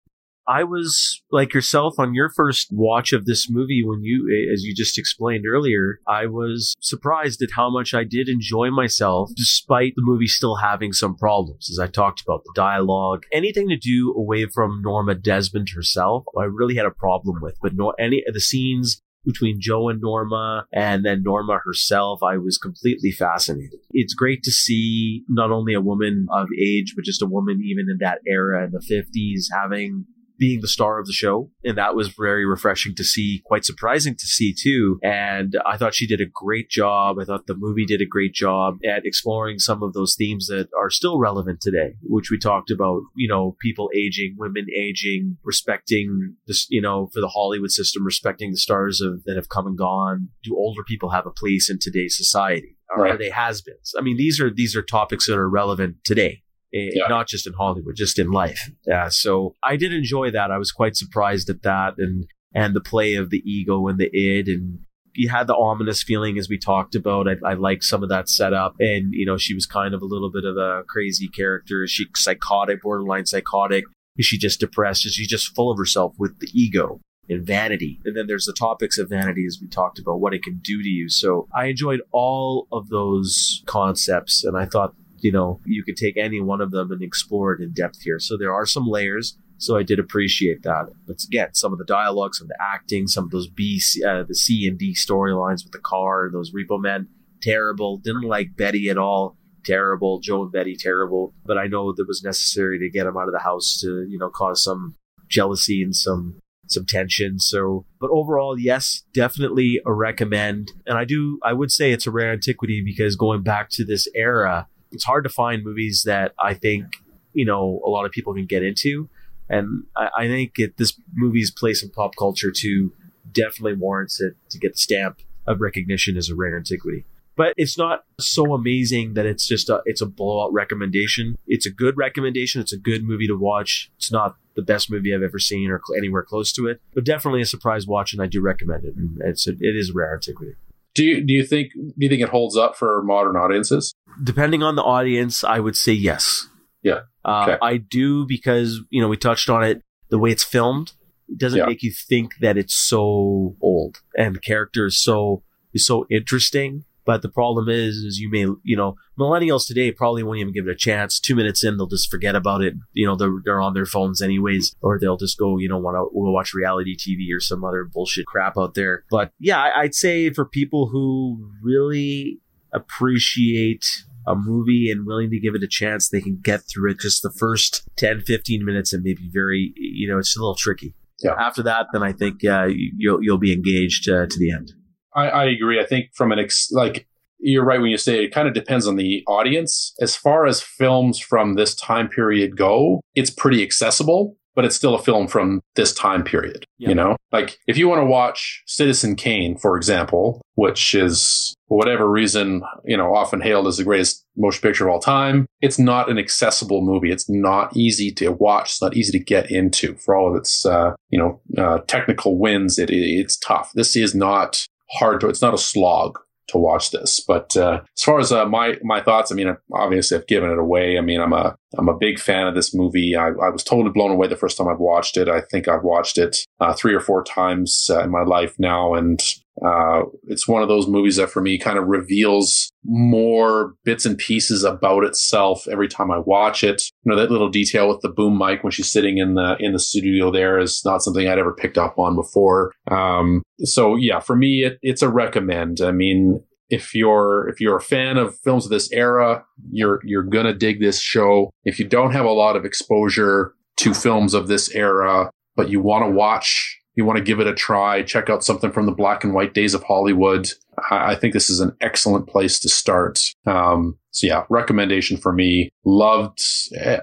I was like yourself on your first watch of this movie when you, as you just explained earlier, I was surprised at how much I did enjoy myself despite the movie still having some problems. As I talked about the dialogue, anything to do away from Norma Desmond herself, I really had a problem with. But no, any of the scenes between Joe and Norma and then Norma herself, I was completely fascinated. It's great to see not only a woman of age, but just a woman even in that era in the 50s having being the star of the show. And that was very refreshing to see, quite surprising to see too. And I thought she did a great job. I thought the movie did a great job at exploring some of those themes that are still relevant today, which we talked about, you know, people aging, women aging, respecting this, you know, for the Hollywood system, respecting the stars of that have come and gone. Do older people have a place in today's society? Right. Are they has-beens? I mean, these are, these are topics that are relevant today. Eh, yeah. not just in Hollywood, just in life. Yeah. So I did enjoy that. I was quite surprised at that and, and the play of the ego and the id and you had the ominous feeling as we talked about. I, I like some of that setup, and you know, she was kind of a little bit of a crazy character. Is she psychotic, borderline psychotic? Is she just depressed? Is she just full of herself with the ego and vanity? And then there's the topics of vanity, as we talked about, what it can do to you. So I enjoyed all of those concepts, and I thought you know, you could take any one of them and explore it in depth here. So there are some layers. So I did appreciate that. But again, some of the dialogue, some of the acting, some of those B, uh, the C and D storylines with the car, those repo men, terrible. Didn't like Betty at all. Terrible. Joe and Betty, terrible. But I know that was necessary to get them out of the house to, you know, cause some jealousy and some some tension. So, but overall, yes, definitely a recommend. And I do, I would say it's a rare antiquity because going back to this era, it's hard to find movies that I think you know a lot of people can get into, and I, I think it, this movie's place in pop culture too definitely warrants it to get the stamp of recognition as a rare antiquity. But it's not so amazing that it's just a it's a blowout recommendation. It's a good recommendation. It's a good movie to watch. It's not the best movie I've ever seen or anywhere close to it, but definitely a surprise watch, and I do recommend it. And it's a, it is a rare antiquity. Do you do you think do you think it holds up for modern audiences? Depending on the audience, I would say yes. Yeah. Uh. I do because you know we touched on it. The way it's filmed it doesn't yeah. make you think that it's so old, and the character is so is so interesting but the problem is, is you may, you know, millennials today probably won't even give it a chance. Two minutes in, they'll just forget about it. You know, they're, they're on their phones anyways, or they'll just go, you know, want to we'll watch reality TV or some other bullshit crap out there. But yeah, I'd say for people who really appreciate a movie and willing to give it a chance, they can get through it just the first 10, 15 minutes and maybe very, you know, it's a little tricky. Yeah. After that, then I think uh, you'll you'll be engaged uh, to the end. I, I agree. I think from an ex, like you're right when you say it kind of depends on the audience. As far as films from this time period go, it's pretty accessible, but it's still a film from this time period. Yeah. You know, like if you want to watch Citizen Kane, for example, which is for whatever reason, you know, often hailed as the greatest motion picture of all time, it's not an accessible movie. It's not easy to watch. It's not easy to get into for all of its, uh, you know, uh, technical wins. It, it, it's tough. This is not hard to, it's not a slog to watch this. But uh, as far as uh, my my thoughts, I mean, obviously I've given it away. I mean, I'm a I'm a big fan of this movie. I, I was totally blown away the first time I've watched it. I think I've watched it uh, three or four times uh, in my life now, and uh, it's one of those movies that for me kind of reveals more bits and pieces about itself every time I watch it. You know, that little detail with the boom mic when she's sitting in the, in the studio there is not something I'd ever picked up on before. Um, so yeah, for me, it, it's a recommend. I mean, if you're if you're a fan of films of this era, you're you're gonna dig this show. If you don't have a lot of exposure to films of this era, but you want to watch you want to give it a try, check out something from the black and white days of Hollywood. I, think this is an excellent place to start. Um, so yeah, recommendation for me. Loved,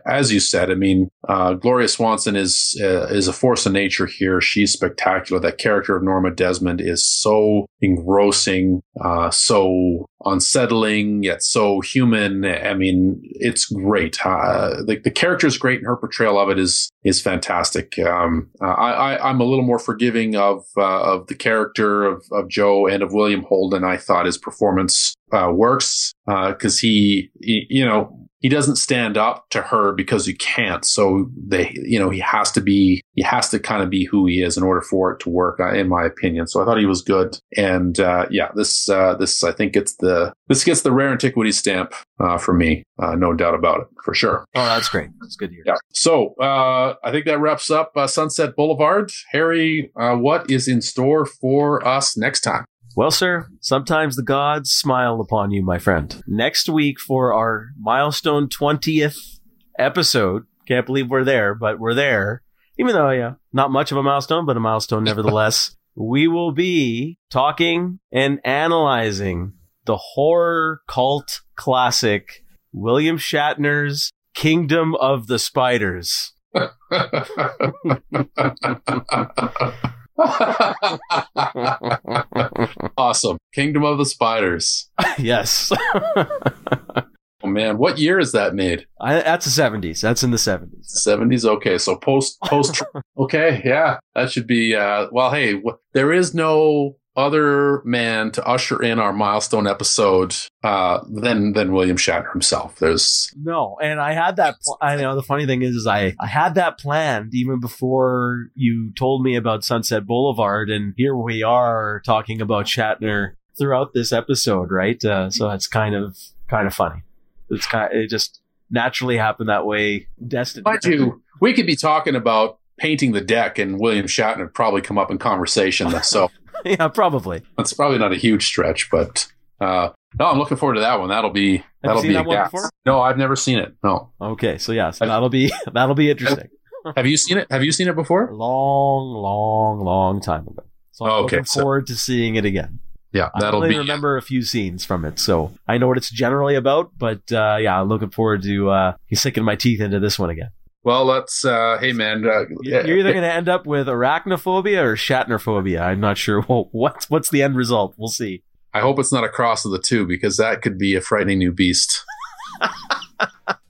as you said. I mean, uh, Gloria Swanson is uh, is a force of nature here. She's spectacular. That character of Norma Desmond is so engrossing, uh, so unsettling yet so human. I mean, it's great. Uh, the, character is great, and her portrayal of it is is fantastic. Um, uh, I, I am a little more forgiving of uh, of the character of of Joe and of William Holden. I thought his performance uh, works because uh, he, he, you know, he doesn't stand up to her because he can't. So they, you know, he has to be, he has to kind of be who he is in order for it to work, uh, in my opinion. So I thought he was good. And, uh, yeah, this, uh, this, I think gets the, this gets the rare antiquity stamp, uh, for me. Uh, no doubt about it for sure. Oh, that's great. That's good to hear. Yeah. So, uh, I think that wraps up, Sunset Boulevard. Harry, what is in store for us next time? Well, sir, sometimes the gods smile upon you, my friend. Next week for our milestone 20th episode, can't believe we're there, but we're there, even though, yeah, not much of a milestone, but a milestone nevertheless, we will be talking and analyzing the horror cult classic William Shatner's Kingdom of the Spiders. awesome. Kingdom of the Spiders. yes. Oh man, what year is that made? I, that's the 70s. That's in the 70s. 70s. Okay, so post post. okay, yeah, that should be. Uh, well, hey, w- there is no other man to usher in our milestone episode uh, than than William Shatner himself. There's No, and I had that. Pl- I know the funny thing is, is I I had that planned even before you told me about Sunset Boulevard, and here we are talking about Shatner throughout this episode, right? Uh, so it's kind of kind of funny. It's kind. it just naturally happened that way. Destined. mind you, we could be talking about painting the deck, and William Shatner would probably come up in conversation. So yeah, probably. that's probably not a huge stretch, but. Uh, no, I'm looking forward to that one. That'll be that'll be that a gas. No, I've never seen it. No, Okay, so yeah, so that'll be that'll be interesting. have you seen it? Have you seen it before? long, long, long time ago. So I'm Oh, okay, looking so- forward to seeing it again. Yeah, that'll I only be. remember a few scenes from it, so I know what it's generally about. But uh, yeah, I'm looking forward to uh, he's sinking my teeth into this one again. Well, let's. Uh, hey, man. Uh, You're either going to end up with arachnophobia or Shatnerphobia. I'm not sure well, what's what's the end result. We'll see. I hope it's not a cross of the two because that could be a frightening new beast.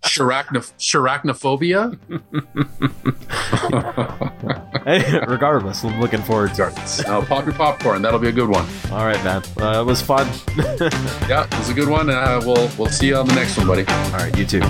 Sharachno- Sharachnophobia? Regardless, I'm looking forward to it. now, pop your popcorn. That'll be a good one. All right, man. Uh, it was fun. Yeah, it was a good one. Uh, we'll we'll see you on the next one, buddy. All right, you too.